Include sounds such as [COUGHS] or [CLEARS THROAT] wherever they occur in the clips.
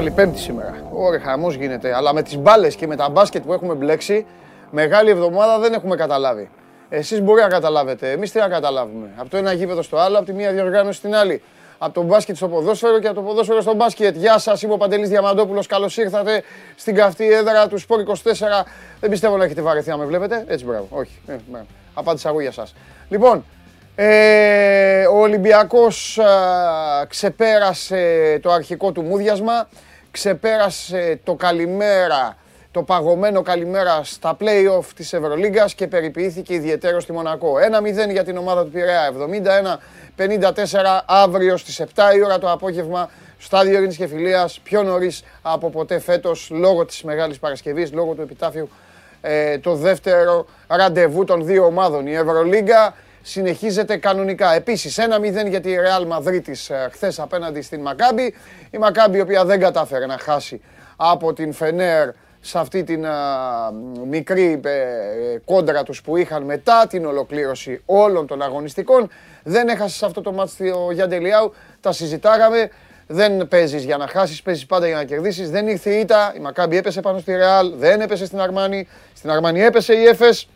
Μεγάλη Πέμπτη σήμερα. Ωραία, χαμός γίνεται. Αλλά με τις μπάλες και με τα μπάσκετ που έχουμε μπλέξει, μεγάλη εβδομάδα δεν έχουμε καταλάβει. Εσείς μπορεί να καταλάβετε. Εμείς τι να καταλάβουμε. Από το ένα γήπεδο στο άλλο, από τη μία διοργάνωση στην άλλη. Από το μπάσκετ στο ποδόσφαιρο και από το ποδόσφαιρο στο μπάσκετ. Γεια σας, είμαι ο Παντελής Διαμαντόπουλος. Καλώς ήρθατε στην καυτή έδρα του Σπορ 24. Δεν πιστεύω να έχετε βαρεθεί να με βλέπετε. Έτσι, μπράβο. Όχι. Ε, Απάντησα εγώ για εσά. Λοιπόν, ε, ο Ολυμπιακός ξεπέρασε το αρχικό του μούδιασμα, ξεπέρασε το καλημέρα, το παγωμένο καλημέρα στα play-off της Ευρωλίγκας και περιποιήθηκε ιδιαίτερος στη Μονακό. 1-0 για την ομάδα του Πειραιά, 71-54 αύριο στις 7 η ώρα το απόγευμα στάδιο Ειρήνης και Φιλίας, πιο νωρίς από ποτέ φέτος, λόγω της Μεγάλης Παρασκευής, λόγω του επιτάφιου, ε, το δεύτερο ραντεβού των δύο ομάδων. Η Ευρωλίγκα συνεχίζεται κανονικά. Επίσης 1-0 για τη Real Madrid ε, χθες απέναντι στην Μακάμπη. Η Μακάμπη η οποία δεν κατάφερε να χάσει από την Φενέρ σε αυτή την μικρή ε, κόντρα τους που είχαν μετά την ολοκλήρωση όλων των αγωνιστικών. Δεν έχασες σε αυτό το μάτι ο Γιάντελιάου, τα συζητάγαμε. Δεν παίζεις για να χάσεις, παίζεις πάντα για να κερδίσεις. Δεν ήρθε η ήττα, η Μακάμπη έπεσε πάνω στη Ρεάλ, δεν έπεσε στην Αρμάνη. Στην Αρμάνη έπεσε η Έφες.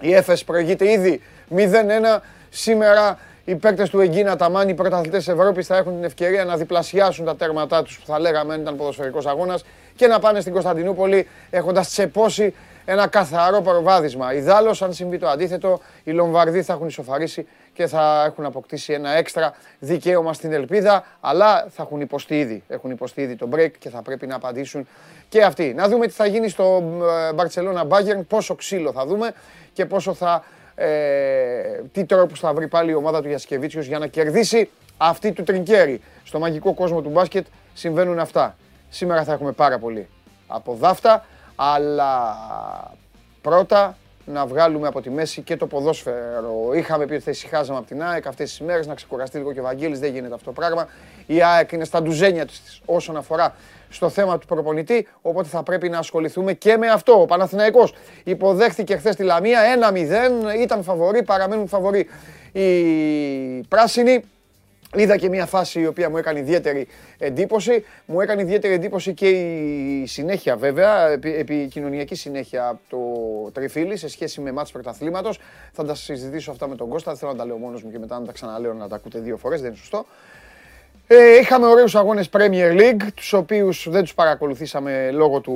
Η Έφες προηγείται ήδη 0-1. Σήμερα οι παίκτες του Εγκίνα Ταμάνι, οι πρωταθλητές Ευρώπης, θα έχουν την ευκαιρία να διπλασιάσουν τα τέρματά τους που θα λέγαμε αν ήταν ποδοσφαιρικός αγώνας και να πάνε στην Κωνσταντινούπολη έχοντας τσεπώσει ένα καθαρό προβάδισμα. Ιδάλω, αν συμβεί το αντίθετο, οι Λομβαρδοί θα έχουν ισοφαρίσει και θα έχουν αποκτήσει ένα έξτρα δικαίωμα στην ελπίδα. Αλλά θα έχουν υποστεί ήδη, έχουν υποστεί ήδη το break και θα πρέπει να απαντήσουν και αυτοί. Να δούμε τι θα γίνει στο Μπαρσελόνα Bayern, πόσο ξύλο θα δούμε και πόσο θα ε, τι τρόπο θα βρει πάλι η ομάδα του Γιασκεβίτσιος για να κερδίσει αυτή του τρινκέρι. Στο μαγικό κόσμο του μπάσκετ συμβαίνουν αυτά. Σήμερα θα έχουμε πάρα πολύ από δάφτα, αλλά πρώτα να βγάλουμε από τη μέση και το ποδόσφαιρο. Είχαμε πει ότι θα ησυχάζαμε από την ΑΕΚ αυτές τις ημέρε, να ξεκουραστεί λίγο και ο Βαγγέλης, δεν γίνεται αυτό το πράγμα. Η ΑΕΚ είναι στα ντουζένια της όσον αφορά στο θέμα του προπονητή, οπότε θα πρέπει να ασχοληθούμε και με αυτό. Ο Παναθηναϊκός υποδέχθηκε χθες τη Λαμία 1-0, ήταν φαβορή, παραμένουν φαβορή οι πράσινοι. Είδα και μια φάση η οποία μου έκανε ιδιαίτερη εντύπωση. Μου έκανε ιδιαίτερη εντύπωση και η συνέχεια βέβαια, επικοινωνιακή συνέχεια από το Τριφύλι σε σχέση με μάτς πρωταθλήματος. Θα τα συζητήσω αυτά με τον Κώστα, θέλω να τα λέω μόνος μου και μετά να τα ξαναλέω να τα ακούτε δύο φορές, δεν είναι σωστό. Ε, είχαμε ωραίους αγώνες Premier League, τους οποίους δεν τους παρακολουθήσαμε λόγω του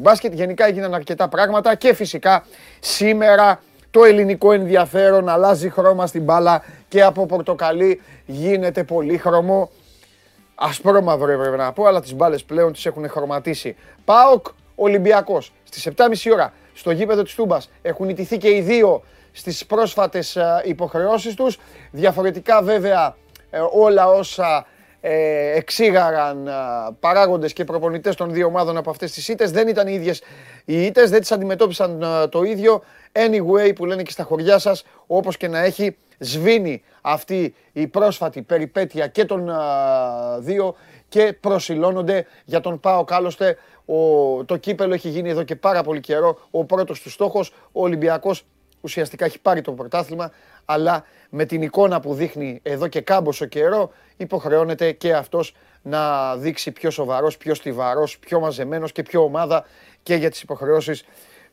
μπάσκετ. Γενικά έγιναν αρκετά πράγματα και φυσικά σήμερα το ελληνικό ενδιαφέρον αλλάζει χρώμα στην μπάλα και από πορτοκαλί γίνεται πολύχρωμο. Ασπρόμαυρο έπρεπε να πω, αλλά τις μπάλες πλέον τις έχουν χρωματίσει. ΠΑΟΚ Ολυμπιακός στις 7.30 ώρα στο γήπεδο της Τούμπας έχουν ιτηθεί και οι δύο στις πρόσφατες ε, υποχρεώσεις τους. Διαφορετικά βέβαια ε, όλα όσα ε, εξήγαγαν παράγοντες και προπονητές των δύο ομάδων από αυτές τις ήττες. Δεν ήταν οι ίδιες οι ήττες, δεν τις αντιμετώπισαν το ίδιο. Anyway που λένε και στα χωριά σας, όπως και να έχει, σβήνει αυτή η πρόσφατη περιπέτεια και των δύο και προσιλώνονται για τον Πάο Κάλωστε. Ο, το κύπελο έχει γίνει εδώ και πάρα πολύ καιρό. Ο πρώτος του στόχος, ο Ολυμπιακός ουσιαστικά έχει πάρει το πρωτάθλημα, αλλά με την εικόνα που δείχνει εδώ και κάμποσο καιρό, υποχρεώνεται και αυτός να δείξει πιο σοβαρός, πιο στιβαρός, πιο μαζεμένος και πιο ομάδα και για τις υποχρεώσεις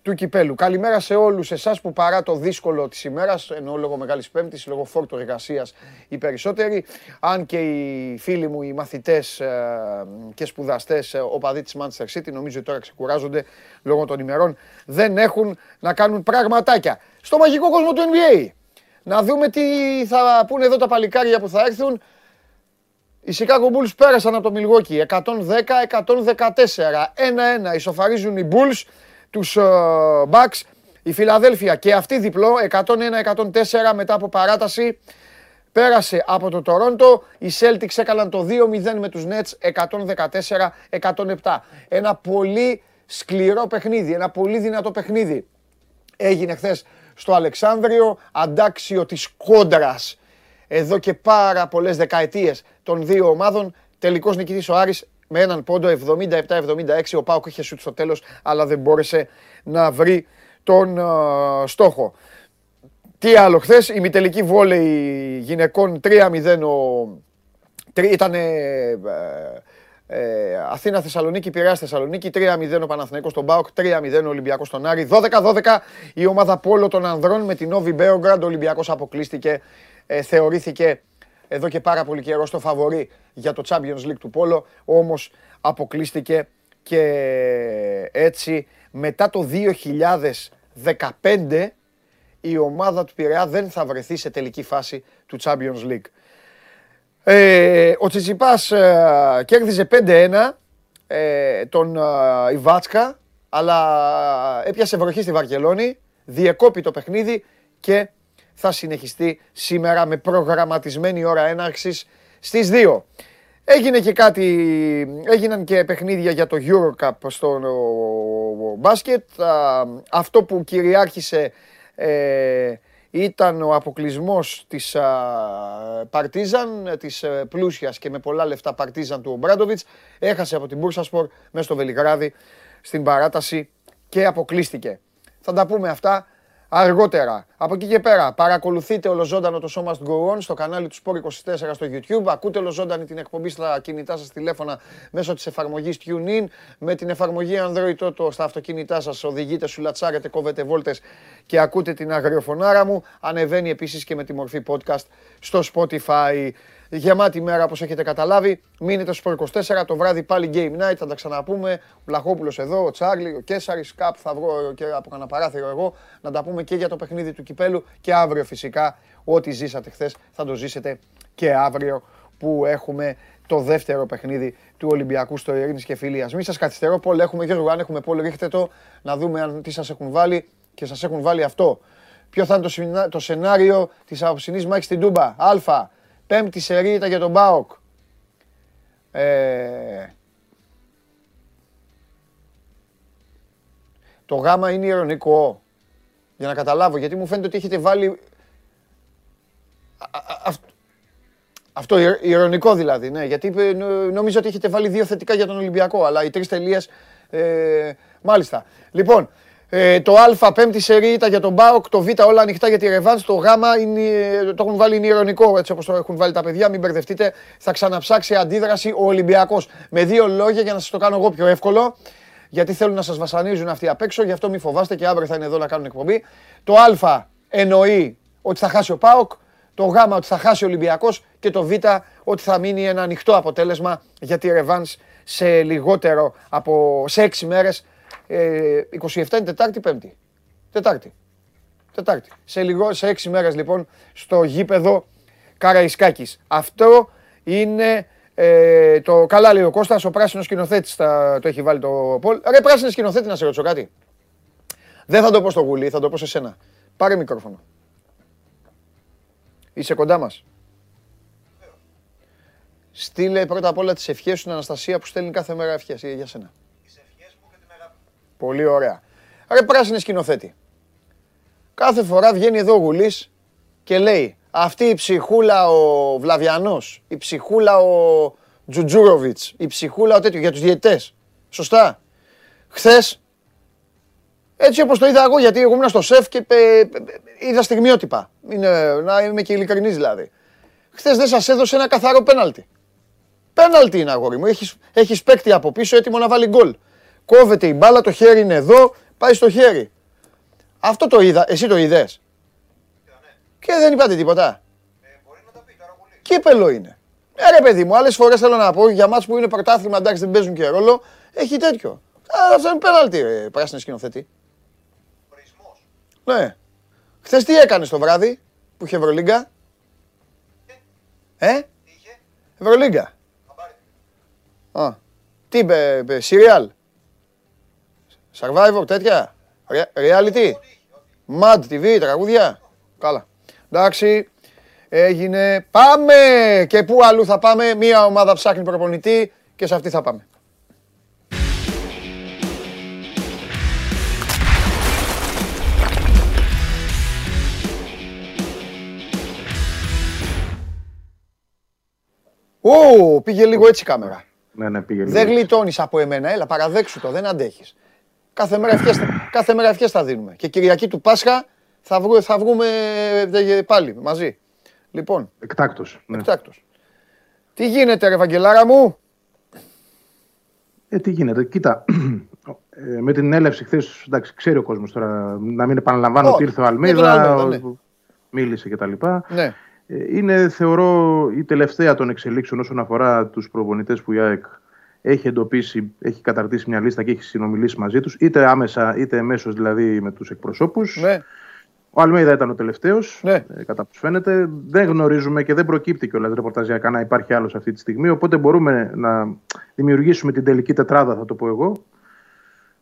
του κυπέλου. Καλημέρα σε όλους εσάς που παρά το δύσκολο της ημέρας, ενώ λόγω Μεγάλης Πέμπτης, λόγω φόρτου εργασίας οι περισσότεροι, αν και οι φίλοι μου, οι μαθητές ε, και σπουδαστές, ε, οπαδοί της Manchester City, νομίζω ότι τώρα ξεκουράζονται λόγω των ημερών, δεν έχουν να κάνουν πραγματάκια. Στο μαγικό κόσμο του NBA. Να δούμε τι θα πούνε εδώ τα παλικάρια που θα έρθουν. Οι Chicago Bulls πέρασαν από το Milwaukee 110-114. 1-1 ισοφαρίζουν οι Bulls τους uh, Bucks. Η Φιλαδέλφια και αυτή διπλό 101-104 μετά από παράταση πέρασε από το Τορόντο. Οι Celtics έκαναν το 2-0 με τους Nets 114-107. Ένα πολύ σκληρό παιχνίδι, ένα πολύ δυνατό παιχνίδι. Έγινε χθες στο Αλεξάνδριο, αντάξιο της κόντρας εδώ και πάρα πολλές δεκαετίες των δύο ομάδων. Τελικός νικητής ο Άρης με έναν πόντο 77-76. Ο Πάοκ είχε σουτ στο τέλος, αλλά δεν μπόρεσε να βρει τον uh, στόχο. Τι άλλο χθες, η μητελική βόλεϊ γυναικών 3-0 ο... ήταν Ε, Αθήνα Θεσσαλονίκη, Πειραιάς Θεσσαλονίκη, 3-0 ο Παναθηναϊκός στον Μπάουκ, 3-0 ο Ολυμπιακός στον Άρη, 12-12 η ομάδα Πόλο των Ανδρών με την Νόβι Μπέογκραντ, ο Ολυμπιακός αποκλείστηκε, ε, θεωρήθηκε εδώ και πάρα πολύ καιρό στο φαβορή για το Champions League του Πόλο, όμως αποκλείστηκε και έτσι μετά το 2015 η ομάδα του Πειραιά δεν θα βρεθεί σε τελική φάση του Champions League. Ε, ο Τσιτσιπάς ε, κέρδιζε 5-1 ε, τον ε, Ιβάτσκα, αλλά έπιασε βροχή στη Βαρκελόνη, διεκόπη το παιχνίδι και θα συνεχιστεί σήμερα με προγραμματισμένη ώρα έναρξης στις 2. Έγινε και κάτι, έγιναν και παιχνίδια για το Eurocup στο μπάσκετ. Αυτό που κυριάρχησε ε, ήταν ο αποκλεισμός της Παρτίζαν, της ε, πλούσιας και με πολλά λεφτά Παρτίζαν του Μπράντοβιτς. Έχασε από την Μπούρσασπορ μέσα στο Βελιγράδι στην παράταση και αποκλείστηκε. Θα τα πούμε αυτά αργότερα. Από εκεί και πέρα, παρακολουθείτε ολοζώντανο το Show Must Go On στο κανάλι του Sport 24 στο YouTube. Ακούτε ολοζώντανη την εκπομπή στα κινητά σας τηλέφωνα μέσω της εφαρμογής TuneIn. Με την εφαρμογή Android Toto στα αυτοκίνητά σας οδηγείτε, σουλατσάρετε, κόβετε βόλτες και ακούτε την αγριοφωνάρα μου. Ανεβαίνει επίσης και με τη μορφή podcast στο Spotify. Γεμάτη μέρα όπως έχετε καταλάβει. Μείνετε στο 24 το βράδυ πάλι Game Night. Θα τα ξαναπούμε. Ο Βλαχόπουλος εδώ, ο Τσάρλι, ο Κέσαρης, κάπου θα βγω και από κανένα παράθυρο εγώ. Να τα πούμε και για το παιχνίδι του Κυπέλου και αύριο φυσικά. Ό,τι ζήσατε χθες θα το ζήσετε και αύριο που έχουμε το δεύτερο παιχνίδι του Ολυμπιακού στο Ειρήνης και Φιλίας. Μην σας καθυστερώ, Πολ, έχουμε Γιώργο, αν έχουμε Πολ, ρίχτε το, να δούμε αν τι σας έχουν βάλει και σας έχουν βάλει αυτό. Ποιο θα είναι το, σενάριο της απόψινής μάχης στην Τούμπα. Α, Πέμπτη σερή ήταν για τον Μπάοκ. Ε, το γάμα είναι ηρωνικό. Για να καταλάβω, γιατί μου φαίνεται ότι έχετε βάλει... Αυτό ηρωνικό δηλαδή, ναι. Γιατί νομίζω ότι έχετε βάλει δύο θετικά για τον Ολυμπιακό, αλλά οι τρεις τελείες... Ε, μάλιστα. Λοιπόν, ε, το Α πέμπτη σερή ήταν για τον Μπάοκ, το Β όλα ανοιχτά για τη Ρεβάνς, το Γ είναι, το έχουν βάλει είναι ηρωνικό έτσι όπως το έχουν βάλει τα παιδιά, μην μπερδευτείτε. Θα ξαναψάξει αντίδραση ο Ολυμπιακός. Με δύο λόγια για να σας το κάνω εγώ πιο εύκολο, γιατί θέλουν να σας βασανίζουν αυτοί απ' έξω, γι' αυτό μην φοβάστε και αύριο θα είναι εδώ να κάνουν εκπομπή. Το Α εννοεί ότι θα χάσει ο Πάοκ, το Γ ότι θα χάσει ο Ολυμπιακός και το Β ότι θα μείνει ένα ανοιχτό αποτέλεσμα για τη Ρεβάνς σε λιγότερο από σε έξι μέρες 27 ε, είναι Τετάρτη, Πέμπτη. Τετάρτη. Τετάρτη. Σε, λίγο, σε έξι μέρες λοιπόν στο γήπεδο Καραϊσκάκης. Αυτό είναι ε, το καλά λέει ο Κώστας, ο πράσινος σκηνοθέτης το έχει βάλει το Πολ. Ρε πράσινος σκηνοθέτη να σε ρωτήσω κάτι. Δεν θα το πω στο γουλί, θα το πω σε σένα. Πάρε μικρόφωνο. Είσαι κοντά μας. Στείλε πρώτα απ' όλα τις ευχές σου Αναστασία που στέλνει κάθε μέρα ευχές για σένα. Πολύ ωραία. Ρε πράσινη σκηνοθέτη. Κάθε φορά βγαίνει εδώ ο Γουλής και λέει αυτή η ψυχούλα ο Βλαβιανός, η ψυχούλα ο Τζουτζούροβιτς, η ψυχούλα ο τέτοιο για τους διαιτές. Σωστά. Χθες, έτσι όπως το είδα εγώ, γιατί εγώ ήμουν στο σεφ και είδα στιγμιότυπα. Είναι, να είμαι και ειλικρινής δηλαδή. Χθες δεν σας έδωσε ένα καθαρό πέναλτι. Πέναλτι είναι αγόρι μου. Έχεις, έχεις παίκτη από πίσω έτοιμο να βάλει γκολ. Κόβεται η μπάλα, το χέρι είναι εδώ, πάει στο χέρι. Αυτό το είδα, εσύ το είδες. Και δεν είπατε τίποτα. Ε, μπορεί να τα πει τώρα πολύ. Κύπελο είναι. Ε, ρε παιδί μου, άλλες φορές θέλω να πω για μας που είναι πρωτάθλημα, εντάξει δεν παίζουν και ρόλο, έχει τέτοιο. Α, αυτό είναι πέναλτι, ρε, πράσινη σκηνοθέτη. Ορισμός. Ναι. Χθες τι έκανες το βράδυ που είχε Ευρωλίγκα; Ε, ε; είχε; Ευρωλίγκα. Α, τι είπε, Σιριάλ. Survivor, τέτοια. Reality. Mad TV, τραγούδια. Καλά. Εντάξει. Έγινε. Πάμε! Και πού αλλού θα πάμε. Μία ομάδα ψάχνει προπονητή και σε αυτή θα πάμε. Ω, πήγε λίγο έτσι η κάμερα. Ναι, ναι, πήγε λίγο. Δεν γλιτώνεις από εμένα, έλα παραδέξου το, δεν αντέχεις. Κάθε μέρα ευχές, κάθε μέρα ευχές θα δίνουμε. Και Κυριακή του Πάσχα θα, βρούμε, θα βγούμε ε, πάλι μαζί. Λοιπόν. Εκτάκτος. Ναι. Εκτάκτος. Τι γίνεται ρε Βαγγελάρα μου; Ε, τι γίνεται, κοίτα. [CLEARS THROAT] Ε, με την έλευση χθες, εντάξει, ξέρει ο κόσμος τώρα. Να μην επαναλαμβάνω ότι ήρθε ο Αλμίδα, ναι. μίλησε κτλ. Ναι. Ε, είναι, θεωρώ, η τελευταία των εξελίξεων όσον αφορά τους προπονητές που η ΑΕΚ έχει εντοπίσει, έχει καταρτήσει μια λίστα και έχει συνομιλήσει μαζί τους, είτε άμεσα είτε εμέσω δηλαδή με τους εκπροσώπους. Ναι. Ο Αλμέιδα ήταν ο τελευταίος, ναι. ε, κατά πώς φαίνεται. Δεν γνωρίζουμε και δεν προκύπτει κιόλας ρεπορταζιακά να υπάρχει άλλος αυτή τη στιγμή. Οπότε μπορούμε να δημιουργήσουμε την τελική τετράδα, θα το πω εγώ.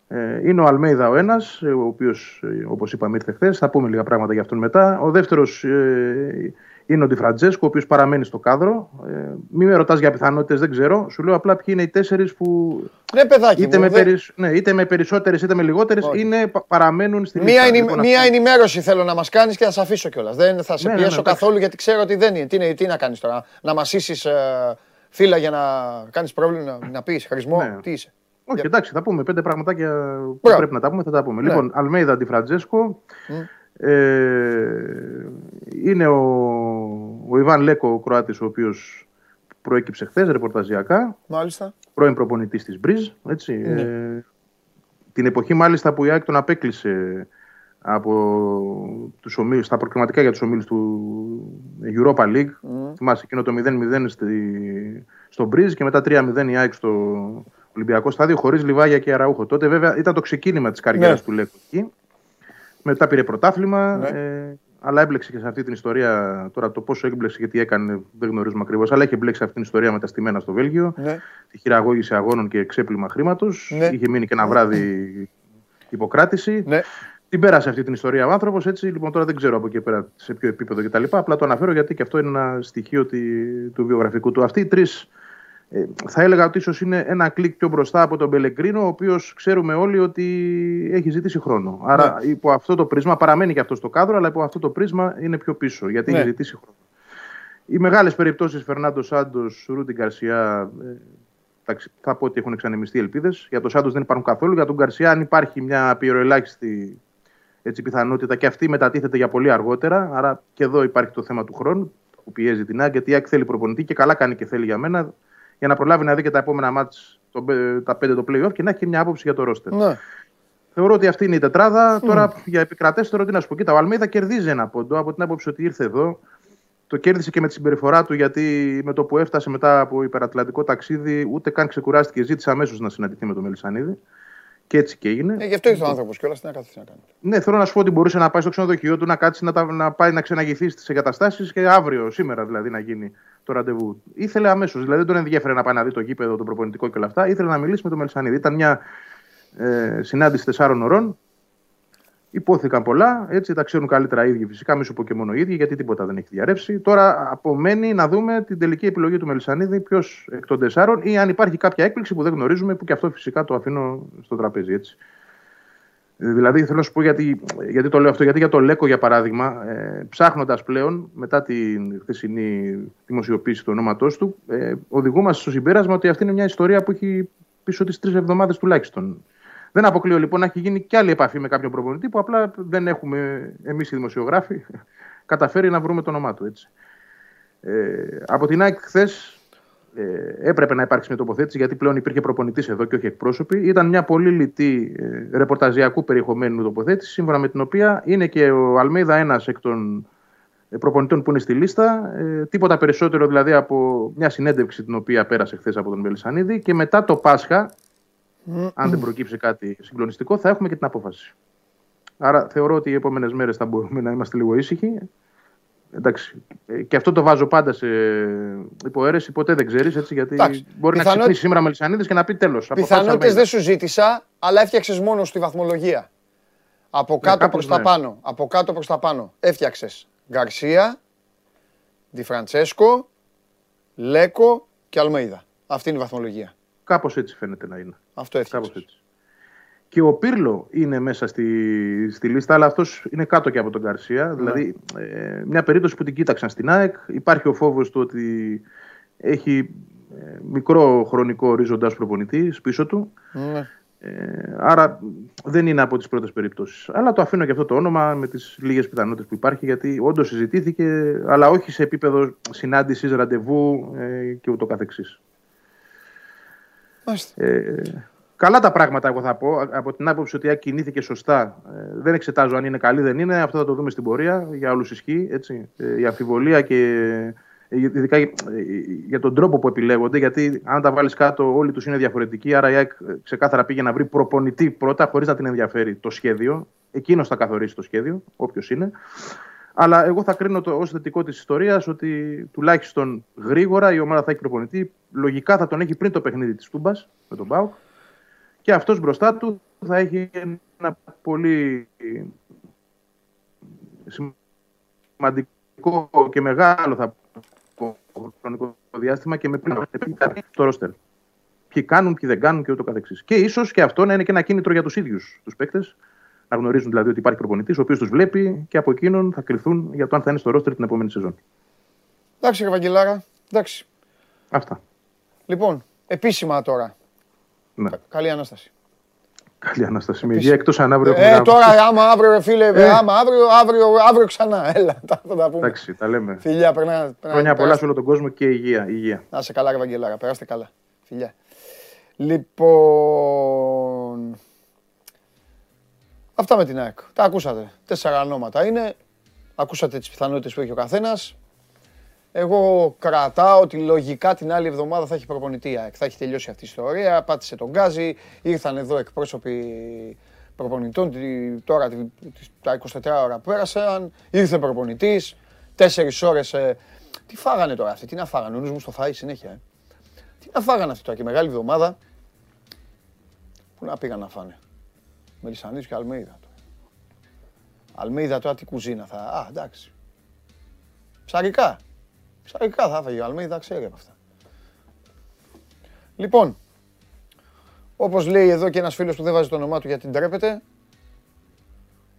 Ε, είναι ο Αλμέιδα ο ένας, ε, ο οποίος, ε, όπως είπαμε, ήρθε χθες. Θα πούμε λίγα πράγματα για αυτόν μετά. Ο δεύτερος ε, είναι ο Ντιφραντζέσκο, ο οποίος παραμένει στο κάδρο. Ε, μην με ρωτάς για πιθανότητες, δεν ξέρω. Σου λέω απλά ποιοι είναι οι τέσσερις που. Ναι, παιδάκι, είτε, με, περισ... ναι, είτε με περισσότερες είτε με λιγότερες είναι, παραμένουν στην μία, λίστα, λοιπόν, μία ενημέρωση θέλω να μας κάνεις και θα σε αφήσω κιόλας. Δεν θα σε ναι, ναι πιέσω ναι, καθόλου γιατί ξέρω ότι δεν είναι. Τι, είναι, τι να κάνεις τώρα, να μασίσεις ε, φύλλα για να κάνεις πρόβλημα, να, να πεις χρησμό; Ναι. Τι είσαι; Όχι, εντάξει, θα πούμε πέντε πραγματάκια που πρέπει να τα πούμε, θα τα πούμε. Ναι. Λοιπόν, Αλμέιδα Ντιφραντζέσκο. Ε, είναι ο, ο Ιβάν Λέκο, ο Κροάτης, ο οποίος προέκυψε χθες ρεπορταζιακά. Μάλιστα. Πρώην προπονητής της Μπριζ. Έτσι. Ναι. Ε, την εποχή μάλιστα που η ΑΕΚ τον απέκλεισε από τους ομίλους, στα προκριματικά για τους ομίλους του Europa League. Mm. Θυμάσαι εκείνο το 0-0 στη, στο Μπριζ και μετά 3-0 η ΑΕΚ στο Ολυμπιακό στάδιο χωρίς Λιβάγια και Αραούχο. Τότε βέβαια ήταν το ξεκίνημα της καριέρας ναι. του Λέκο εκεί. Μετά πήρε πρωτάθλημα. Ναι. Ε, αλλά έμπλεξε και σε αυτή την ιστορία. Τώρα το πόσο έμπλεξε και τι έκανε δεν γνωρίζουμε ακριβώς. Αλλά έχει μπλέξει αυτή την ιστορία με τα στημένα στο Βέλγιο. Ναι. Τη χειραγώγηση αγώνων και ξέπλυμα χρήματος. Ναι. Είχε μείνει και ένα βράδυ υποκράτηση. Ναι. Την πέρασε αυτή την ιστορία ο άνθρωπος. Έτσι λοιπόν τώρα δεν ξέρω από εκεί πέρα σε ποιο επίπεδο κτλ. Απλά το αναφέρω γιατί και αυτό είναι ένα στοιχείο του βιογραφικού του. Αυτοί οι τρεις ε, θα έλεγα ότι ίσως είναι ένα κλικ πιο μπροστά από τον Πελεγκρίνο, ο οποίος ξέρουμε όλοι ότι έχει ζητήσει χρόνο. Άρα ναι. υπό αυτό το πρίσμα παραμένει και αυτός στο κάδρο, αλλά υπό αυτό το πρίσμα είναι πιο πίσω, γιατί ναι. έχει ζητήσει χρόνο. Οι μεγάλες περιπτώσεις Φερνάντο Σάντος, Ρούντι Γκαρσιά, ε, θα πω ότι έχουν εξανεμιστεί ελπίδες. Για τον Σάντος δεν υπάρχουν καθόλου. Για τον Γκαρσιά, αν υπάρχει μια πιεροελάχιστη έτσι, πιθανότητα και αυτή μετατίθεται για πολύ αργότερα. Άρα και εδώ υπάρχει το θέμα του χρόνου που πιέζει την ΑΕΚ, γιατί η ΑΕΚ θέλει προπονητή και καλά κάνει και θέλει για μένα για να προλάβει να δει και τα επόμενα μάτς, τα πέντε το playoff και να έχει και μια άποψη για το ρόστερ. Ναι. Θεωρώ ότι αυτή είναι η τετράδα. Mm. Τώρα για επικρατέστερο τι να σου πω. Κοίτα, ο Αλμίδα κερδίζει ένα πόντο από την άποψη ότι ήρθε εδώ. Το κέρδισε και με τη συμπεριφορά του γιατί με το που έφτασε μετά από υπερατλαντικό ταξίδι ούτε καν ξεκουράστηκε. Ζήτησε αμέσως να συναντηθεί με τον Μελισανίδη. Και έτσι και έγινε. Ε, γι' αυτό ήρθε ο άνθρωπος και όλα να κάθεται να κάνεις. Ναι, θέλω να σου πω ότι μπορούσε να πάει στο ξενοδοχείο του, να κάτσεις να, τα, να πάει να ξεναγηθείς στις εγκαταστάσεις και αύριο, σήμερα δηλαδή, να γίνει το ραντεβού. Ήθελε αμέσως. Δηλαδή δεν τον ενδιαφέρε να πάει να δει το γήπεδο, το προπονητικό και όλα αυτά. Ήθελε να μιλήσει με τον Μελισανίδη. Ήταν μια ε, συνάντηση τεσσάρων ωρών. Υπόθηκαν πολλά, έτσι τα ξέρουν καλύτερα οι ίδιοι φυσικά, μη σου πω και μόνο οι ίδιοι, γιατί τίποτα δεν έχει διαρρεύσει. Τώρα απομένει να δούμε την τελική επιλογή του Μελισανίδη, ποιος εκ των τεσσάρων ή αν υπάρχει κάποια έκπληξη που δεν γνωρίζουμε, που και αυτό φυσικά το αφήνω στο τραπέζι. Έτσι. Δηλαδή θέλω να σου πω γιατί, γιατί το λέω αυτό, γιατί για το Λέκο για παράδειγμα, ε, ψάχνοντας πλέον μετά την χθεσινή δημοσιοποίηση του ονόματός του, ε, οδηγούμαστε στο συμπέρασμα ότι αυτή είναι μια ιστορία που έχει πίσω τι τρεις εβδομάδες τουλάχιστον. Δεν αποκλείω λοιπόν να έχει γίνει και άλλη επαφή με κάποιον προπονητή που απλά δεν έχουμε εμείς οι δημοσιογράφοι [LAUGHS] καταφέρει να βρούμε το όνομά του. Έτσι. Ε, από την ΑΕΚ χθες ε, έπρεπε να υπάρξει μια τοποθέτηση γιατί πλέον υπήρχε προπονητής εδώ και όχι εκπρόσωποι. Ήταν μια πολύ λιτή ε, ρεπορταζιακού περιεχομένου τοποθέτηση, σύμφωνα με την οποία είναι και ο Αλμίδα ένας εκ των ε, προπονητών που είναι στη λίστα. Ε, τίποτα περισσότερο δηλαδή από μια συνέντευξη την οποία πέρασε χθες από τον Μελισανίδη και μετά το Πάσχα, αν δεν προκύψει κάτι συγκλονιστικό, θα έχουμε και την απόφαση. Άρα θεωρώ ότι οι επόμενες μέρες θα μπορούμε να είμαστε λίγο ήσυχοι. Εντάξει, ε, και αυτό το βάζω πάντα σε υποαίρεση. Ποτέ δεν ξέρεις έτσι. Γιατί Εντάξει, μπορεί πιθανό... να ξυπνήσει σήμερα Μελισανίδης και να πει τέλος. Πιθανότητες δεν σου ζήτησα, αλλά έφτιαξες μόνο στη βαθμολογία. Από ναι, κάτω προς τα ναι. πάνω. Από κάτω προς τα πάνω. Έφτιαξες Γκαρσία, Ντι Φραντσέσκο, Λέκο και Αλμέιδα. Αυτή είναι η βαθμολογία. Κάπως έτσι φαίνεται να είναι. Αυτό έφτιαξε. Και ο Πύρλο είναι μέσα στη, στη λίστα, αλλά αυτός είναι κάτω και από τον Γκαρσία. Ναι. Δηλαδή, ε, μια περίπτωση που την κοίταξαν στην ΑΕΚ. Υπάρχει ο φόβος του ότι έχει ε, μικρό χρονικό ορίζοντα προπονητής πίσω του. Ναι. Ε, άρα δεν είναι από τις πρώτες περιπτώσεις. Αλλά το αφήνω και αυτό το όνομα με τις λίγες πιθανότητες που υπάρχει, γιατί όντως συζητήθηκε, αλλά όχι σε επίπεδο συνάντησης, ραντεβού ε, και ούτω καθεξής. Ε, καλά τα πράγματα, εγώ θα πω. Από την άποψη ότι αν κινήθηκε σωστά, ε, δεν εξετάζω αν είναι καλή δεν είναι. Αυτό θα το δούμε στην πορεία. Για όλους ισχύει. Έτσι. Ε, η αμφιβολία και ε, ειδικά για τον τρόπο που επιλέγονται, γιατί αν τα βάλεις κάτω, όλοι τους είναι διαφορετικοί. Άρα η ΑΕΚ ξεκάθαρα πήγε να βρει προπονητή πρώτα, χωρίς να την ενδιαφέρει το σχέδιο. Εκείνος θα καθορίσει το σχέδιο, όποιος είναι. Αλλά εγώ θα κρίνω το ως θετικό της ιστορίας ότι τουλάχιστον γρήγορα η ομάδα θα έχει προπονητή. Λογικά θα τον έχει πριν το παιχνίδι της Τούμπας με τον Μπάουκ. Και αυτός μπροστά του θα έχει ένα πολύ σημαντικό και μεγάλο θα πω, χρονικό διάστημα και με πριν το ρόστερ. Ποιοι κάνουν, ποιοι δεν κάνουν και ούτω καθεξής. Και ίσως και αυτό να είναι και ένα κίνητρο για τους ίδιους τους παίκτες να γνωρίζουν δηλαδή ότι υπάρχει προπονητής, ο οποίος τους βλέπει και από εκείνον θα κρυθούν για το αν θα είναι στο ρόστερ την επόμενη σεζόν. Εντάξει, Ευαγγελάρα. Εντάξει. Αυτά. Λοιπόν, επίσημα τώρα. Ναι. Καλή ανάσταση. Καλή ανάσταση. Με υγεία εκτός αν αύριο. Ε, τώρα άμα αύριο, φίλε, ε. άμα αύριο, αύριο, αύριο ξανά. Έλα, τα, θα τα πούμε. Εντάξει, τα λέμε. Φιλιά, περνά. Χρόνια πολλά σε όλο τον κόσμο και υγεία. υγεία. Να σε καλά, Ευαγγελάρα. Περάστε καλά. Φιλιά. Λοιπόν. Αυτά με την ΑΕΚ. Τα ακούσατε. Τέσσερα ονόματα είναι. Ακούσατε τις πιθανότητες που έχει ο καθένας. Εγώ κρατάω ότι λογικά την άλλη εβδομάδα θα έχει προπονητή η ΑΕΚ. Θα έχει τελειώσει αυτή η ιστορία. Πάτησε τον Γκάζι. Ήρθαν εδώ εκπρόσωποι προπονητών τώρα τα 24 ώρα που πέρασαν. Ήρθε προπονητής. Τέσσερις ώρες. Ε, τι φάγανε τώρα αυτοί. Τι να φάγανε. Ο νους μου στο φάει συνέχεια. Ε. Τι να φάγανε αυτοί τώρα και μεγάλη εβδομάδα. Πού να πήγαν να φάνε. Μελισανίδης και Αλμέιδα. Αλμέιδα τώρα τι κουζίνα θα... Α, εντάξει. Ψαρικά. Ψαρικά θα έφαγε ο Αλμέιδα, ξέρει από αυτά. Λοιπόν, όπως λέει εδώ και ένας φίλος που δεν βάζει το όνομά του γιατί ντρέπεται,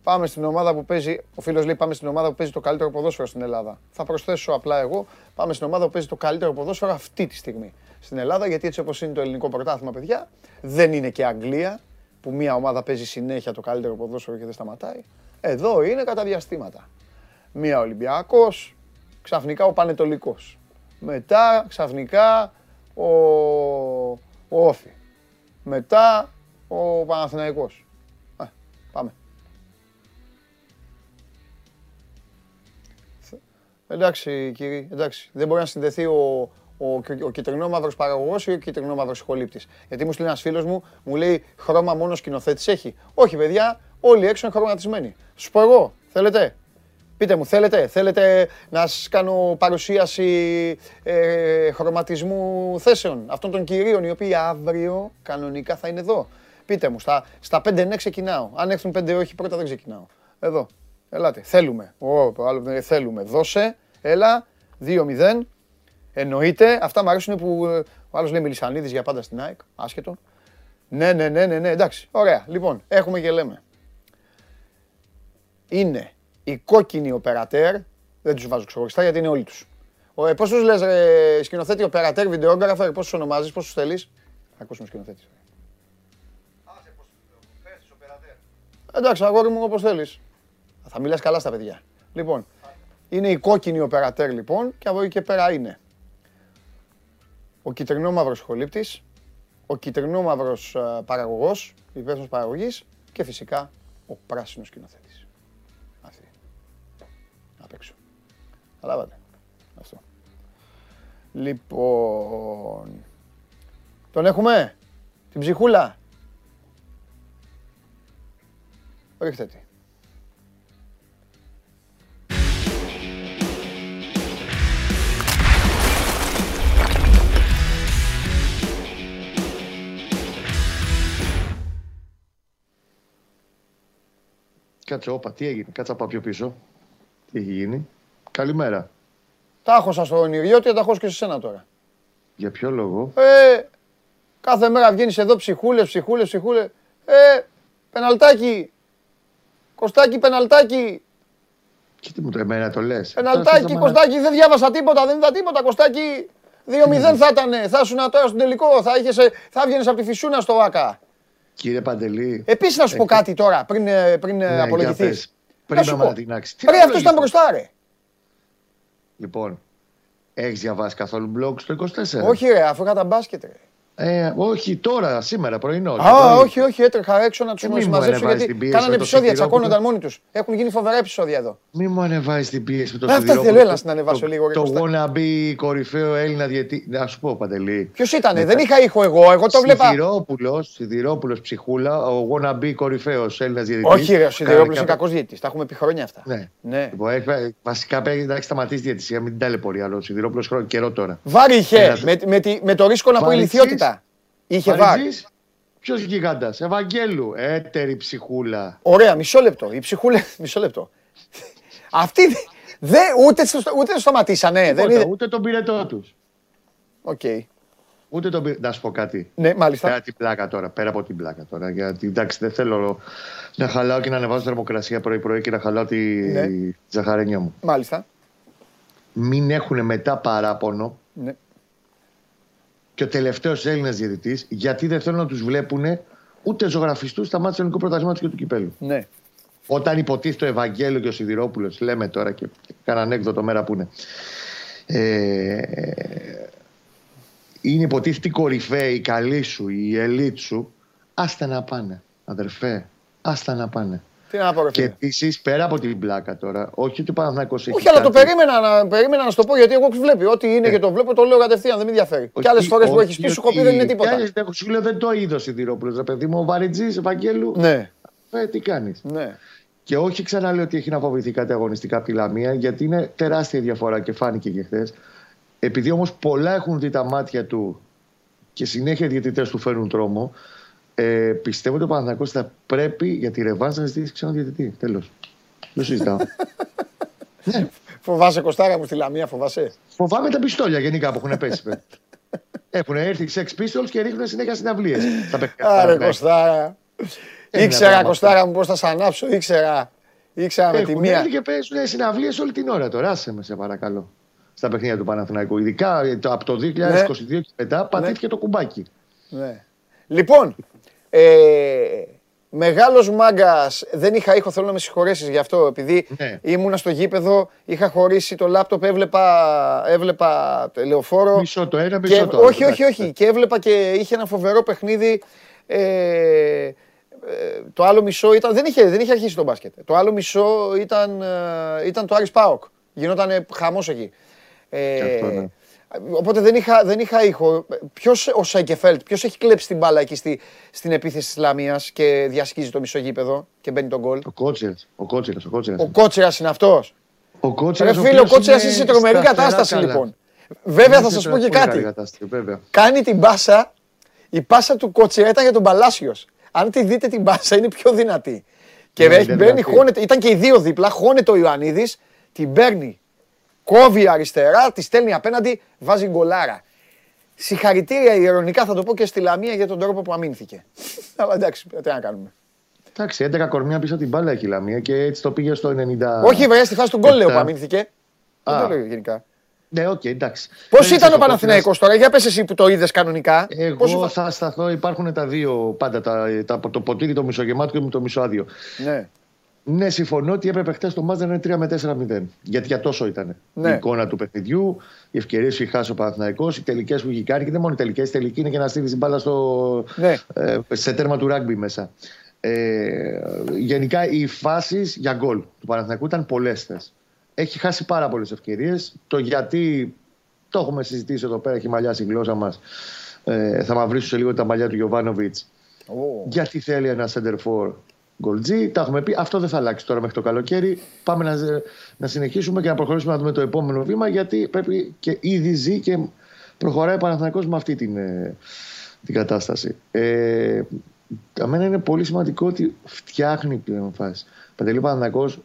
πάμε στην ομάδα που παίζει, ο φίλος λέει πάμε στην ομάδα που παίζει το καλύτερο ποδόσφαιρο στην Ελλάδα. Θα προσθέσω απλά εγώ, πάμε στην ομάδα που παίζει το καλύτερο ποδόσφαιρο αυτή τη στιγμή στην Ελλάδα, γιατί έτσι όπως είναι το ελληνικό πρωτάθλημα, παιδιά, δεν είναι και Αγγλία, που μια ομάδα παίζει συνέχεια το καλύτερο ποδόσφαιρο και δεν σταματάει. Εδώ είναι κατά διαστήματα. Μία Ολυμπιακός, ξαφνικά ο Πανετολικός. Μετά ξαφνικά ο, ο Όφη. Μετά ο Παναθηναϊκός. Α, πάμε. Εντάξει κύριε, εντάξει. Δεν μπορεί να συνδεθεί ο, ο, ο κυτρινόμαυρος παραγωγός ή ο κυτρινόμαυρος σχολήπτη. Γιατί μου στείλει ένας φίλος μου, μου λέει χρώμα μόνο σκηνοθέτης έχει. Όχι, παιδιά, όλοι έξω είναι χρωματισμένοι. Σου πω εγώ, θέλετε; Πείτε μου, θέλετε, θέλετε να σας κάνω παρουσίαση ε, χρωματισμού θέσεων αυτών των κυρίων οι οποίοι αύριο κανονικά θα είναι εδώ. Πείτε μου, στα, στα 5 ναι ξεκινάω. Αν έρθουν 5 όχι, πρώτα δεν ξεκινάω. Εδώ. Ελάτε. Θέλουμε. Ο, άλλο, θέλουμε. Δώσε. Έλα. 2-0. Εννοείται. Αυτά μου αρέσουν που ε, ο άλλος λέει Μιλισανίδη για πάντα στην ΑΕΚ. Άσχετο. Ναι, ναι, ναι, ναι, ναι, εντάξει. Ωραία. Λοιπόν, έχουμε και λέμε. Είναι η κόκκινη οπερατέρ. Δεν τους βάζω ξεχωριστά γιατί είναι όλοι τους. Ε, πώς τους λες, ε, σκηνοθέτη, οπερατέρ, βιντεόγραφερ, πώς τους ονομάζεις, πώς τους θέλεις; Ακούσουμε σκηνοθέτη. Εντάξει, αγόρι μου, όπως θέλεις. Θα μιλάς καλά στα παιδιά. Λοιπόν, είναι η κόκκινη οπερατέρ λοιπόν και από εκεί και πέρα είναι ο κυτρινόμαυρος χολύπτης, ο κυτρινόμαυρος ε, παραγωγός, υπεύθυνος παραγωγής και φυσικά ο πράσινος σκηνοθέτης. Αυτή. Απ' έξω. Καταλάβατε. Αυτό. Λοιπόν... Τον έχουμε; Την ψυχούλα; Ρίχτε τι. Κάτσε, όπα, τι έγινε. Κάτσε από πιο πίσω. Τι έχει γίνει. Καλημέρα. Τα έχω στο ονειριώτη, τα έχω και σε σένα τώρα. Για ποιο λόγο; Ε, κάθε μέρα βγαίνεις εδώ ψυχούλε, ψυχούλε, ψυχούλε. Ε, πεναλτάκι. Κωστάκι, πεναλτάκι. Και τι μου το εμένα το λες. Πεναλτάκι, Κωστάκι, δεν διάβασα τίποτα, δεν είδα τίποτα. Κωστάκι, 2-0 θα ήταν. Θα ήσουν τώρα στον τελικό. Θα, θα έβγαινε από τη φυσούνα στο ΒΑΚΑ. Κύριε Παντελή. Επίσης να σου πω κάτι τώρα πριν, ε, πριν ναι, απολογηθείς. Πριν να ανατινάξεις. Πριν αυτός ήταν μπροστά, ρε. Λοιπόν, έχεις διαβάσει καθόλου blog στο 24. Όχι, ρε, αφού είχα τα μπάσκετ, ρε. Ε, όχι τώρα, σήμερα, πρωινό. το Α, πρωί. όχι, όχι, έτρεχα έξω να τους Ε, μη μου μαζέψω ανεβάζεις γιατί την πίεση κάνανε με το επεισόδια, Σιδηρόπουλο. τσακώνονταν μόνοι τους. Έχουν γίνει φοβερά επεισόδια εδώ. Μη μου ανεβάζεις την πίεση με το Αυτά Σιδηρόπουλο. θέλω, έλα να ανεβάσω Το- λίγο, ρε Το Κώστα. wannabe κορυφαίο Έλληνα διαιτή. Να σου πω, Παντελή. Ποιος ήτανε, δεν είχα ήχο εγώ, εγώ το βλέπα. Σιδηρόπουλος, Σιδηρόπουλος ψυχούλα, ο wannabe κορυφαίος Έλληνας διαιτητής. Όχι, ρε, ο Σιδηρόπουλος είναι κακός διαιτητής. Τα έχουμε πει χρόνια αυτά. Ναι. Ναι. Λοιπόν, έχει- βασικά πρέπει να έχει σταματήσει τη διαιτησία, μην την ταλαιπωρεί άλλο. Ο Σιδηρόπουλος χρόνο καιρό τώρα. Βάρη είχε Ένα- με, με, τη- με το ρίσκο να πω Βαριτζής. ηλικιότητα. Είχε βάρη. Ποιος γιγάντας, Ευαγγέλου, έτερη ψυχούλα. Ωραία, μισό λεπτό. Η ψυχούλα. [LAUGHS] Μισό λεπτό. Αυτοί δεν ούτε, στο, ούτε το σταματήσανε. Δεν Τίποτα, είδε. ούτε τον πυρετό τους. Οκ. Ούτε τον πυρετό. Να σου πω κάτι. Ναι, μάλιστα. Πέρα την πλάκα τώρα, πέρα από την πλάκα τώρα. Γιατί εντάξει, δεν θέλω να χαλάω και να ανεβάζω θερμοκρασία πρωί-πρωί και να χαλάω τη Ναι. ζαχαρένια μου. Μάλιστα. Μην έχουν μετά παράπονο Ναι. Και ο τελευταίος Έλληνας διαιτητής, γιατί δεν θέλουν να τους βλέπουν ούτε ζωγραφιστούς στα μάτια του ελληνικού πρωταθλήματος και του κυπέλου. ναι. Όταν υποτίθεται ο Ευαγγέλιο και ο Σιδηρόπουλος, λέμε τώρα και κάνα ανέκδοτο μέρα που είναι. Ε, είναι υποτίθεται η κορυφαίοι, η καλή σου, η ελίτ σου. Άστα να πάνε, αδερφέ. Άστα να πάνε. Τι να πω, ρε Και φίλε. επίσης, πέρα από την πλάκα τώρα, όχι ότι ο Παναθηναϊκός έχει. Όχι, αλλά το κάτι- περίμενα να, περίμενα να σου το πω γιατί εγώ βλέπει. Ό,τι είναι και το βλέπω, το λέω κατευθείαν. Δεν με ενδιαφέρει. Ε. Όχι, Και άλλες φορές που όχι έχει πει, σου έχω ότι- πει δεν είναι κι τίποτα. άλλες δεν έχω- Σου λέω δεν το είδο Σιδηρόπουλος, ρε παιδί μου. Ο Βαριτζή, Ευαγγέλου. Ναι, Ε, τι κάνεις. ναι. Και όχι ξαναλέω ότι έχει να φοβηθεί κάτι αγωνιστικά από τη Λαμία, γιατί είναι τεράστια διαφορά και φάνηκε και χθες. Επειδή όμως πολλά έχουν δει τα μάτια του και συνέχεια οι διαιτητές του φέρνουν τρόμο, ε, πιστεύω ότι ο Παναθηναϊκός θα πρέπει για τη ρευάνς να ζητήσει ξένο διαιτητή. Τέλος. Δεν συζητάω. [LAUGHS] Φοβάσαι Κωστάρα μου στη Λαμία, φοβάσαι; Φοβάμαι τα πιστόλια γενικά που έχουν πέσει. παι. [LAUGHS] έχουν έρθει οι Sex Pistols και ρίχνουν συνέχεια συναυλίες. Άρε Κωστάρα. Είναι Ήξερα πράγμα Κωστάρα μου πώς θα σ' ανάψω, ήξερα. Ήξερα με τη Έχουν μία. έρθει και παίζουν συναυλίες όλη την ώρα τώρα. Άσε με, σε παρακαλώ. Στα παιχνίδια του Παναθηναϊκού. Ειδικά ε, το- από το 2022 και μετά πατήθηκε το κουμπάκι. Ναι. Λοιπόν, ε, μεγάλος μάγκας. Δεν είχα ήχο, θέλω να με συγχωρέσεις γι' αυτό. Επειδή Ναι. ήμουνα στο γήπεδο, είχα χωρίσει το λάπτοπ, έβλεπα, έβλεπα λεωφόρο. Μισό το ένα, Και, μισό το άλλο. όχι, όχι, όχι. Και έβλεπα και είχε ένα φοβερό παιχνίδι. Ε, ε, το άλλο μισό ήταν. Δεν είχε, δεν είχε αρχίσει το μπάσκετ. Το άλλο μισό ήταν, ε, ήταν το Άρης Πάοκ. Γινόταν χαμός εκεί. Ε, Και αυτό, ναι. Οπότε δεν είχα, δεν είχα ήχο. Ποιος ο Σάικεφέλτ, ποιος έχει κλέψει την μπάλα εκεί στη, στην επίθεση της Λαμίας και διασχίζει το μισό γήπεδο και μπαίνει τον γκολ; Ο Κότσιρας. Ο Κότσιρας. Ο Κότσιρας. Ο Κότσιρας είναι αυτός; Ο Κότσιρας, Ρε ο φίλε, ο οποίος Κότσιρας είναι είναι σε τρομερή σταθερά κατάσταση καλά. λοιπόν. Βέβαια θα Είναι σας σε πω και πολύ καλή κάτι. κατάσταση, βέβαια. Κάνει την πάσα. Η πάσα του Κότσιρα ήταν για τον Παλάσιος. Αν τη δείτε την πάσα είναι πιο δυνατή. Και Ναι, έχει- είναι μπαίνει, δυνατή. χώνεται, ήταν και οι δύο δίπλα, χώνεται ο Ιωαννίδης, την παίρνει, κόβει αριστερά, τη στέλνει απέναντι, βάζει γκολάρα. Συγχαρητήρια ειρωνικά θα το πω και στη Λαμία για τον τρόπο που αμύνθηκε. [LAUGHS] Αλλά εντάξει, τι να κάνουμε. Εντάξει, 11 κορμιά πίσω από την μπάλα έχει η Λαμία και έτσι το πήγε στο 90. Όχι, βέβαια, στη φάση του γκολ λέω που Εφτά. αμύνθηκε. Δεν Α. το λέω γενικά. Ναι, οκ, εντάξει. Πώς Δεν ήταν ξέρεις, ο Παναθηναϊκός τώρα, για πες εσύ που το είδες κανονικά. Εγώ Πώς σου φα- θα σταθώ, υπάρχουν τα δύο πάντα, τα, τα, το ποτήρι το μισογεμάτο και το μισοάδιο. Ναι. Ναι, συμφωνώ ότι έπρεπε χτε το μάτς να είναι 3 με 4-0. Γιατί για τόσο ήταν Ναι. η εικόνα του παιχνιδιού, οι ευκαιρίες που είχε χάσει ο Παναθηναϊκός, οι τελικές που είχε κάνει και δεν μόνο οι τελικές. Η τελική είναι και να στείλεις την μπάλα στο, Ναι. ε, σε τέρμα του ράγκμπι μέσα. Ε, γενικά οι φάσεις για γκολ του Παναθηναϊκού ήταν πολλές Έχει χάσει πάρα πολλές ευκαιρίες. Το γιατί το έχουμε συζητήσει εδώ πέρα, έχει μαλλιάσει η γλώσσα μας. Ε, θα μαυρίσω σε λίγο τα μαλλιά του Γιωβάνοβιτς. Ω. Γιατί θέλει ένα center for γκολτζή. Τα έχουμε πει. Αυτό δεν θα αλλάξει τώρα μέχρι το καλοκαίρι. Πάμε να, να συνεχίσουμε και να προχωρήσουμε να δούμε το επόμενο βήμα. Γιατί πρέπει και ήδη ζει και προχωράει ο Παναθηναϊκός με αυτή την, ε, την κατάσταση. Ε, για μένα είναι πολύ σημαντικό ότι φτιάχνει πλέον φάση. Παντελή Παναθηναϊκός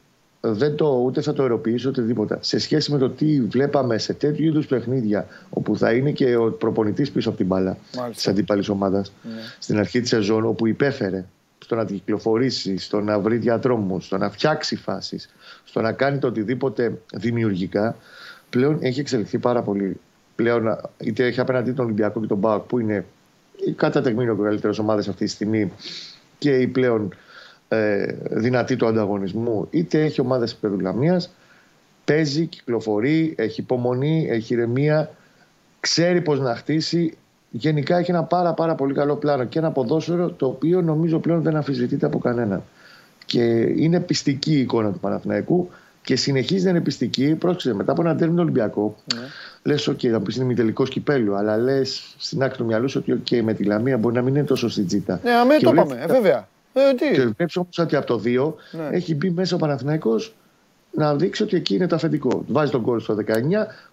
δεν το, ούτε θα το ερωτήσει ούτε τίποτα. Σε σχέση με το τι βλέπαμε σε τέτοιου είδους παιχνίδια, όπου θα είναι και ο προπονητής πίσω από την μπάλα Μάλιστα. της αντίπαλης ομάδας Ναι. στην αρχή της σεζόν, όπου υπέφερε στο να την κυκλοφορήσει, στο να βρει διατρόμου, στο να φτιάξει φάσεις, στο να κάνει το οτιδήποτε δημιουργικά, πλέον έχει εξελιχθεί πάρα πολύ. Πλέον, είτε έχει απέναντί τον Ολυμπιακό και τον Μπάουκ, που είναι οι κατά τεκμήνιο καλύτερε ομάδες αυτή τη στιγμή και οι πλέον ε, δυνατοί του ανταγωνισμού, είτε έχει ομάδες επίπεδου Λαμίας, παίζει, κυκλοφορεί, έχει υπομονή, έχει ηρεμία, ξέρει πώς να χτίσει. Γενικά έχει ένα πάρα, πάρα πολύ καλό πλάνο και ένα ποδόσφαιρο το οποίο νομίζω πλέον δεν αμφισβητείται από κανέναν. Και είναι πιστική η εικόνα του Παναθηναϊκού και συνεχίζει να είναι πιστική. Πρόσεξε, μετά από ένα τέρμινο Ολυμπιακό, ναι. λες: OK, θα πεις είναι μη τελικό κυπέλου, αλλά λες στην άκρη του μυαλού ότι OK, με τη Λαμία μπορεί να μην είναι τόσο στην τζίτα. Ναι, αμέ το είπαμε, ε, βέβαια. Ε, τι; Και βλέπεις όμως ότι από το 2 ναι. έχει μπει μέσα ο Παναθηναϊκός να δείξει ότι εκεί είναι το αφεντικό. Βάζει τον γκολ στο 19.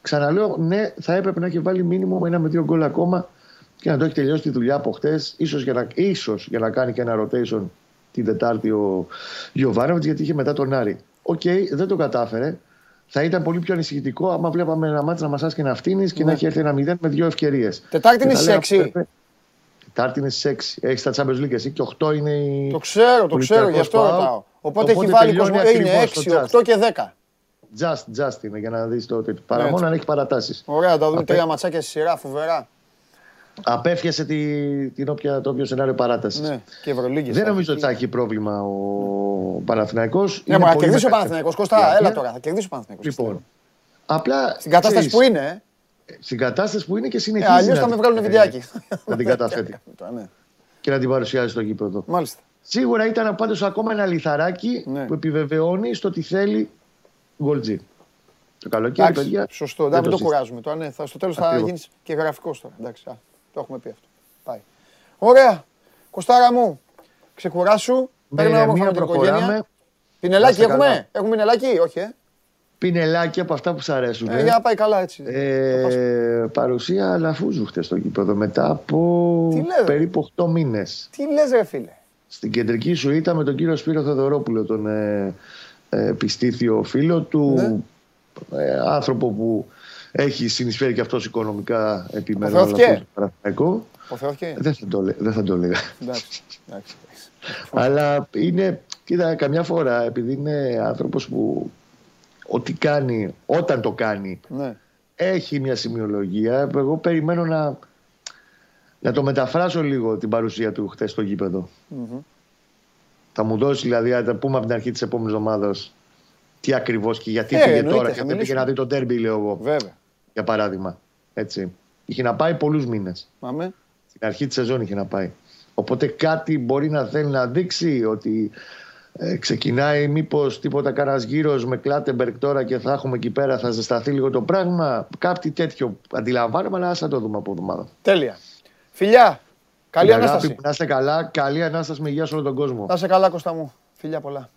Ξαναλέω, ναι, θα έπρεπε να έχει βάλει μίνιμουμ ένα με δύο γκολ ακόμα και να το έχει τελειώσει τη δουλειά από χτες. σω για, να, ίσως για να κάνει και ένα rotation την Τετάρτη ο Γιωβάνοβιτς, γιατί είχε μετά τον Άρη. ΟΚ, okay, δεν το κατάφερε. Θα ήταν πολύ πιο ανησυχητικό άμα βλέπαμε ένα ματς ο να μασάς και να φτύνεις και να ναι. έχει έρθει ένα 0 με δύο ευκαιρίες. Τετάρτη είναι σεξι. Τετάρτη είναι στις 6. Έχεις τα Champions League εσύ και 8 είναι η. Το ξέρω, το ξέρω, γι' αυτό ρωτάω. Οπότε, Οπότε έχει βάλει κόσμο. Είναι 6, 8 και 10. Just, just είναι για να δεις το ότι. Παρά μόνο αν έχει παρατάσεις. Ωραία, θα δούμε τρία ματσάκια στη σειρά, φοβερά. Απέφιασε τη, την όποια, το όποιο σενάριο παράτασης. Ναι, και Ευρωλίγης. Δεν νομίζω ότι θα έχει πρόβλημα ο Παναθηναϊκός. Ναι, μα θα κερδίσει ο Παναθηναϊκός. Κώστα, έλα τώρα, θα κερδίσει ο Παναθηναϊκός. Λοιπόν, απλά. Στην κατάσταση που είναι. Ε. Στην κατάσταση που είναι και συνεχίζει. Ε, Αλλιώ θα με βγάλουν βιντεάκι. Να την καταθέτει. [LAUGHS] Ναι. Και να την παρουσιάζει στο γήπεδο. Μάλιστα. Σίγουρα ήταν πάντως ακόμα ένα λιθαράκι ναι. που επιβεβαιώνει στο ότι θέλει γκολτζή. Το καλοκαίρι, παιδιά. Σωστό, δεν το, το κουράζουμε. Το, ναι, θα, στο τέλος θα γίνεις και γραφικός τώρα. Εντάξει, α, το έχουμε πει αυτό. Πάει. Ωραία. Κοστάρα μου, ξεκουράσου. Παίρνω όμορφα προχωράμε. Πινελάκι έχουμε; Έχουμε πινελάκι, όχι, ε. Πινελάκι από αυτά που σου αρέσουν. Ε, για να πάει καλά έτσι. Ε, παρουσία Αλαφούζου χτες στο γήπεδο μετά από περίπου 8 μήνες. Τι λες, ρε φίλε; Στην κεντρική σου ήταν με τον κύριο Σπύρο Θεοδωρόπουλο, τον ε, ε, πιστήθιο φίλο του. Ναι. Ε, άνθρωπο που έχει συνεισφέρει και αυτός οικονομικά επιμέρους στο Παναθηναϊκό. Δεν θα το, δεν θα το έλεγα. Αλλά είναι, κοίτα, καμιά φορά επειδή είναι άνθρωπος που ό,τι κάνει, όταν το κάνει, ναι. έχει μια σημειολογία. Εγώ περιμένω να, να το μεταφράσω λίγο την παρουσία του χθες στο γήπεδο. Θα μου δώσει δηλαδή, θα πούμε από την αρχή της επόμενης εβδομάδας τι ακριβώς και γιατί ε, πήγε τώρα. Γιατί πήγε να δει τον τέρμπι, λέω εγώ. Βέβαια. Για παράδειγμα. Έτσι. Είχε να πάει πολλούς μήνες. Στην αρχή της σεζόν είχε να πάει. Οπότε κάτι μπορεί να θέλει να δείξει ότι ε, ξεκινάει μήπως τίποτα κανένας γύρος με Κλάτεμπεργκ τώρα και θα έχουμε εκεί πέρα, θα ζεσταθεί λίγο το πράγμα. Κάτι τέτοιο αντιλαμβάνομαι, αλλά θα το δούμε από εβδομάδα. Τέλεια. Φιλιά. Καλή ανάσταση. Να είστε καλά. Καλή ανάσταση με υγεία σε όλο τον κόσμο. Να είστε καλά, Κώστα μου. Φιλιά πολλά.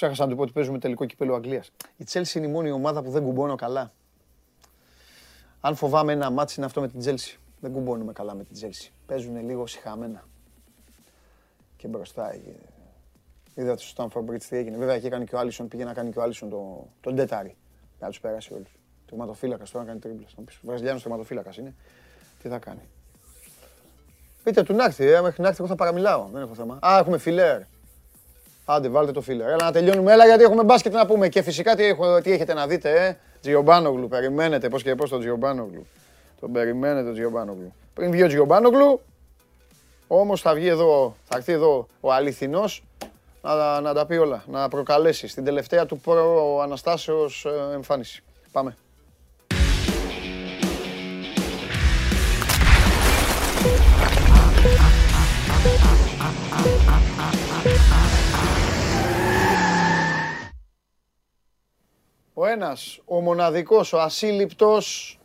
Ξέχασα να του πω ότι παίζουμε τελικό κυπέλο Αγγλίας. Η Chelsea είναι η μόνη ομάδα που δεν κουμπώνω καλά. Αν φοβάμαι ένα μάτσι είναι αυτό με την Chelsea. Δεν κουμπώνουμε καλά με την Chelsea. Παίζουν λίγο συχαμένα. Και μπροστά. Είδατε στο Stanford Bridge τι έγινε. Βέβαια εκεί έκανε και ο Άλισον, πήγε να κάνει και ο Άλισον το, τον Τέταρη. Να τους περάσει όλους. Τερματοφύλακας τώρα κάνει τρίμπλες. Να πεις Βραζιλιάνος τερματοφύλακας είναι. Τι θα κάνει. Πείτε του να έρθει, ε, μέχρι να έρθει εγώ θα παραμιλάω. Δεν έχω θέμα. Α, έχουμε φιλέρ. Άντε, βάλτε το φίλε. Έλα να τελειώνουμε. Έλα γιατί έχουμε μπάσκετ να πούμε. Και φυσικά τι, έχω, τι έχετε να δείτε, ε. Τζιομπάνογλου. Περιμένετε πώς και πώς τον Τζιομπάνογλου. Τον περιμένετε τον Τζιομπάνογλου. Πριν βγει ο Τζιομπάνογλου, όμως θα βγει εδώ, θα έρθει εδώ ο αληθινός να, να τα πει όλα. Να προκαλέσει στην τελευταία του προ Αναστάσεως ε, εμφάνιση. Πάμε. Ο ένας, ο μοναδικός, ο ασύλληπτος,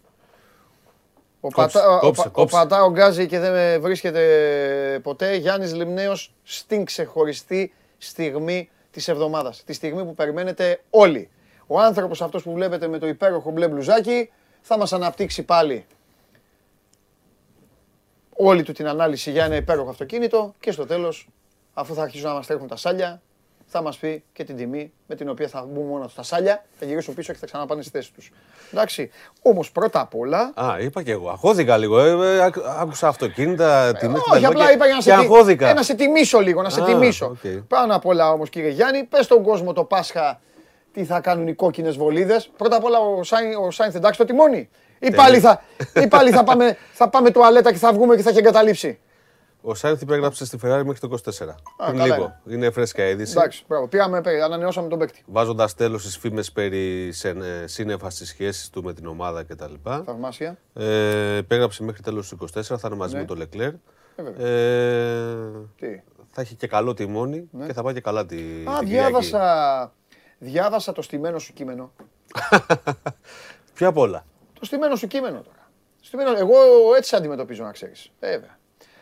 ο, πατά, ο, πατά, ο Γκάζι και δεν βρίσκεται ποτέ, Γιάννης Λιμνέος στην ξεχωριστή στιγμή της εβδομάδας. Τη στιγμή που περιμένετε όλοι. Ο άνθρωπος αυτός που βλέπετε με το υπέροχο μπλε μπλουζάκι θα μας αναπτύξει πάλι όλη του την ανάλυση για ένα υπέροχο αυτοκίνητο και στο τέλος, αφού θα αρχίσουν να μας τρέχουν τα σάλια, θα μας πει και την τιμή με την οποία θα μπουν μόνο στα σάλια, θα γυρίσουν πίσω και θα ξαναπάνε στη θέση τους. Εντάξει. Όμως πρώτα απ' όλα. Α, είπα και εγώ. Αχώθηκα λίγο. Ε, ε άκουσα αυτοκίνητα, τιμή και Όχι, απλά είπα για να σε, ε, να σε τιμήσω λίγο, να σε τιμήσω. Πάνω απ' όλα όμως, κύριε Γιάννη, πες στον κόσμο το Πάσχα τι θα κάνουν οι κόκκινες βολίδες. Πρώτα απ' όλα ο, Σάιν, ο Σάινθ εντάξει το τιμόνι. Ή πάλι, θα, ή πάλι θα, πάμε, θα πάμε τουαλέτα και θα βγούμε και θα έχει εγκαταλείψει. Ο Σάινθ υπέγραψε στη Ferrari μέχρι το 24. Πριν καλά λίγο. Είναι φρέσκια είδηση. Εντάξει, μπράβο. Πήγαμε, πέ- ανανεώσαμε τον παίκτη. Βάζοντας τέλος στις φήμες περί σεν- ε, σύννεφας στι σχέσει του με την ομάδα κτλ. Θαυμάσια. Ε, υπέγραψε μέχρι τέλος του 24, θα είναι μαζί Ναι. με τον Λεκλέρ. Ε, βέβαια. Ε, Τι; θα έχει και καλό τιμόνι και θα πάει και καλά τη, Α, την Κυριακή. διάβασα, διάβασα το στημένο σου κείμενο. [LAUGHS] Ποια απ' όλα; Το στημένο σου κείμενο τώρα. Στημένο, εγώ έτσι αντιμετωπίζω να ξέρεις. Βέβαια.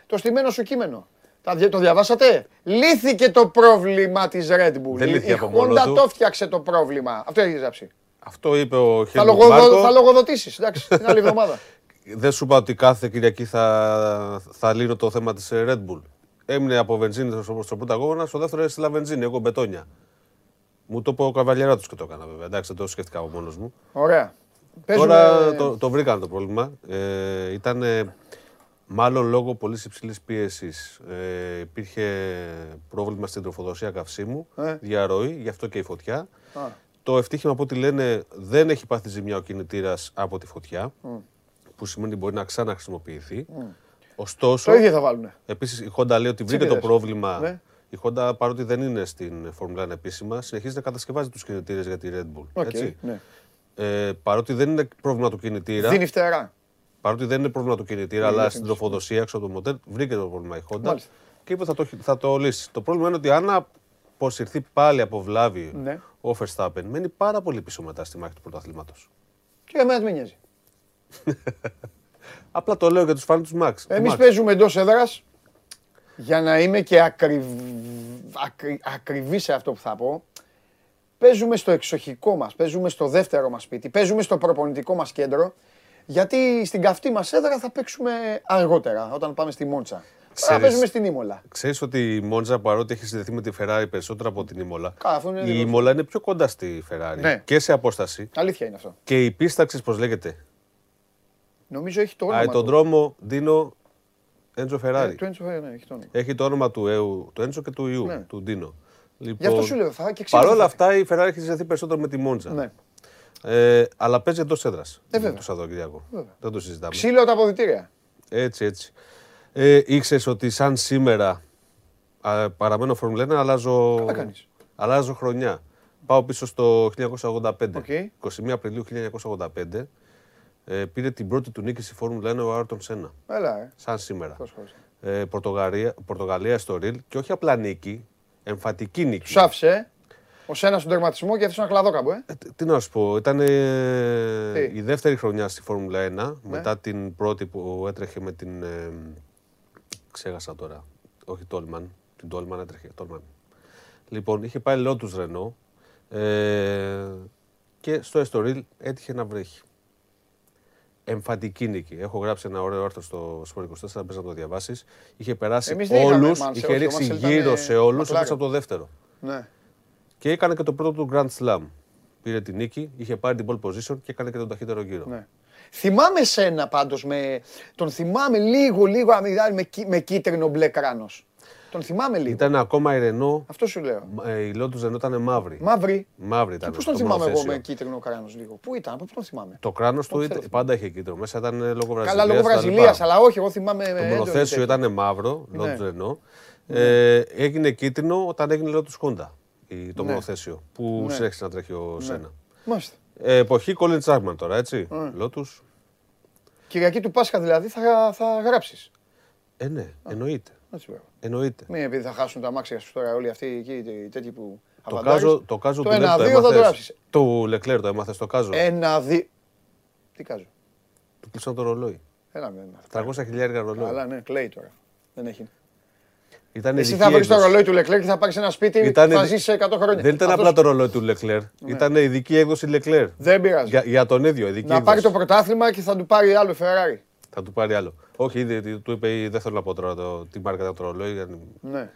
Το στημένο σου κείμενο. Τα δια- Το διαβάσατε; Λύθηκε το πρόβλημα της Red Bull. Δεν λύθηκε Η από μόνο Honda του. το φτιάξε το πρόβλημα. Αυτό έχει γράψει. Αυτό είπε ο Θα, Χέλμουντ λογοδο, Μάρκο. θα λογοδοτήσεις, εντάξει, την άλλη εβδομάδα. [LAUGHS] Δεν σου είπα ότι κάθε Κυριακή θα, θα λύνω το θέμα της ε, Red Bull. Έμεινε από βενζίνη στο, στο πρώτο αγώνα, στο δεύτερο έστειλα βενζίνη, εγώ μπετόνια. Μου το είπε ο καβαλιέρα τους και το έκανα βέβαια. Εντάξει, δεν το σκέφτηκα από μόνος μου. Ωραία. Παίζουμε... Τώρα το, το βρήκαν το πρόβλημα. Ε, ήταν ε, μάλλον λόγω πολύ υψηλής πίεσης. Ε, υπήρχε πρόβλημα στην τροφοδοσία καυσίμου, Ε. διαρροή, γι' αυτό και η φωτιά. Α. Το ευτύχημα από ό,τι λένε δεν έχει πάθει ζημιά ο κινητήρας από τη φωτιά, που σημαίνει μπορεί να ξαναχρησιμοποιηθεί. Ωστόσο, Το ίδιο θα βάλουνε. Επίσης, η Honda λέει ότι βρήκε το είδες; πρόβλημα. Ναι. Η Honda, παρότι δεν είναι στην Formula 1 επίσημα, συνεχίζει να κατασκευάζει τους κινητήρες για τη Red Bull. OK, έτσι. ναι. Ε, παρότι δεν είναι πρόβλημα του κινητήρα, Δίνει φτερά. Παρότι δεν είναι πρόβλημα του κινητήρα, αλλά στην τροφοδοσία έξω από το μοντέλ, βρήκε το πρόβλημα η Honda Μάλιστα. και είπε θα το, θα το λύσεις. Το πρόβλημα είναι ότι αν αποσυρθεί πάλι από βλάβη Ναι. ο Verstappen, μένει πάρα πολύ πίσω μετά στη μάχη του πρωταθλήματος. Και εμένα δεν με νοιάζει. [LAUGHS] Απλά το λέω για τους φάνου του Max. του Εμείς Max. παίζουμε εντός έδρας για να είμαι και ακριβ... ακρι... ακριβή σε αυτό που θα πω. Παίζουμε στο εξοχικό μας, παίζουμε στο δεύτερο μας σπίτι, παίζουμε στο προπονητικό μας κέντρο, γιατί στην καυτή μας έδρα θα παίξουμε αργότερα, όταν πάμε στη Μόντσα. Τώρα Ξέρεις- παίζουμε στην Ήμολα. Ξέρεις ότι η Μόντζα παρότι έχει συνδεθεί με τη Ferrari περισσότερο από την Ήμολα, Κα, αφού είναι η δικό σου. Ήμολα είναι πιο κοντά στη Ferrari Ναι. και σε απόσταση. Αλήθεια είναι αυτό. Και η πίστα, ξέρεις πώς λέγεται; Νομίζω έχει το όνομα Α, τον του. δρόμο Ντίνο Έντζο Ε, Φεράρι. του Έντσο, ε, ναι, έχει το όνομα. Έχει το όνομα του, Εου, του Έντζο και του Ιού, Ναι. του Ντίνο. Λοιπόν, Γι' αυτό σου λέω, θα και ξύλο Παρ' όλα θα αυτά η Ferrari έχει συνδεθεί περισσότερο με τη Μόντζα. Ναι. Ε, αλλά παίζει εντός έδρας. βέβαια. Το Σαββατοκύριακο. Δεν το συζητάμε. Ξύλο τα αποδυτήρια. Έτσι, έτσι. Ε, ήξερες ότι σαν σήμερα α, παραμένω Φόρμουλα 1, αλλάζω, Καλά κάνεις. αλλάζω χρονιά. Πάω πίσω στο 1985. Οκ. 21 Απριλίου 1985 ε, πήρε την πρώτη του νίκη στη Φόρμουλα 1 ο Άιρτον Σένα. Έλα, ε. Σαν σήμερα. Πώς χωρίς. Ε, Πορτογαλία, Πορτογαλία στο Ριλ και όχι απλά νίκη, εμφατική νίκη. Τους άφησε, ε. Ο Σένα στον τερματισμό και αυτό ένα κλαδόκαμπο, ε. Ε, τι- τι να σου πω, ήταν ε, Τι; η δεύτερη χρονιά στη Φόρμουλα 1, Ναι. μετά την πρώτη που έτρεχε με την. ε, ξέχασα τώρα. Όχι Τόλμαν. Την Τόλμαν έτρεχε. Τόλμαν. Λοιπόν, είχε πάει Lotus Renault ε, και στο Estoril έτυχε να βρέχει. Εμφαντική νίκη. Έχω γράψει ένα ωραίο άρθρο στο Sport 24, πες να το διαβάσεις. Είχε περάσει Εμείς δεν είχαμε όλους, Mansell, είχε όχι, ο ρίξει Mansell ήταν, γύρω ε, σε όλους, McLaren. όπως από το δεύτερο. Ναι. Και έκανε και το πρώτο του Grand Slam. Πήρε την νίκη, είχε πάρει την pole position και έκανε και τον ταχύτερο γύρο. Ναι. Θυμάμαι σένα πάντως με... Τον θυμάμαι λίγο, λίγο αμυγδάλι με, κύ- με κίτρινο μπλε κράνος. Τον θυμάμαι λίγο. Ήταν ακόμα η Renault, Αυτό σου λέω. ε, η Lotus Renault ήταν μαύρη. Μαύρη. Μαύρη ήταν. Και πώς τον στο θυμάμαι εγώ μονοθέσιο. με κίτρινο κράνος λίγο. Πού ήταν, από πού τον θυμάμαι; Το κράνος του Πότε ήταν- θέλω. πάντα είχε κίτρινο. Μέσα ήταν ε, λόγω Βραζιλίας. Καλά, λόγω τα λοιπά. Βραζιλίας, αλλά όχι, εγώ θυμάμαι. με Το έντονη μονοθέσιο τέτοια. ήταν μαύρο, Ναι. Lotus Renault. Ε, έγινε κίτρινο όταν έγινε Lotus Honda η- το Ναι. μονοθέσιο που Ναι. συνέχισε να τρέχει ο Σένα. Μάλιστα. Ε, εποχή Colin Chapman τώρα, έτσι. Ναι. Lotus. Κυριακή του Πάσχα δηλαδή θα, θα γράψεις. Ε, ναι, εννοείται. Έτσι βέβαια. εννοείται. Μην επειδή θα χάσουν τα αμάξια σου τώρα όλοι αυτοί εκεί, οι τέτοιοι που Το αβαντάρεις. κάζο, το κάζο το του Λεκ το ένα-δύο θα το έμαθες. γράψεις. Του Λεκλέρ το έμαθες το κάζο; Ένα-δύο. Τι κάζω. Του κλείσαν το ρολόι. Έλα με ένα. 300 χιλιάρια ρολόι. Καλά, ναι, κλαίει τώρα. Δεν έχει. Ήταν Εσύ ειδική θα βρεις το έκδοση. ρολόι του Λεκλέρ και θα πάρεις ένα σπίτι που Ήταν θα ειδι- ζήσει 100 χρόνια. Δεν ήταν Αυτός απλά το ρολόι του Λεκλέρ. Ήταν ειδική έκδοση Λεκλέρ. Δεν πειράζει. Για, για τον ίδιο, ειδική Να πάρει έκδοση. το πρωτάθλημα και θα του πάρει άλλο Ferrari. Θα του πάρει άλλο. Όχι, ήδη του είπε, δεν θέλω να πω τώρα το, τι μάρκα ήταν το ρολόι, για να Ναι. ε,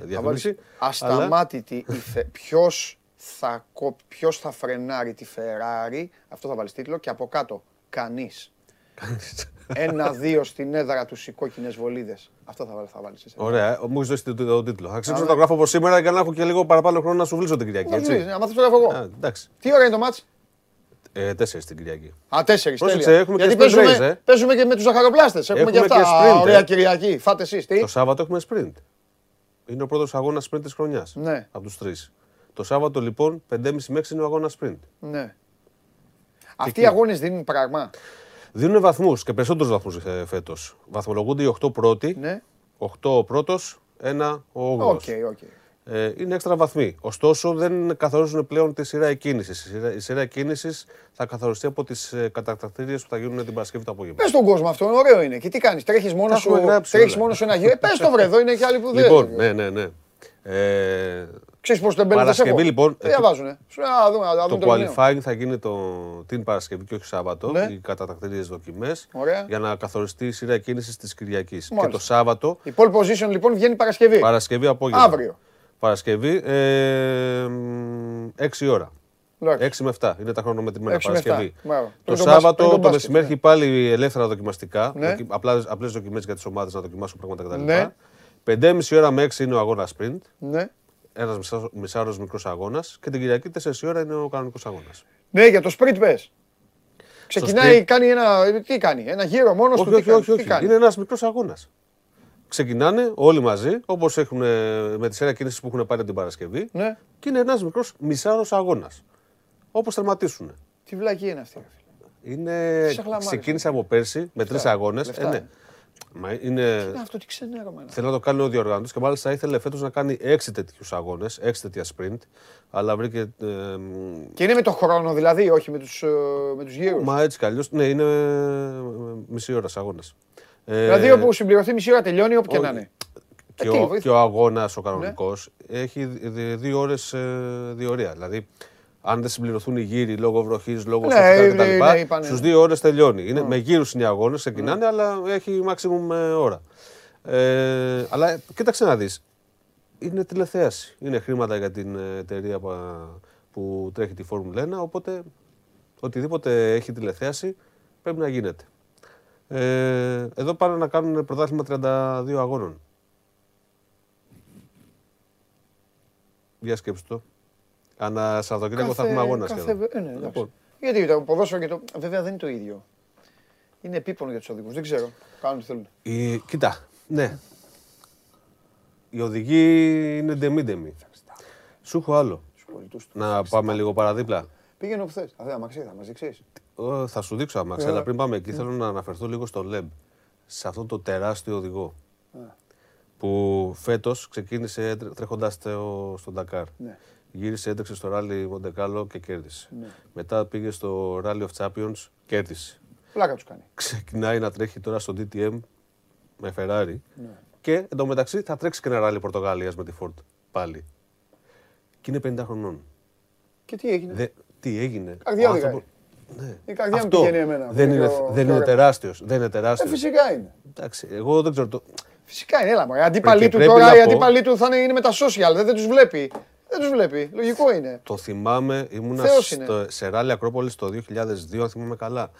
Θα διαφημίσει. βάλεις ασταμάτητη η θε... ποιος, θα, κο- ποιος θα φρενάρει τη Ferrari, αυτό θα βάλεις τίτλο, και από κάτω, κανείς. Ένα-δύο στην έδρα τους οι κόκκινες βολίδες. Αυτό θα, βάλει- θα βάλεις εσύ. Ωραία, ε, μου έχεις δώσει τον τον τίτλο. Θα ξύψω ναι. να το γράφω από σήμερα για να έχω και λίγο παραπάνω χρόνο να σου βρίσκω την Κυριακή. Να Έτσι. βρεις, άμα θες το γράφω Α, εγώ. εντάξει. Τι ώρα είναι το μάτς; Ε, τέσσερις την Κυριακή. Α, τέσσερις. Πρόσεξε, τέλεια. έχουμε Γιατί και sprint παίζουμε, race, ε. παίζουμε και με τους ζαχαροπλάστε. Έχουμε, Έχουμε και αυτά. και sprint, Α, ωραία ε. Κυριακή. Φάτε εσείς. Τι; Το Σάββατο έχουμε sprint. Είναι ο πρώτος αγώνας sprint της χρονιάς. Ναι. Από τους τρεις. Το Σάββατο λοιπόν 5.30 με 6 είναι ο αγώνας sprint. Ναι. Αυτοί οι αγώνες δίνουν πράγμα; Δίνουν βαθμούς και περισσότερους βαθμούς ε, φέτος. Βαθμολογούνται οι 8 πρώτοι. Ναι. 8 ο πρώτος, 1 ο 8. OK, OK. Ε, είναι έξτρα βαθμοί. Ωστόσο, δεν καθορίζουν πλέον τη σειρά εκκίνησης. Η σειρά, η σειρά εκκίνησης θα καθοριστεί από τις ε, κατατακτήριες που θα γίνουν την Παρασκευή το απόγευμα. Πες στον κόσμο αυτό, ωραίο είναι. Και τι κάνεις, τρέχεις μόνος Τα σου, έχουμε γράψει τρέχεις όλα. μόνος σου ένα γύρο. Πες το βρε, εδώ είναι και άλλοι που δεν. Λοιπόν, ναι, ναι, ναι. Ε, Ξέρεις πώς τον μπαίνει Παρασκευή, λοιπόν, Δεν διαβάζουνε. Σου λέει, Α, δούμε, α, το δούμε το νέο. qualifying θα γίνει το, την Παρασκευή και όχι Σάββατο, Ναι. οι κατατακτήριες δοκιμές, Ωραία. για να καθοριστεί η σειρά εκκίνησης της Κυριακής. Και Μάλιστα. το Σάββατο, Η pole position λοιπόν βγαίνει Παρασκευή. Παρασκευή απόγευμα. Αύριο. Παρασκευή, ε, μ, 6 ώρα. Εντάξει. 6 με 7 είναι τα χρονομετρημένα Έξι με εφτά. Παρασκευή. Μπράβο. Το Πριν τον μπάσκετ, πριν Σάββατο τον το μπάσκετ, μεσημέρι ναι. έχει πάλι ελεύθερα δοκιμαστικά. Ναι. δοκι- απλά- Απλές δοκιμές για τις ομάδες να δοκιμάσουν πράγματα κτλ. Ναι. 5,5 ώρα με 6 είναι ο αγώνας sprint. Ναι. Ένας μισάωρο μικρός αγώνας. Και την Κυριακή 4 ώρα είναι ο κανονικός αγώνας. ναι, για το sprint πες. Ξεκινάει, sprint. κάνει ένα. Τι κάνει, ένα γύρο μόνος του. Όχι, τι όχι, κάνει, όχι. τι όχι. κάνει; Είναι ένας μικρός αγώνας. Ξεκινάνε όλοι μαζί, όπως έχουν με τη σειρά κίνηση που έχουν πάρει την Παρασκευή. Ναι. Και είναι ένας μικρός μισάωρο αγώνας. Όπως τερματίσουν. Τι βλακή είναι αυτή. ρε φίλε. Είναι... Τις αχλαμάρες. Ξεκίνησε από πέρσι με τρεις αγώνες. λεφτά. ναι. Μα είναι... Είναι αυτό τι ξενέρωμα. είναι. Θέλει να το κάνει ο διοργανωτή και μάλιστα ήθελε φέτος να κάνει έξι τέτοιους αγώνες, έξι τέτοια sprint. Αλλά βρήκε. ε, μ, Και είναι με το χρόνο δηλαδή, όχι με τους με τους γύρους; μα έτσι κι αλλιώς. Ναι, είναι ε, μισή ώρα αγώνα. Δηλαδή όπου συμπληρωθεί μισή ώρα τελειώνει, όπου και να είναι. και, Ε, τι, ο, βοήθεια. και ο αγώνας ο κανονικός έχει δι- δι- δύο ώρες διορία. Δηλαδή, αν δεν συμπληρωθούν οι γύροι λόγω βροχής, λόγω Ναι, σοφτικά ναι, ναι, κτλ. είπανε. Στους δύο ώρες τελειώνει. Είναι, Με γύρους είναι οι αγώνες, ξεκινάνε, αλλά έχει maximum ε, ώρα. Ε, αλλά ε, κοίταξε να δεις. Είναι τηλεθέαση. Είναι χρήματα για την ε, εταιρεία που, που τρέχει τη Φόρμουλα 1. Οπότε οτιδήποτε έχει τηλεθέαση πρέπει να γίνεται. Ε, εδώ πάνε να κάνουν πρωτάθλημα 32 αγώνων. Για σκέψου το. Ανά Σαββατοκύριακο θα έχουμε αγώνα κάθε- σχεδόν. ε, ναι, εντάξει. Λοιπόν, Γιατί το ποδόσφαιρο και το. Βέβαια δεν είναι το ίδιο. Είναι επίπονο για τους οδηγούς. Δεν ξέρω. Κάνουν τι θέλουν. η, κοίτα, ναι. Οι οδηγοί είναι ντεμή-ντεμή. Σου έχω άλλο. Στους πολιτούς τους. Να πάμε λίγο παραδίπλα. Πήγαινε όπου θες. Θα αμαξί, θα μας δείξεις. Ω, Θα σου δείξω αμάξι, Ε. αλλά πριν πάμε εκεί θέλω να αναφερθώ λίγο στο ΛΕΜ. Σε αυτό το τεράστιο οδηγό. Που φέτος ξεκίνησε τρέχοντας στον Ντακάρ. Ναι. Γύρισε, έτρεξε στο ράλι Μοντεκάλο και κέρδισε. Μετά πήγε στο Rally of Champions, κέρδισε. Πλάκα τους κάνει. Ξεκινάει να τρέχει τώρα στο DTM με Ferrari. Ναι. Και εντωμεταξύ θα τρέξει και ένα ράλι Πορτογαλίας με τη Ford πάλι. Και είναι 50 χρονών. Και τι έγινε; Δε, τι έγινε; Καρδιά Ο οδηγάει. άνθρωπος- Ναι. Η καρδιά μου Αυτό πηγαίνει εμένα. δεν Πιο- είναι, πιο δεν είναι ωραία. τεράστιος. Δεν είναι Ε, τεράστιος. φυσικά είναι. Εντάξει, εγώ δεν ξέρω το... Φυσικά είναι. Έλα, μωρέ. Οι αντίπαλοι Και του πρέπει τώρα, να οι πω- αντίπαλοι του θα είναι, είναι με τα social. Δεν, δεν τους βλέπει. Δεν τους βλέπει. Λογικό είναι. Το θυμάμαι, ήμουνα Θεός είναι. στο, σε ράλι Ακρόπολης το 2002, αν θυμάμαι καλά,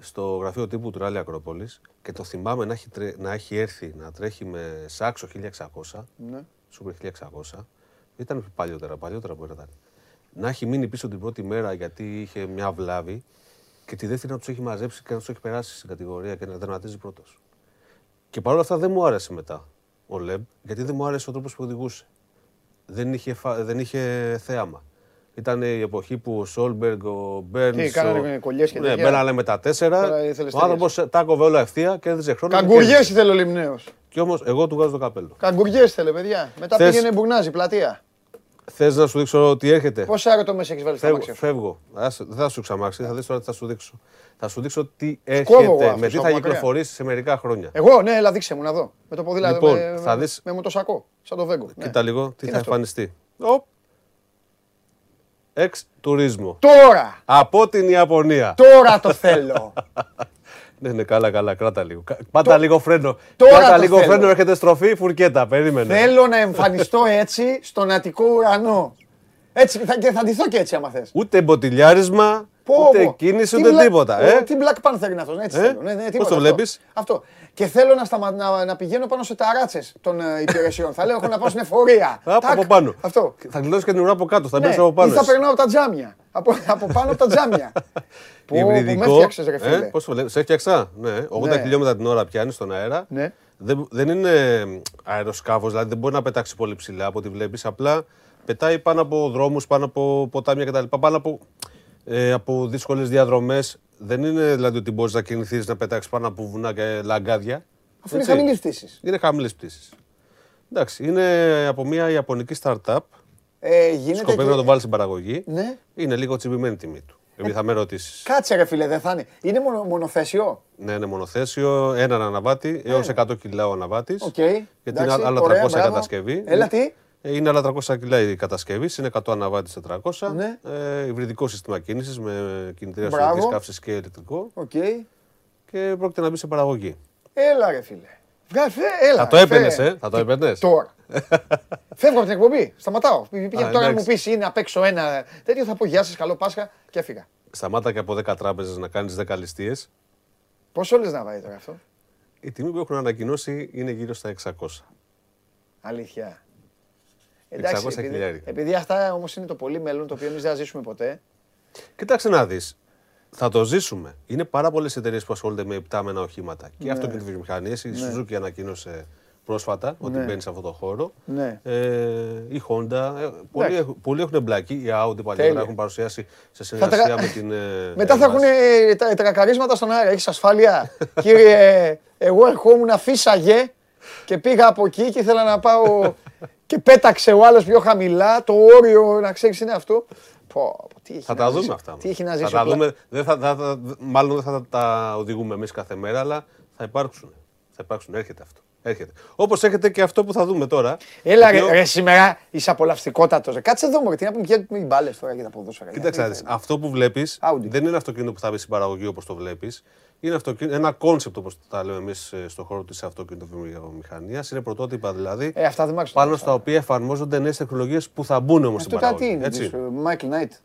στο γραφείο τύπου του ράλι Ακρόπολης και το θυμάμαι να έχει, τρε- να έχει έρθει να τρέχει με σάξο 1600, Ναι. Super 1600, ήταν παλιότερα, παλιότερα που ήταν. Να έχει μείνει πίσω την πρώτη μέρα γιατί είχε μια βλάβη και τη δεύτερη να τους έχει μαζέψει και να τους έχει περάσει στην κατηγορία και να δραματίζει πρώτος. Και παρόλα αυτά δεν μου άρεσε μετά ο Λεμπ, γιατί δεν μου άρεσε ο τρόπος που οδηγούσε. Δεν είχε, φα- δεν είχε θέαμα. Ήταν η εποχή που ο Σόλμπεργκ, ο Μπέρνς. Τι, κάνανε κολλιές και Ναι, τέτοια. μπαίνανε με τα τέσσερα. Τώρα ήθελες Ο άνθρωπος τα κόβε όλα ευθεία και έδιζε χρόνο. και Καγκουριές κέρδισε. ήθελε ο Λιμνέος. Και όμως εγώ του βγάζω το καπέλο. Καγκουριές ήθελε, παιδιά. Μετά Θες- πήγαινε μπουρνάζι, πλατεία. Θες να σου δείξω τι έρχεται; Πόσα άρωτο μέσα έχεις βάλει στα Φεύγω. μάξια σου; φεύγω. Άσε, δεν θα σου ξαμάξει, θα δεις τώρα τι θα σου δείξω. Θα σου δείξω τι κόβω εγώ έρχεται, αυτούς με τι από θα μακριά. κυκλοφορήσει σε μερικά χρόνια. Εγώ, ναι, έλα δείξε μου να δω. Με το ποδήλατο. Λοιπόν, με, θα με, δεις- με μοτοσακό. Σαν το βέγκο. ναι. Κοίτα λίγο τι είναι θα αυτό; εμφανιστεί. Οπ. Εξ τουρίσμο. Τώρα! Από την Ιαπωνία. Τώρα το θέλω. [LAUGHS] Ναι, ναι, καλά, καλά, κράτα λίγο. Κα- Πάτα λίγο φρένο. Τώρα Πάτα το λίγο θέλω. φρένο, έρχεται στροφή, φουρκέτα. Περίμενε. θέλω να εμφανιστώ έτσι στον Αττικό ουρανό. Έτσι, θα, και θα ντυθώ και έτσι άμα θες. Ούτε μποτιλιάρισμα, Ούτε κίνηση, Τι ούτε Black- τίποτα, ο- ε. Τι Black Panther είναι αυτός, έτσι Ε, θέλω. Ναι, ναι, πώς τίποτα το αυτό. βλέπεις; Αυτό. Και θέλω να, σταμα... να, να πηγαίνω πάνω σε ταράτσε των ε, υπηρεσιών. θα λέω έχω να πάω στην εφορία. [LAUGHS] Απ' Τάκ. από πάνω. Αυτό. Θα γλιτώσεις και την ουρά από κάτω, θα Ναι, μπει από πάνω. ή θα εσύ. περνάω από τα τζάμια. Από, από πάνω από τα τζάμια. [LAUGHS] Πω, πω, Υβριδικό. με έφτιαξες, ρε φίλε. Ε, πώς το βλέπεις, σε έφτιαξα; Ναι, 80 Ναι. χιλιόμετρα την ώρα πιάνεις στον αέρα. Ναι. Δεν, δεν είναι αεροσκάφος, δηλαδή δεν μπορεί να πετάξει πολύ ψηλά από ό,τι βλέπεις. Απλά πετάει πάνω από δρόμους, πάνω από ποτάμια κτλ. Πάνω από, ε, από δύσκολες διαδρομές. Δεν είναι δηλαδή ότι μπορείς να κινηθείς να πετάξεις πάνω από βουνά και λαγκάδια. Αφού είναι Έτσι. χαμηλής πτήσης. Είναι χαμηλές πτήσεις. Εντάξει, είναι από μια ιαπωνική startup. Ε, γίνεται Σκοπεύει και- να το βάλει στην παραγωγή. Ναι. Είναι λίγο τσιμπημένη η τιμή του. Επειδή θα με ρωτήσεις. Κάτσε ρε φίλε, δεν θα είναι. Είναι μονο, μονοθέσιο; Ναι, είναι μονοθέσιο, έναν αναβάτη έως 100 κιλά ο αναβάτης. Οκ. Γιατί είναι Εντάξει, άλλα 300 ωραία, η μπράβο. κατασκευή. Έλα τι; Ε, Είναι άλλα 300 κιλά η κατασκευής, είναι 100 αναβάτης 400. Ναι. Ε, υβριδικό σύστημα κίνησης με κινητήρα Μπράβο. εσωτερικής καύσης και ηλεκτρικό. Οκ. Και πρόκειται να μπει σε παραγωγή. Έλα ρε φίλε. Βγα- φε- Έλα, Θα το φε- έπαιρνες, ε. Θα το έπαιρνες. Τώρα. [LAUGHS] Φεύγω από την εκπομπή. Σταματάω. Πήγαινε Α, τώρα να μου εντάξει. πεις είναι απ' έξω ένα τέτοιο. Θα πω γεια σας, καλό Πάσχα και έφυγα. Σταμάτα και από 10 τράπεζες να κάνεις 10 ληστείες. Πόσο λε να βάλει τώρα αυτό; Η τιμή που έχουν ανακοινώσει είναι γύρω στα 600. Αλήθεια. 600 επειδή, χιλιάρικα. επειδή αυτά όμως είναι το πολύ μέλλον το οποίο εμείς δεν θα ζήσουμε ποτέ. Κοίταξε να δεις. Θα το ζήσουμε. Είναι πάρα πολλές εταιρείες που ασχολούνται με υπτάμενα οχήματα και Ναι. αυτοκινητοβιομηχανίες. Η Suzuki ανακοίνωσε πρόσφατα ότι Ναι. μπαίνει σε αυτό το χώρο. Ναι. Ε, η Honda. ε, πολλοί, Εντάξει. έχουν- πολλοί έχουν εμπλακεί. Οι Audi παλιότερα Τέλεια. έχουν παρουσιάσει σε Θα συνεργασία τρα- με την. ε, Μετά θα Airbus. έχουν ε, τα τρακαρίσματα στον αέρα. Έχεις ασφάλεια; Κύριε, εγώ ερχόμουν, φύσαγε και πήγα από εκεί και ήθελα να πάω. Και πέταξε ο άλλος πιο χαμηλά. Το όριο, να ξέρεις, είναι αυτό. Πω, πω, τι έχει Θα να τα ζήσει- δούμε αυτά. Τι έχει να θα ζήσει. τα ο πλα- δούμε, δεν θα, θα- θα- μάλλον δεν θα τα οδηγούμε εμείς κάθε μέρα, αλλά θα υπάρξουν. Θα υπάρξουν. Έρχεται αυτό. Έρχεται. Όπως έρχεται και αυτό που θα δούμε τώρα. Έλα το ρε, οποίο- ρε, σήμερα είσαι απολαυστικότατος. Κάτσε εδώ μου, τι να πούμε και με μπάλες τώρα για τα ποδόσφαιρα. Κοίταξε, να Γιατί δεις, αυτό που βλέπεις Audi. δεν είναι αυτοκίνητο που θα μπει στην παραγωγή όπως το βλέπεις. Είναι αυτοκίνητο, ένα concept όπως τα λέμε εμείς στον χώρο της αυτοκινητοβιομηχανίας. Είναι πρωτότυπα δηλαδή. Ε, αυτά δεν μ' άκουσαν. πάνω στα οποία εφαρμόζονται νέες τεχνολογίες που θα μπουν όμως στην Αυτό κάτι παραγωγή. είναι, έτσι. της, ε, Michael Knight.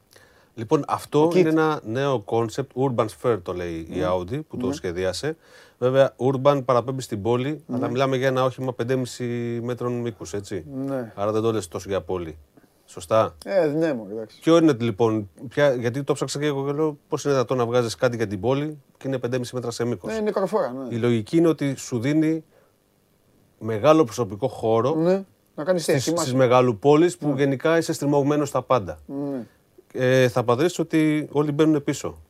Λοιπόν, αυτό KITT. είναι ένα νέο concept, Urban Sphere το λέει Ναι. η Audi που το σχεδίασε. Βέβαια, Urban παραπέμπει στην πόλη, αλλά μιλάμε για ένα όχημα 5,5 μέτρων μήκους, έτσι. Ναι. Άρα δεν το λες τόσο για πόλη. Σωστά. Ε, ναι, μου, εντάξει. Ποιο είναι λοιπόν, ποια, γιατί το 'ψαξα και εγώ και λέω πώς είναι δυνατόν να βγάζεις κάτι για την πόλη και είναι 5,5 μέτρα σε μήκος; Ναι, είναι καροφόρα, ναι. Η λογική είναι ότι σου δίνει μεγάλο προσωπικό χώρο Ναι, να κάνεις τι, στις, ετοιμάσαι. στις μεγαλοπόλεις που γενικά είσαι στριμωγμένος στα πάντα. Ναι. Ε, θα πατρίσει ότι όλοι μπαίνουν πίσω.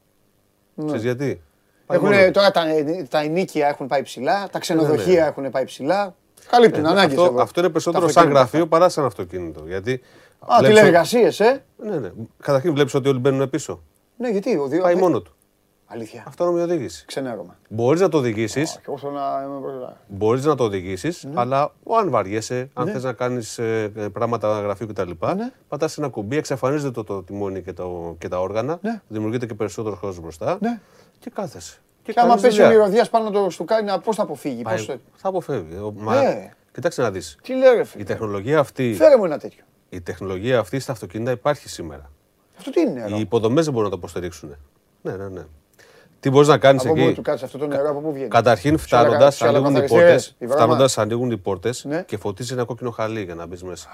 Ξέρεις γιατί; Πάει μόνο Έχουνε, του. τώρα τα, τα ενίκια έχουν πάει ψηλά, τα ξενοδοχεία έχουν πάει ψηλά. Καλύπτουν ανάγκες Ναι, αυτό, εδώ. αυτό είναι Τα περισσότερο σαν αυτοκίνητα. γραφείο παρά σαν αυτοκίνητο. Γιατί Α, βλέπεις τηλεργασίες, ε. ότι- Ναι, ναι. Καταρχήν βλέπεις ότι όλοι μπαίνουν πίσω. Ναι, γιατί ο δύο. Πάει μόνο του. Αλήθεια. Αυτόνομη οδήγηση. Ξενέρωμα. Μπορείς να το οδηγήσεις, Όχι, εγώ θέλω να είμαι μπροστά. μπορείς να το οδηγήσεις, Ναι. αλλά αν βαριέσαι, αν θες να κάνεις πράγματα γραφείου κτλ., Ναι. πατάς ένα κουμπί, εξαφανίζεται το, το τιμόνι και, το, και τα όργανα, Ναι. δημιουργείται και περισσότερο χώρο μπροστά Ναι. Και κάθεσαι. Και άμα κάνεις πέσει ο δουλειά. μυρωδιάς πάνω το στουκάρι, να- πώς θα αποφύγει. Πάει- Πώς... Θα αποφεύγει. Ο- Μα, Ναι. Κοιτάξτε να δεις. Τι λέω ρε Η φίλε. τεχνολογία αυτή, Φέρε μου ένα τέτοιο. η τεχνολογία αυτή στα αυτοκίνητα υπάρχει σήμερα. Αυτό τι είναι νερό; Οι υποδομές δεν μπορούν να το υποστηρίξουν. Ναι, ναι, ναι. Τι μπορείς να κάνεις Από πού εκεί. του κάτσε αυτό το νερό, από πού βγαίνει; Καταρχήν Σε άλλα- φτάνοντας, σε άλλα ανοίγουν οι καθαριστήρες, πόρτε. η βρώμα. Φτάνοντας, ανοίγουν οι πόρτες Ναι. και φωτίζει ένα κόκκινο χαλί για να μπεις μέσα.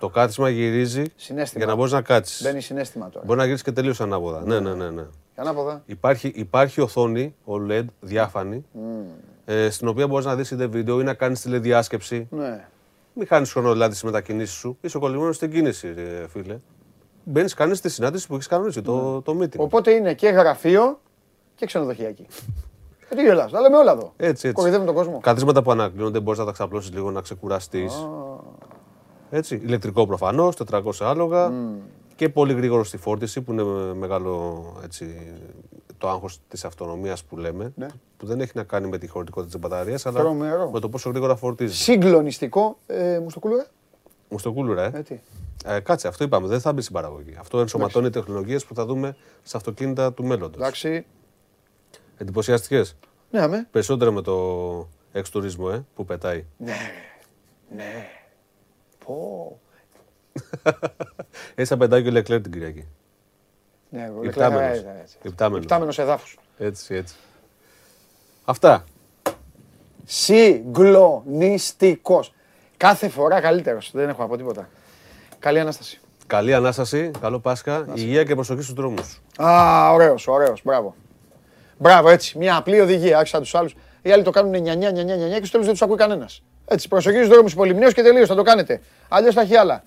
Το κάθισμα γυρίζει Συναίσθημα. για να μπορείς να κάτσεις. Μπαίνει συνέστημα τώρα. Μπορεί να γυρίσεις και τελείως ανάποδα. Ναι, ναι, ναι. ναι. Ανάποδα. Υπάρχει, υπάρχει οθόνη OLED διάφανη, ε, στην οποία μπορείς να δεις είτε βίντεο ή να κάνεις τηλεδιάσκεψη. Ναι. Μην χάνεις χρόνο δηλαδή στις μετακινήσεις σου. Είσαι κολλημένο στην κίνηση, ρε, φίλε. Μπαίνεις, κάνεις τη συνάντηση που έχεις κανονίσει, το, το meeting. Οπότε είναι και γραφείο και ξενοδοχειακή. Ε, τι γελάς, τα λέμε όλα εδώ. Έτσι, έτσι. Κοροϊδεύουμε τον κόσμο. Καθίσματα που ανακλίνονται, μπορείς να τα ξαπλώσεις λίγο, να ξεκουραστείς. Έτσι. Ηλεκτρικό προφανώς, 400 άλογα. Και πολύ γρήγορο στη φόρτιση που είναι μεγάλο έτσι, το άγχος της αυτονομίας που λέμε. Ναι. Που δεν έχει να κάνει με τη χωρητικότητα της μπαταρίας, αλλά Τρομερό. με το πόσο γρήγορα φορτίζεις. Συγκλονιστικό. Ε, μου στο κούλουρα. Μου στο κούλουρα, ε. Ε, τι. Ε, κάτσε, αυτό είπαμε, δεν θα μπει στην παραγωγή. Αυτό ενσωματώνει τεχνολογίες που θα δούμε στα αυτοκίνητα του μέλλοντος. Εντάξει. Εντυπωσιαστικέ. Ναι, αμέ. Περισσότερο με το εξτουρίσμο, ε, που πετάει. Ναι. Ναι. Πω. Έτσι θα πετάει και ο Λεκλέρ την Κυριακή. Ναι, ο Υπτάμενος. Leclerc, ε, έτσι. Υπτάμενος. Υπτάμενος εδάφους. Έτσι, έτσι. Αυτά. Συγκλονιστικός. Κάθε φορά καλύτερος. Δεν έχω να πω τίποτα. Καλή Ανάσταση. Καλή Ανάσταση, καλό Πάσχα, υγεία και προσοχή στους δρόμους. Α, ωραίος, ωραίος. Μπράβο. Μπράβο, έτσι. Μια απλή οδηγία. Άρχισα τους άλλους. Οι άλλοι το κάνουν 9 9 9 9 και στο τέλος δεν τους ακούει κανένας. Έτσι, προσοχή στους δρόμους υπολοιμνίως και τελείως. Θα το κάνετε. Αλλιώς θα έχει άλλα.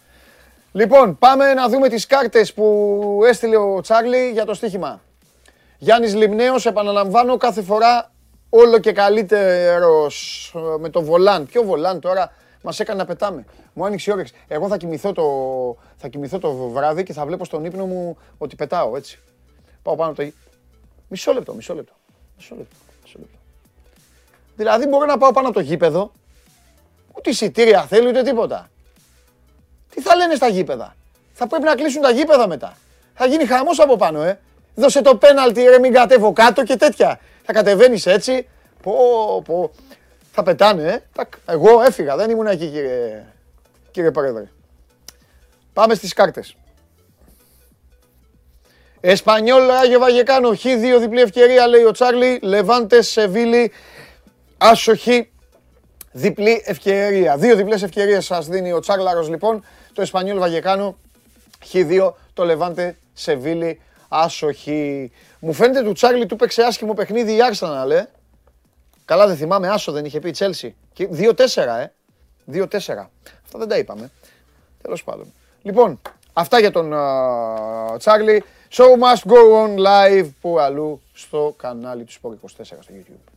Λοιπόν, πάμε να δούμε τις κάρτες που έστειλε ο Τσάρλι για το στοίχημα. Γιάννης Λιμνέος, επαναλαμβάνω, κάθε φορά όλο και καλύτερος ε, με το βολάν. Ποιο βολάν τώρα μας έκανε να πετάμε. Μου άνοιξε η όρεξη. Εγώ θα κοιμηθώ, το, θα κοιμηθώ το βράδυ και θα βλέπω στον ύπνο μου ότι πετάω, έτσι. Πάω πάνω από το... Μισό λεπτό, μισό λεπτό. Μισό λεπτό, μισό λεπτό. Δηλαδή μπορώ να πάω πάνω από το γήπεδο, ούτε εισιτήρια θέλει ούτε τίποτα. Τι θα λένε στα γήπεδα; Θα πρέπει να κλείσουν τα γήπεδα μετά. Θα γίνει χαμός από πάνω, ε. Δώσε το πέναλτι, ρε, μην κατέβω κάτω και τέτοια. Θα κατεβαίνεις έτσι. Πω, πω. Θα πετάνε, ε. Τακ. Εγώ έφυγα, δεν ήμουν εκεί, κύριε, κύριε Πρόεδρε. Πάμε στις κάρτες. Εσπανιόλ, Άγιο Βαγεκάνο, Χ2 διπλή ευκαιρία, λέει ο Τσάρλι. Λεβάντε, Σεβίλη, άσοχη, διπλή ευκαιρία. Δύο διπλές ευκαιρίες σας δίνει ο Τσάρλαρος λοιπόν. Το Εσπανιόλ Βαγεκάνο, Χ2, το Λεβάντε, Σεβίλη, άσοχη. Μου φαίνεται του Τσάρλι του παίξε άσχημο παιχνίδι η Arsenal, ε. Καλά δεν θυμάμαι, άσο δεν είχε πει η Τσέλσι. 2-4, ε. 2-4. Αυτά δεν τα είπαμε. Τέλος πάντων. Λοιπόν, αυτά για τον α, Τσάρλι. Show must go on live που αλλού στο κανάλι του Sport 24 στο YouTube.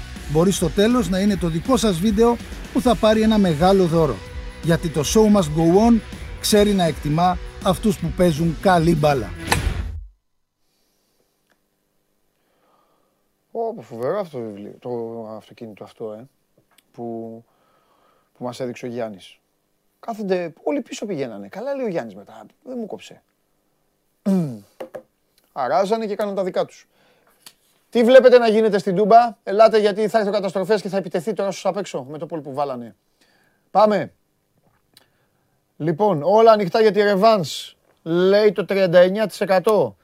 Μπορεί στο τέλος να είναι το δικό σας βίντεο που θα πάρει ένα μεγάλο δώρο. Γιατί το show must go on ξέρει να εκτιμά αυτούς που παίζουν καλή μπάλα. Ω, φοβερό αυτό το βιβλίο, το αυτοκίνητο αυτό, ε, που, που μας έδειξε ο Γιάννης. Κάθονται, όλοι πίσω πηγαίνανε. Καλά λέει ο Γιάννης μετά, δεν μου κόψε. Αράζανε και κάναν τα δικά τους. Τι βλέπετε να γίνεται στην Τούμπα, ελάτε γιατί θα έρθει ο καταστροφές και θα επιτεθεί τώρα στους απ' έξω με το πόλ που βάλανε. Πάμε. Λοιπόν, όλα ανοιχτά για τη Ρεβάνς. Λέει το 39%.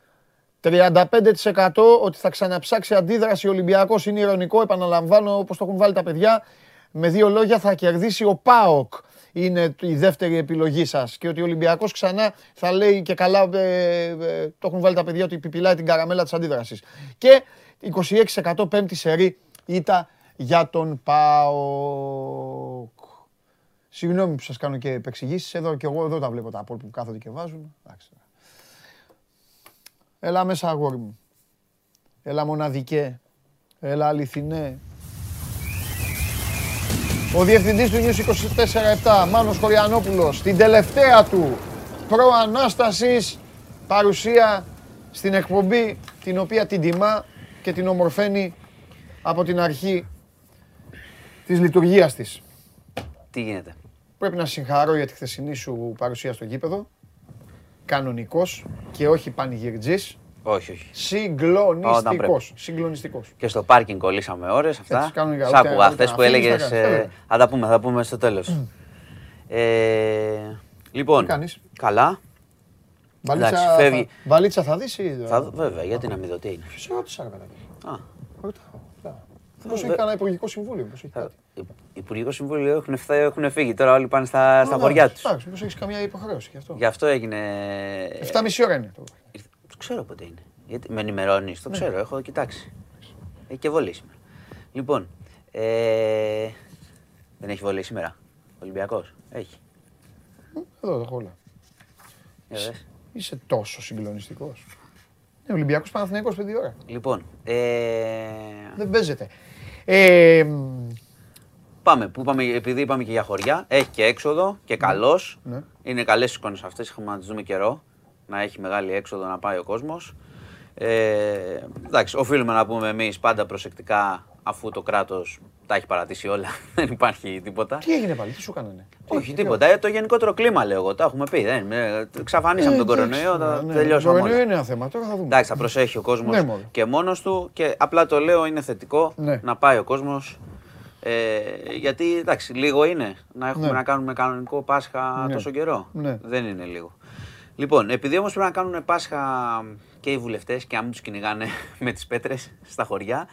35% ότι θα ξαναψάξει αντίδραση ο Ολυμπιακός. Είναι ηρωνικό, επαναλαμβάνω όπως το έχουν βάλει τα παιδιά. Με δύο λόγια θα κερδίσει ο ΠΑΟΚ. Είναι η δεύτερη επιλογή σας. Και ότι ο Ολυμπιακός ξανά θα λέει και καλά, ε, ε, το έχουν βάλει τα παιδιά, ότι επιπυλάει την καραμέλα της αντίδρασης. Και 26% πέμπτη σερή ήττα για τον ΠΑΟΚ. Συγγνώμη που σας κάνω και επεξηγήσεις. Εδώ και εγώ εδώ τα βλέπω τα απόλυτα που κάθονται και βάζουν. Εντάξει. Έλα μέσα αγόρι μου. Έλα μοναδικέ. Έλα αληθινέ. Ο διευθυντής του News 24-7, Μάνος Χωριανόπουλος, την τελευταία του προανάστασης παρουσία στην εκπομπή την οποία την τιμά και την ομορφαίνει από την αρχή της λειτουργίας της. Τι γίνεται; Πρέπει να συγχαρώ για τη χθεσινή σου παρουσία στο γήπεδο. Κανονικός και όχι πανηγυρτζής. Όχι, όχι. Συγκλονιστικός. Συγκλονιστικός. Και στο πάρκινγκ κολλήσαμε ώρες αυτά. Έτσι, κάνουν για- Σ' ούτε- άκουγα ούτε χθες να που φύγεις, έλεγες. τα κάνεις, βέβαια. Θα τα πούμε, θα πούμε στο τέλος. Ε, λοιπόν, Τι κάνεις; καλά. Βαλίτσα, Εντάξει, φεύγει. θα, βαλίτσα θα δεις ή... Θα, δω- βέβαια, γιατί να μην δω τι είναι. Σε ρώτησα, ρε παιδάκι. Α, Ρωτάω, ρωτάω. Πώς έχει κανένα υπουργικό συμβούλιο, πώς έχει θα- κάτι; Υ- Υπουργικό Συμβούλιο έχουν, φθά- έχουν φύγει. Τώρα όλοι πάνε στα, στα Α, χωριά εντάξει, τους. Εντάξει, πώς έχεις καμιά υποχρέωση γι' αυτό. Γι' αυτό έγινε. 7,5 ώρα είναι το. Ήρθε- Το ξέρω πότε είναι. Γιατί με ενημερώνεις, Ναι. το ξέρω, έχω κοιτάξει. Έχει και βολή σήμερα. Λοιπόν, ε, δεν έχει βολή σήμερα. Ολυμπιακός. Έχει. Εδώ το έχω όλα. Για δες. Είσαι τόσο συγκλονιστικός. Είναι Ολυμπιακός Παναθηναϊκός 5 ώρα. Λοιπόν, ε, Δεν παίζεται. Ε, μ, πάμε, που πάμε, επειδή είπαμε και για χωριά, έχει και έξοδο και καλός. Ναι. Είναι καλές εικόνες αυτές, έχουμε να τις δούμε καιρό. Να έχει μεγάλη έξοδο να πάει ο κόσμος. Ε, εντάξει, οφείλουμε να πούμε εμείς πάντα προσεκτικά, αφού το κράτος τα έχει παρατήσει όλα. [LAUGHS] δεν υπάρχει τίποτα. Τι έγινε πάλι, τι σου κάνανε. Όχι, τίποτα. Ε, το γενικότερο κλίμα λέω εγώ. Τα έχουμε πει. Δεν, ε, εξαφανίσαμε Ε, τον εντάξει, κορονοϊό, τα ναι, ναι. τελειώσαμε. Το κορονοϊό όλα. είναι ένα θέμα, τώρα θα δούμε. Εντάξει, θα προσέχει ο κόσμος Ναι, μωρέ. και μόνος του και απλά το λέω είναι θετικό Ναι. να πάει ο κόσμος. Ε, γιατί εντάξει, λίγο είναι να έχουμε Ναι. να κάνουμε κανονικό Πάσχα Ναι. τόσο καιρό. Ναι. Δεν είναι λίγο. Λοιπόν, επειδή όμως πρέπει να κάνουν Πάσχα και οι βουλευτές και αν μην τους κυνηγάνε [LAUGHS] με τις πέτρες στα χωριά,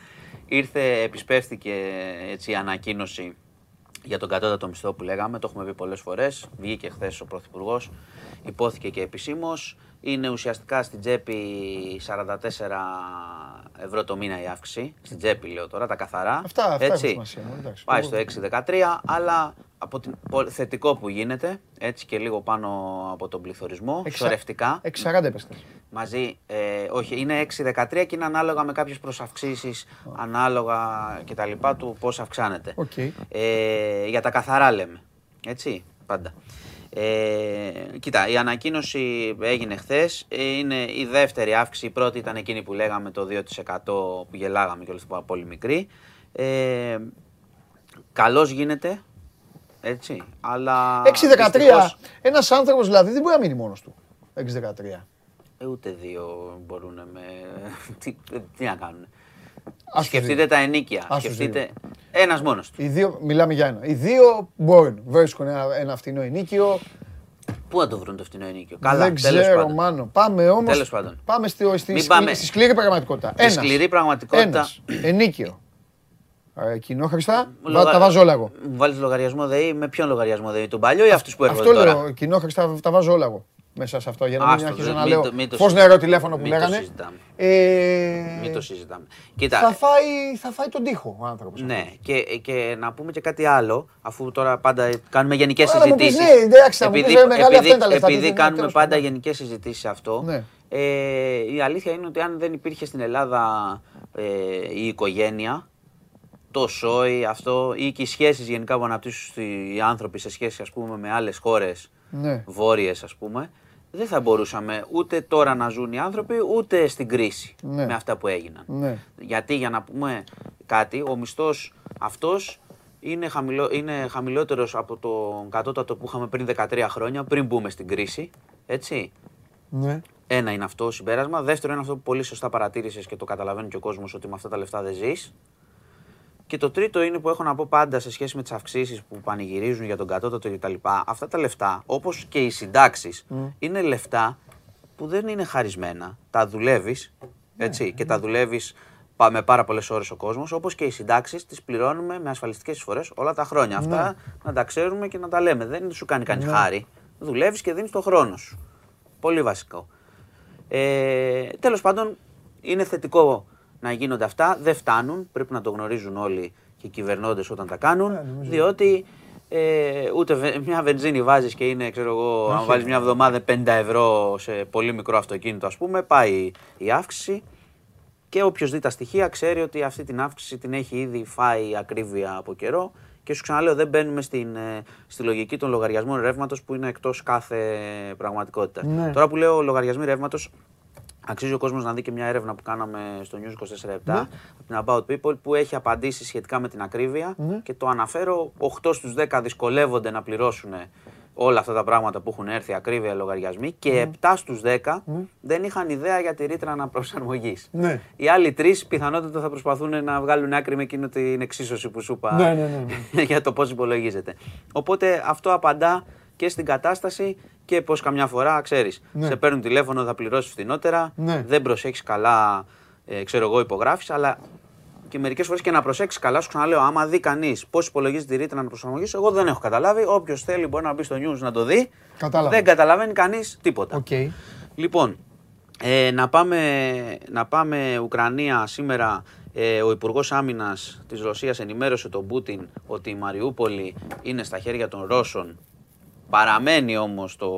ήρθε, επισπεύστηκε έτσι, η ανακοίνωση για τον κατώτατο μισθό που λέγαμε, το έχουμε πει πολλές φορές, βγήκε χθες ο Πρωθυπουργός, υπόθηκε και επισήμως. Είναι ουσιαστικά στην τσέπη 44 ευρώ το μήνα η αύξηση. Στην τσέπη λέω τώρα, τα καθαρά. Αυτά- αυτά έτσι. έχουν σημασία, μόνο, εντάξει. Πάει στο 6,13, αλλά από την, πο- θετικό που γίνεται, έτσι και λίγο πάνω από τον πληθωρισμό, Εξα- σωρευτικά. 6,40 είπες χθες. Μαζί, ε, όχι, είναι 6-13 και είναι ανάλογα με κάποιες προσαυξήσεις, ανάλογα και τα λοιπά του πώς αυξάνεται. Οκ. Ε, για τα καθαρά λέμε, έτσι, πάντα. Ε, κοίτα, η ανακοίνωση έγινε χθες. Είναι η δεύτερη αύξηση. Η πρώτη ήταν εκείνη που λέγαμε το 2% που γελάγαμε και όλα πολύ μικρή. Ε, καλώς γίνεται, έτσι, αλλά... 6,13. δυστυχώς, Ένας άνθρωπος δηλαδή δεν μπορεί να μείνει μόνος του. 6,13. Ε, ούτε δύο μπορούν με. [LAUGHS] τι, τι να κάνουν. Ας τους Σκεφτείτε δύο. τα ενίκια. Ας τους Σκεφτείτε. Ένας μόνος τους. Οι δύο, μιλάμε για ένα. Οι δύο μπορούν. Βρίσκουν ένα, ένα φτηνό ενίκιο. Πού να το βρουν το φτηνό ενίκιο; Καλά, δεν τέλος ξέρω, πάντων. μάνο. Πάμε όμω. Τέλος πάντων. Πάμε στη, στη, Μην σκληρή, πάμε- στη σκληρή πραγματικότητα. Στη σκληρή πραγματικότητα. Ένας, ενίκιο. Ε, κοινόχρηστα. Λογα- βα- Τα βάζω όλα εγώ. Μου βάλεις λογαριασμό ΔΕΗ με ποιον λογαριασμό ΔΕΗ, τον παλιό ή αυτούς που έρχονται Αυτό τώρα; λέω. Κοινόχρηστα τα βάζω όλα εγώ. Μέσα σε αυτό. Για να μην Άστο, αρχίζω δεν- να μην λέω. το- μην το Φως συζητάμε. νερό τηλέφωνο που Μην το λέγανε. συζητάμε. Ε, Μην το συζητάμε. Κοίτα, θα, φάει, θα φάει τον τοίχο ο άνθρωπος. Ναι, και, και να πούμε και κάτι άλλο, αφού τώρα πάντα κάνουμε γενικές Άρα μου πεις, συζητήσεις. ναι, εντάξει, θα μου πεις, ρε, μεγάλη αυτά είναι τα λεφτά, επειδή τι- κάνουμε τέλος πάντα πάντων. γενικές συζητήσεις σε αυτό, Ναι. ε, η αλήθεια είναι ότι αν δεν υπήρχε στην Ελλάδα ε, η οικογένεια, το σόι, αυτό, ή και οι σχέσεις γενικά που αναπτύσσουν οι άνθρωποι σε σχέση ας πούμε, με άλλες χώρες Ναι. βόρειες, ας πούμε, δεν θα μπορούσαμε ούτε τώρα να ζουν οι άνθρωποι, ούτε στην κρίση Ναι. με αυτά που έγιναν. Ναι. Γιατί για να πούμε κάτι, ο μισθός αυτός είναι, χαμηλό, είναι χαμηλότερος από τον κατώτατο που είχαμε πριν 13 χρόνια, πριν μπούμε στην κρίση. Έτσι. Ναι. Ένα είναι αυτό συμπέρασμα. Δεύτερο είναι αυτό που πολύ σωστά παρατήρησες και το καταλαβαίνει και ο κόσμος ότι με αυτά τα λεφτά δεν ζεις. Και το τρίτο είναι που έχω να πω πάντα σε σχέση με τις αυξήσεις που πανηγυρίζουν για τον κατώτατο κτλ. Αυτά τα λεφτά, όπως και οι συντάξεις, είναι λεφτά που δεν είναι χαρισμένα. Τα δουλεύεις έτσι, και τα δουλεύεις με πάρα πολλές ώρες ο κόσμος. Όπως και οι συντάξεις τις πληρώνουμε με ασφαλιστικές εισφορές όλα τα χρόνια. Αυτά να τα ξέρουμε και να τα λέμε. Δεν σου κάνει κανείς χάρη. Δουλεύεις και δίνεις το χρόνο σου. Πολύ βασικό. Ε, τέλος πάντων, είναι θετικό να γίνονται αυτά. Δεν φτάνουν, πρέπει να το γνωρίζουν όλοι και οι κυβερνώντες όταν τα κάνουν, διότι ε, ούτε βε- μια βενζίνη βάζεις και είναι, ξέρω εγώ, αν βάλεις μια εβδομάδα 50 ευρώ σε πολύ μικρό αυτοκίνητο, ας πούμε, πάει η αύξηση. Και όποιος δει τα στοιχεία ξέρει ότι αυτή την αύξηση την έχει ήδη φάει η ακρίβεια από καιρό. Και σου ξαναλέω, δεν μπαίνουμε στην, ε, στη λογική των λογαριασμών ρεύματος που είναι εκτός κάθε πραγματικότητα. Ναι. Τώρα που λέω λογαριασμοί ρεύματος, αξίζει ο κόσμος να δει και μια έρευνα που κάναμε στο News 24 Ναι. από την About People που έχει απαντήσει σχετικά με την ακρίβεια Ναι. και το αναφέρω 8 στους 10 δυσκολεύονται να πληρώσουν όλα αυτά τα πράγματα που έχουν έρθει ακρίβεια λογαριασμοί και Ναι. 7 στους 10 δεν είχαν ιδέα για τη ρήτρα αναπροσαρμογής. Ναι. Οι άλλοι τρεις πιθανότατα θα προσπαθούν να βγάλουν άκρη με εκείνο την εξίσωση που σου είπα Ναι, ναι, ναι, [LAUGHS] για το πώς υπολογίζεται. Οπότε αυτό απαντά και στην κατάσταση και που καμιά φορά ξέρεις. Ναι. Σε παίρνουν τηλέφωνο, θα πληρώσεις φθηνότερα, Ναι. δεν προσέχεις καλά, ε, ξέρω εγώ, υπογράφεις, αλλά και μερικές φορές και να προσέξεις καλά, σου ξαναλέω, άμα δει κανείς πώς υπολογίζει τη ρήτρα αναπροσαρμογής, εγώ δεν έχω καταλάβει. Όποιος θέλει μπορεί να μπει στο news να το δει. Κατάλαβα. Δεν καταλαβαίνει κανείς τίποτα. Οκ. Λοιπόν, ε, να, πάμε, να πάμε Ουκρανία σήμερα. Ε, ο Υπουργός Άμυνας της Ρωσίας ενημέρωσε τον Πούτιν ότι η Μαριούπολη είναι στα χέρια των Ρώσων. Παραμένει όμως το,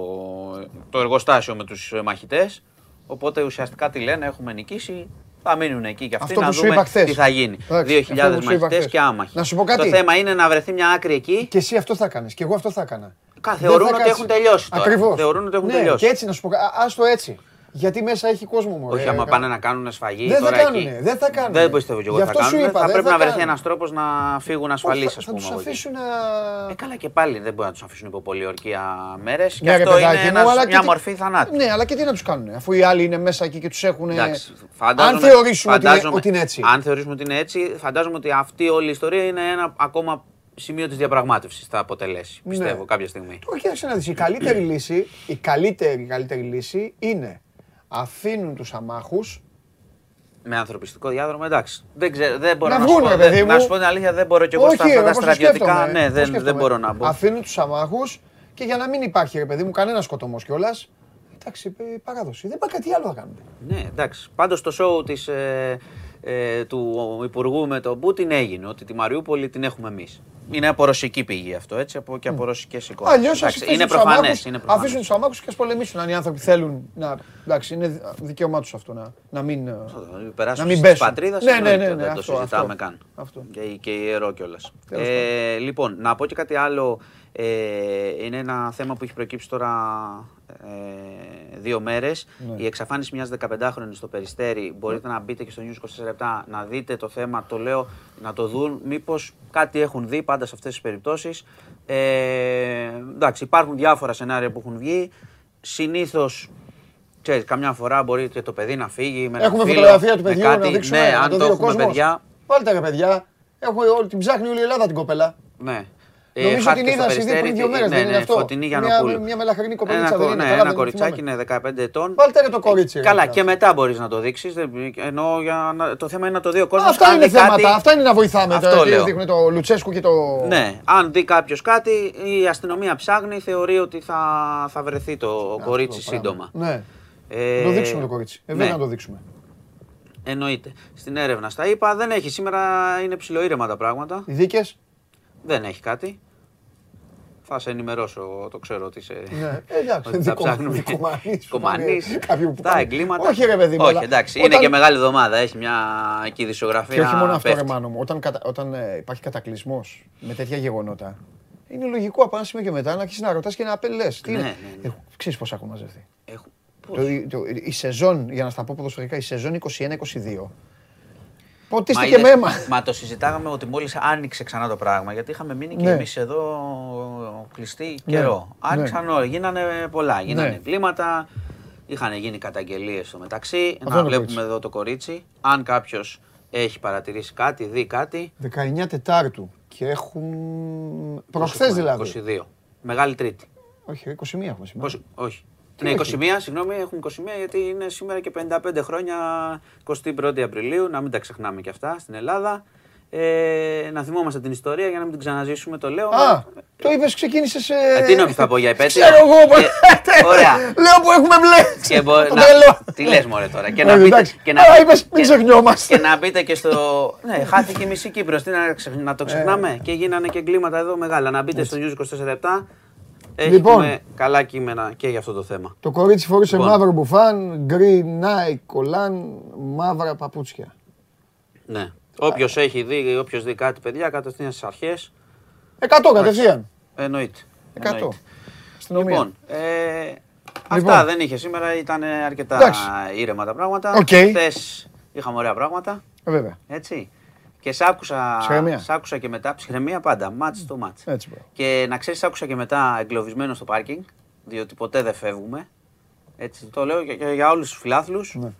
το εργοστάσιο με τους μαχητές. Οπότε ουσιαστικά τι λένε, έχουμε νικήσει. Θα μείνουν εκεί και αυτοί Αυτό να που σου δούμε είπα χθες. τι θα γίνει. Εντάξει, αυτό 2.000 που σου είπα μαχητέ χθες. και άμαχοι. Να σου πω κάτι. Το θέμα είναι να βρεθεί μια άκρη εκεί. Και εσύ αυτό θα έκανε. Και εγώ αυτό θα έκανα. Κα- Δεν θεωρούν θα ότι κάτσει. έχουν τελειώσει τώρα. Ακριβώς. Θεωρούν ότι έχουν ναι, τελειώσει. Και έτσι να σου πω. Α το έτσι. Γιατί μέσα έχει κόσμο μου. Όχι, άμα πάνε να κάνουν σφαγή. Δεν θα τώρα εκεί. κάνουνε, δεν θα κάνουνε. Δεν πιστεύω κι εγώ Γι' ότι θα αυτό σου κάνουν. είπα, Θα δεν πρέπει θα να βρεθεί κάνουν. ένας τρόπος να φύγουν ασφαλείς, ας Θα, θα πούμε. τους από εκεί. αφήσουν να. Ε, καλά και πάλι δεν μπορεί να τους αφήσουν υπό πολιορκία μέρες. Και Ναι, ρε, αυτό είναι παιδάκι μου, ένας- αλλά και μια τι- μορφή θανάτου. Ναι, αλλά και τι να τους κάνουν, αφού οι άλλοι είναι μέσα εκεί και τους έχουν. Εντάξει, Αν φαντάζομαι- θεωρήσουμε ότι είναι- φαντάζομαι- ότι είναι έτσι. Αν θεωρήσουμε ότι είναι έτσι, φαντάζομαι ότι αυτή όλη η ιστορία είναι ένα ακόμα σημείο της διαπραγμάτευσης. Θα αποτελέσει, πιστεύω, Ναι. κάποια στιγμή. Τώρα κοίταξε να δεις, η καλύτερη [CLEARS THROAT] λύση, η καλύτερη, η καλύτερη λύση είναι αφήνουν τους αμάχους Με ανθρωπιστικό διάδρομο, εντάξει. Δεν, ξέρω, δεν μπορώ Να να, βγουν, σου πω, ρε δεν- παιδί μου. να σου πω την αλήθεια, δεν μπορώ κι εγώ στα αυτά τα όπως το στρατιωτικά. σκέφτομαι, Ναι, πώς δεν, σκέφτομαι. δεν μπορώ να μπω. Αφήνουν τους αμάχους και για να μην υπάρχει, ρε παιδί μου, κανένα σκοτωμός κιόλας, εντάξει, ε, παράδοση. Δεν πάει κάτι άλλο να κάνουμε. Ναι, εντάξει. Πάντως το show της, ε, ε, του Υπουργού με τον Πούτιν έγινε. Ότι τη Μαριούπολη την έχουμε εμείς. Είναι από ρωσική πηγή αυτό, έτσι, από, και από ρωσικές εικόνες. Αλλιώς Εντάξει, είναι προφανές. Είναι προφανές. αφήσουν τους αμάχους και ας πολεμήσουν. Αν οι άνθρωποι θέλουν να. Εντάξει, είναι δικαίωμά τους αυτό να, να μην. ε, Θα περάσουν να μην στις πέσουν. πατρίδας, Ναι, ναι, εννοείται, ναι, ναι, δεν το αυτό, συζητάμε αυτό. καν. Αυτό. Και, και ιερό κιόλας. Τέλος Ε, λοιπόν, να πω και κάτι άλλο. Ε, είναι ένα θέμα που έχει προκύψει τώρα ε, δύο μέρες. Ναι. Η εξαφάνιση μιας 15χρονη στο περιστέρι. Μπορείτε να μπείτε και στο News 24 λεπτά να δείτε το θέμα. Το λέω να το δουν. Μήπως κάτι έχουν δει πάντα σε αυτές τις περιπτώσεις. Ε, εντάξει, υπάρχουν διάφορα σενάρια που έχουν βγει. Συνήθως Ξέρεις, καμιά φορά μπορεί και το παιδί να φύγει με ένα Έχουμε φίλο, φωτογραφία του με παιδιού κάτι. να δείξουμε. Ναι, να αν το το δει ο έχουμε κόσμος. παιδιά. Βάλτε ρε παιδιά. Έχουμε όλη, την ψάχνει όλη η Ελλάδα την κοπέλα. Ναι. Νομίζω χάθηκε την στο είδα σε Περιστέρι, πριν δύο τι- μέρες, ναι, δεν ναι, είναι αυτό. Φωτεινή Μια- Γιαννοπούλου. μια μελαχρινή κοπελίτσα, Ένα, δεν κο- είναι, ναι, καλά, ένα δεν κοριτσάκι θυμάμαι. είναι 15 ετών. Βάλτε ρε το κορίτσι. ρε, Καλά, παιδιά. και μετά μπορείς να το δείξεις. Ενώ για να... το θέμα είναι να το δει ο κόσμος. Αυτά είναι θέματα. Αυτά είναι να βοηθάμε. Αυτό τώρα, λέω. Δείχνουν το Λουτσέσκου και το. Ναι, αν δει κάποιος κάτι, η αστυνομία ψάχνει, θεωρεί ότι θα, θα βρεθεί το κορίτσι πράγμα. σύντομα. Ναι. Ε, Να το δείξουμε το κορίτσι. Ε, ναι. βέβαια να το δείξουμε. Εννοείται. Στην έρευνα στα είπα, δεν έχει. Σήμερα είναι ψιλοήρεμα τα πράγματα. Οι δίκες; Δεν έχει κάτι. Θα σε ενημερώσω, το ξέρω ότι είσαι. Ναι, ε, εντάξει, [LAUGHS] ότι θα δικο- ψάχνουμε. δικομανείς, Κομμανείς, κάποιοι που Τα πάνε- εγκλήματα. Όχι, ρε παιδί μου, Όχι, αλλά εντάξει, όταν- είναι και μεγάλη εβδομάδα. Έχει μια εκεί δισογραφία. Και όχι μόνο αυτό, ρε πέφτει. μάνο μου. Όταν, κατα- όταν ε, υπάρχει κατακλυσμός με τέτοια γεγονότα, είναι λογικό από ένα σημείο και μετά να αρχίσεις να ρωτάς και να λε. Τι Ναι, είναι; ναι, ναι. Ε, ξέρεις πόσα έχουν μαζευτεί; Έχουν- Το, Πώς; το, η σεζόν, για να στα πω ποδοσφαιρικά, η σεζόν 21-22. Ποτίστε Μα και είδες, με αίμα. Μα το συζητάγαμε ότι μόλις άνοιξε ξανά το πράγμα. Γιατί είχαμε μείνει και Ναι. εμείς εδώ κλειστοί καιρό. Ναι. Άνοιξαν όλα. Γίνανε πολλά. Γίνανε Ναι. εγκλήματα. Είχαν γίνει καταγγελίες στο μεταξύ. είναι να το βλέπουμε κορίτσι. εδώ το κορίτσι. Αν κάποιος έχει παρατηρήσει κάτι, δει κάτι. 19 Τετάρτου και έχουν. Προχθές πόσο δηλαδή. έχουμε, 22. Μεγάλη Τρίτη. Όχι, 21 έχουμε σήμερα. Πόσο, όχι. Τι Ναι, έχει; 21, συγγνώμη, έχουν 21 γιατί είναι σήμερα και 55 χρόνια 21η Απριλίου, να μην τα ξεχνάμε και αυτά στην Ελλάδα. Ε, να θυμόμαστε την ιστορία για να μην την ξαναζήσουμε, το λέω. Α, το είπες, ξεκίνησες. σε. Ε, τι νόμιζα θα πω για επέτειο; Ξέρω εγώ. που- Ε, [LAUGHS] ωραία. Λέω που έχουμε μπλέξει. Και μπο- Το [LAUGHS] να- τρελό. Τι λες μωρέ τώρα. Και Ε, να μπείτε, εντάξει. και να, Αλλά μπει- είπες, μην και- ξεχνιόμαστε. Και να μπείτε και στο... Ναι, χάθηκε η μισή Κύπρος. Τι να, ξεχ- να το Ε. ξεχνάμε. Και γίνανε και εγκλήματα εδώ μεγάλα. Να μπείτε στο News 24 λεπτά. Λοιπόν. Έχουμε καλά κείμενα και για αυτό το θέμα. Το κορίτσι φορούσε Λοιπόν. μαύρο μπουφάν, γκρι Nike, κολάν, μαύρα παπούτσια. Ναι. Όποιος έχει δει, όποιος δει κάτι, παιδιά, κατευθείαν στις αρχές. 100 κατευθείαν. Εννοείται. 100. Εννοείται. Αστυνομία. Λοιπόν, ε, Λοιπόν. αυτά δεν είχε σήμερα, ήταν αρκετά Εντάξει. ήρεμα τα πράγματα. Οκ. Χθες είχαμε ωραία πράγματα, Ε, βέβαια. έτσι. Και σ' άκουσα, Ψυχραιμία. σ' άκουσα και μετά, ψυχραιμία πάντα, ματς το ματς. Έτσι μπράβο. Και να ξέρεις, σ' άκουσα και μετά εγκλωβισμένο στο πάρκινγκ, διότι ποτέ δεν φεύγουμε. Έτσι, το λέω και, και για όλους τους φιλάθλους. Ναι.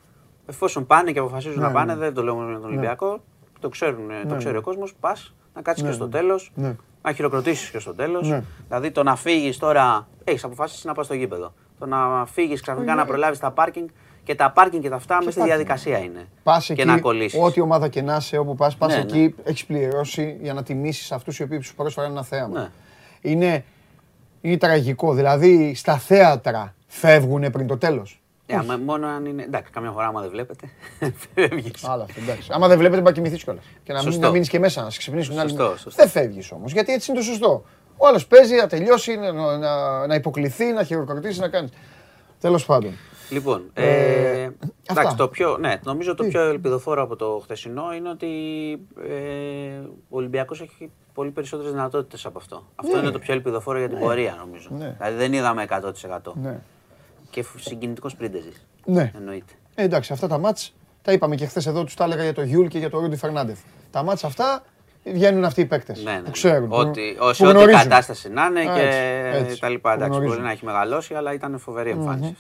Εφόσον πάνε και αποφασίζουν Ναι, να ναι. πάνε, δεν το λέω μόνο για τον Ολυμπιακό. Το, ξέρουν, το Ναι, ξέρει ναι. ο κόσμος, πας να κάτσεις Ναι, και στο ναι. τέλος, Ναι. να χειροκροτήσεις και στο τέλος. Ναι. Δηλαδή το να φύγεις τώρα, έχεις αποφασίσει να πας στο γήπεδο. Το να φύγεις ξαφνικά Ναι. να προλάβεις τα πάρκινγκ και τα πάρκινγκ και τα αυτά μέσα στη πάρκινγκ. διαδικασία είναι. Πας και εκεί, να κολλήσεις. ό,τι ομάδα και να είσαι, όπου πας, πας Ναι, ναι. εκεί, έχεις πληρώσει για να τιμήσεις αυτούς οι οποίοι σου πρόσφεραν ένα θέαμα. Ναι. Είναι, είναι τραγικό. Δηλαδή στα θέατρα φεύγουν πριν το τέλος. Ε, άμα- μόνο αν είναι. Εντάξει, καμιά φορά άμα δεν βλέπετε. [LAUGHS] φεύγεις. Άλλα αυτό, εντάξει. Άμα δεν βλέπετε, πάει κοιμηθείς κιόλας. Και να, μην, Σωστό. να μείνεις και μέσα, να σε ξυπνήσουν άλλοι. Σωστό, σωστό. Δεν φεύγεις όμως. Γιατί έτσι είναι το σωστό. Ο άλλος παίζει, να τελειώσει, να, να, να υποκληθεί, να χειροκροτήσει, να κάνεις. Τέλος πάντων. Λοιπόν, Ε, ε, αυτά. εντάξει, το πιο, ναι, νομίζω το Τι; πιο ελπιδοφόρο από το χθεσινό είναι ότι ε, ο Ολυμπιακός έχει πολύ περισσότερες δυνατότητες από αυτό. Αυτό Ναι. είναι το πιο ελπιδοφόρο για την πορεία νομίζω. Ναι. Δηλαδή δεν είδαμε 100%. Ναι. Και συγκινητικός Πρίντεζης. Ναι. Εννοείται. Ε, εντάξει, αυτά τα ματς, τα είπαμε και χθες εδώ, τους τα έλεγα για το Γιουλ και για το Ρούντι Φερνάντεθ. Τα ματς αυτά βγαίνουν αυτοί οι παίκτες Ναι, ναι, που ναι. ξέρουν. που- Ότι, που όσο ό,τι γνωρίζουν. κατάσταση να είναι και Έτσι, έτσι, τα λοιπά. που Εντάξει, μπορεί γνωρίζουν. να έχει μεγαλώσει, αλλά ήταν φοβερή εμφάνιση.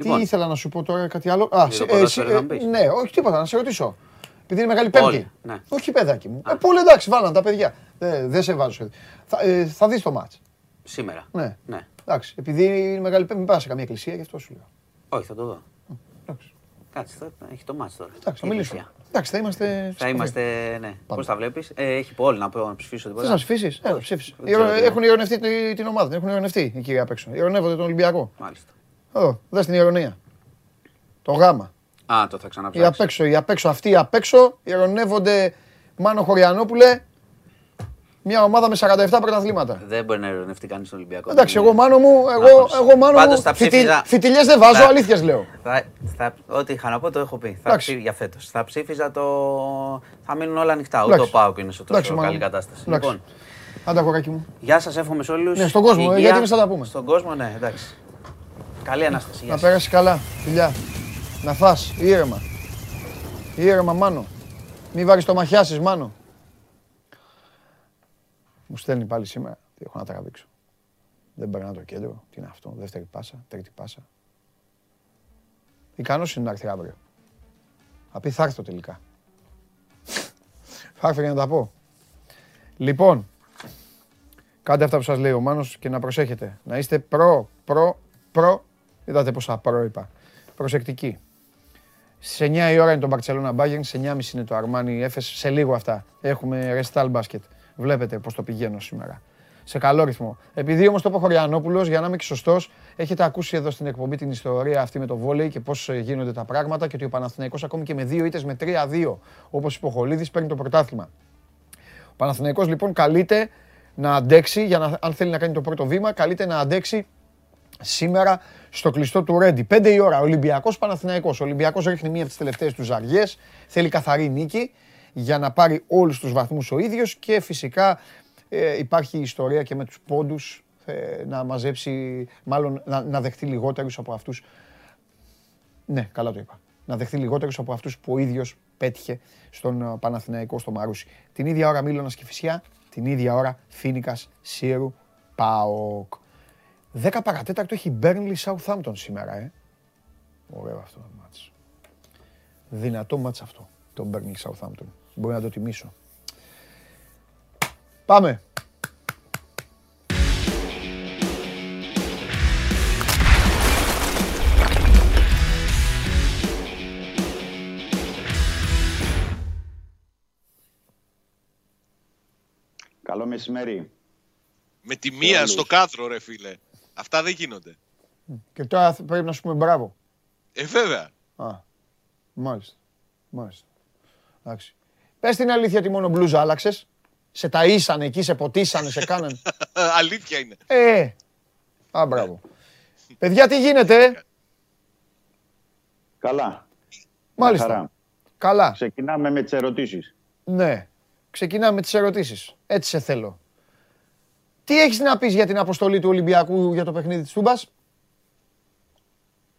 Τι ήθελα να σου πω τώρα, κάτι άλλο; Α, το σε- ποδόσφαιρο εσύ, να πεις. ναι, όχι τίποτα, να σε ρωτήσω. Επειδή είναι Μεγάλη Πόλη, Πέμπτη. ναι. Όχι, παιδάκι μου. Ε, πολύ εντάξει, βάλαν τα παιδιά. Δεν δεν σε βάζω. σε- Θα, ε, θα δεις το μάτς. Σήμερα. Ναι. ναι. Εντάξει, επειδή είναι Μεγάλη Πέμπτη, μην πας σε καμία εκκλησία, γι' αυτό σου λέω. Όχι, θα το δω. Εντάξει, Κάτσε, θα, έχει το μάτς τώρα. εντάξει θα Η μιλήσουμε. Εκκλησία. Εντάξει, θα είμαστε. Θα είμαστε, ναι. Πώς θα βλέπεις; Ε, έχει πόλη να, πω, να ψηφίσω τίποτα. Θες να ψηφίσεις, έλα, ψήφισε. δεν ξέρω τι Έχουν ηρωνευτεί τη- την ομάδα, την έχουν ηρωνευτεί οι κύριοι απ' έξω. Ηρωνεύονται τον Ολυμπιακό. Μάλιστα. Εδώ, δες την ηρωνία. Το γάμα. Α, το θα Οι απ' ξαναψάξω. έξω, οι απ' έξω, αυτοί οι απ' έξω ηρωνεύονται Μάνο Χωριανόπουλε. Μια ομάδα με 47 πρωταθλήματα. Δεν μπορεί να ειρωνευτεί κανείς τον Ολυμπιακό. Εντάξει, Δεν εγώ είναι. μάνο μου, εγώ, Λάθος. εγώ μάνο Πάντως μου, θα φιτι, ψήφιζα- φιτιλιές δεν βάζω, Θα- αλήθειες λέω. Θα, θα, ό,τι είχα να πω το έχω πει. Θα Εντάξει. ψή, για φέτος. Θα ψήφιζα το... Θα μείνουν όλα ανοιχτά. Ούτε Εντάξει. ο Πάουκ είναι σε Εντάξει, τόσο μάνα καλή μου. κατάσταση. Εντάξει. Λοιπόν, Άντα κοράκι μου. γεια σας, εύχομαι σε όλους. Ναι, στον κόσμο, Υγεία. γιατί εμείς θα τα πούμε. Στον κόσμο, ναι, εντάξει. Καλή Ανάσταση. Γεια Να σας. πέρασεις καλά, φιλιά. Να φας, ήρεμα. Ήρεμα, μάνο. Μη βάρεις το μαχιάσεις, μάνο. Μου στέλνει πάλι σήμερα. Τι έχω να τραβήξω. Δεν περνά το κέντρο. Τι είναι αυτό. Δεύτερη πάσα, τρίτη πάσα. Ικανός είναι να έρθει αύριο. Θα πει θα έρθω τελικά. Θα έρθω για να τα πω. Λοιπόν, κάντε αυτά που σας λέει ο Μάνος και να προσέχετε. Να είστε προ, προ, προ. Είδατε πόσα προ είπα. Προσεκτικοί. Σε 9 η ώρα είναι το Barcelona Bayern, σε 9.30 είναι το Armani Efes. Σε λίγο αυτά. Έχουμε Restal Basket. Βλέπετε πώς το πηγαίνω σήμερα. Σε καλό ρυθμό. Επειδή όμως το είπε ο Χωριανόπουλος, για να είμαι και σωστός, έχετε ακούσει εδώ στην εκπομπή την ιστορία αυτή με το βόλεϊ και πώς ε, γίνονται τα πράγματα και ότι ο Παναθηναϊκός ακόμη και με δύο ήττες με 3-2, όπως είπε ο Χολίδης, παίρνει το πρωτάθλημα. Ο Παναθηναϊκός λοιπόν καλείται να αντέξει, για να, αν θέλει να κάνει το πρώτο βήμα, καλείται να αντέξει σήμερα στο κλειστό του Ρέντι. 5 η ώρα, Ολυμπιακός Παναθηναϊκός. Ο Ολυμπιακός ρίχνει μία από τις τελευταίες τους ζαριές, θέλει καθαρή νίκη για να πάρει όλους τους βαθμούς ο ίδιος και φυσικά ε, υπάρχει ιστορία και με τους πόντους ε, να μαζέψει, μάλλον να, να δεχτεί λιγότερους από αυτούς ναι, καλά το είπα. Να δεχτεί λιγότερους από αυτούς που ο ίδιος πέτυχε στον ε, Παναθηναϊκό στο Μαρούσι. Την ίδια ώρα Μίλωνας και Φυσιά, την ίδια ώρα Φίνικας, Σίρου, Πάοκ. 10 παρατέταρτο έχει Burnley Southampton σήμερα, ε. Ωραίο αυτό το μάτς. Δυνατό μάτς αυτό, το Burnley Southampton. Μπορεί να το τιμήσω. Πάμε. Καλό μεσημέρι. Με τη μία όλους. στο κάδρο, ρε φίλε. Αυτά δεν γίνονται. Και τώρα θα- πρέπει να σου πούμε μπράβο. Ε, βέβαια. Α, μάλιστα. Μάλιστα. Εντάξει. Πες την αλήθεια ότι μόνο μπλούζα άλλαξες. Σε ταΐσανε εκεί, σε ποτίσανε, σε κάνανε. [LAUGHS] Αλήθεια είναι. Ε, α, μπράβο. Παιδιά, τι γίνεται, ε; Καλά. Μάλιστα. Χαρά. Καλά. Ξεκινάμε με τις ερωτήσεις. Ναι. Ξεκινάμε τις ερωτήσεις. Έτσι σε θέλω. Τι έχεις να πεις για την αποστολή του Ολυμπιακού για το παιχνίδι της Τούμπας;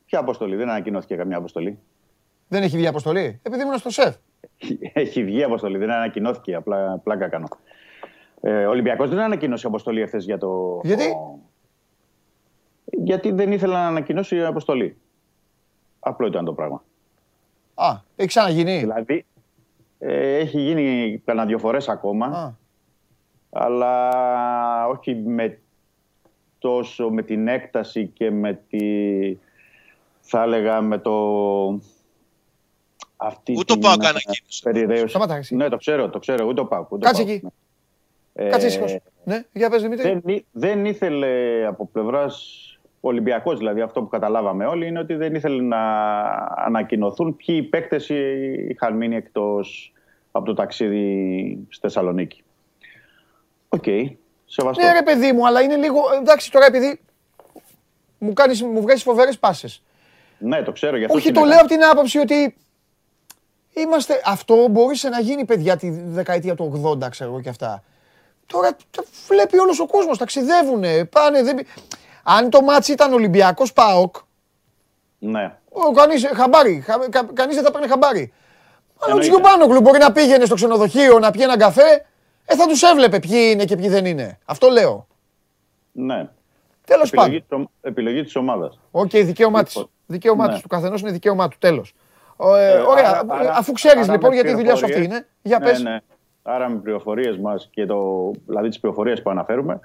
Ποια αποστολή, δεν ανακοινώθηκε καμιά αποστολή. Δεν έχει βγει αποστολή; Επειδή ήμουν στο σεφ. [LAUGHS] Έχει βγει αποστολή, δεν ανακοινώθηκε, απλά πλάκα κάνω. Ε, ο Ολυμπιακός δεν ανακοίνωσε αποστολή εχθές για το... Γιατί; Γιατί δεν ήθελε να ανακοινώσει αποστολή. Απλό ήταν το πράγμα. Α, έχει ξαναγίνει. Δηλαδή, ε, έχει γίνει κανένα δυο φορές ακόμα, Α, αλλά όχι με τόσο με την έκταση και με τη, θα έλεγα με το... Αυτή Ούτε ο την, Πάοκ ε, ανακοίνωσε. περιραίωση. Σταμάτα, εσύ. Ναι, το ξέρω, το ξέρω, ούτε ο Πάοκ. ούτε ο Κάτσε Πάοκ, εκεί. ναι. Κάτσε Ε, ήσυχος. Ναι, για πες Δημήτρη. δεν, εί- δεν ήθελε από πλευράς Ολυμπιακός, δηλαδή αυτό που καταλάβαμε όλοι, είναι ότι δεν ήθελε να ανακοινωθούν ποιοι παίκτες είχαν μείνει εκτός από το ταξίδι στη Θεσσαλονίκη. Οκ, σεβαστό. Ναι ρε παιδί μου, αλλά είναι λίγο, εντάξει τώρα επειδή μου, κάνεις, μου βγάζεις φοβερές πάσες. Ναι, το ξέρω. Γι αυτό Όχι, την το έκανα. λέω από την άποψη ότι είμαστε, αυτό μπορούσε να γίνει παιδιά τη δεκαετία του 80, ξέρω εγώ και αυτά. Τώρα τα βλέπει όλος ο κόσμος, ταξιδεύουνε, πάνε, δεν... πη- Αν το ματς ήταν Ολυμπιακός ΠΑΟΚ, Ναι. Ο, κανείς, χαμπάρι, χα, κα, κανείς δεν θα παίρνει χαμπάρι. Αλλά ο Εννοείται. Τσιουμπάνογλου μπορεί να πήγαινε στο ξενοδοχείο να πιει έναν καφέ, ε, θα τους έβλεπε ποιοι είναι και ποιοι δεν είναι. Αυτό λέω. ναι. Τέλος πάντων. Επιλογή, της ομ- επιλογή της ομάδας. Οκ, δικαίωμά της. Λοιπόν, Δικαίωμά ναι. της. Του καθενός είναι δικαίωμά του. Τέλος. ωραία. άρα- άρα- Αφού ξέρεις άρα λοιπόν με γιατί η δουλειά σου αυτή πληροφορίες- είναι. Για ναι, πες. ναι. Άρα με πληροφορίες μας και το, δηλαδή τις πληροφορίες που αναφέρουμε,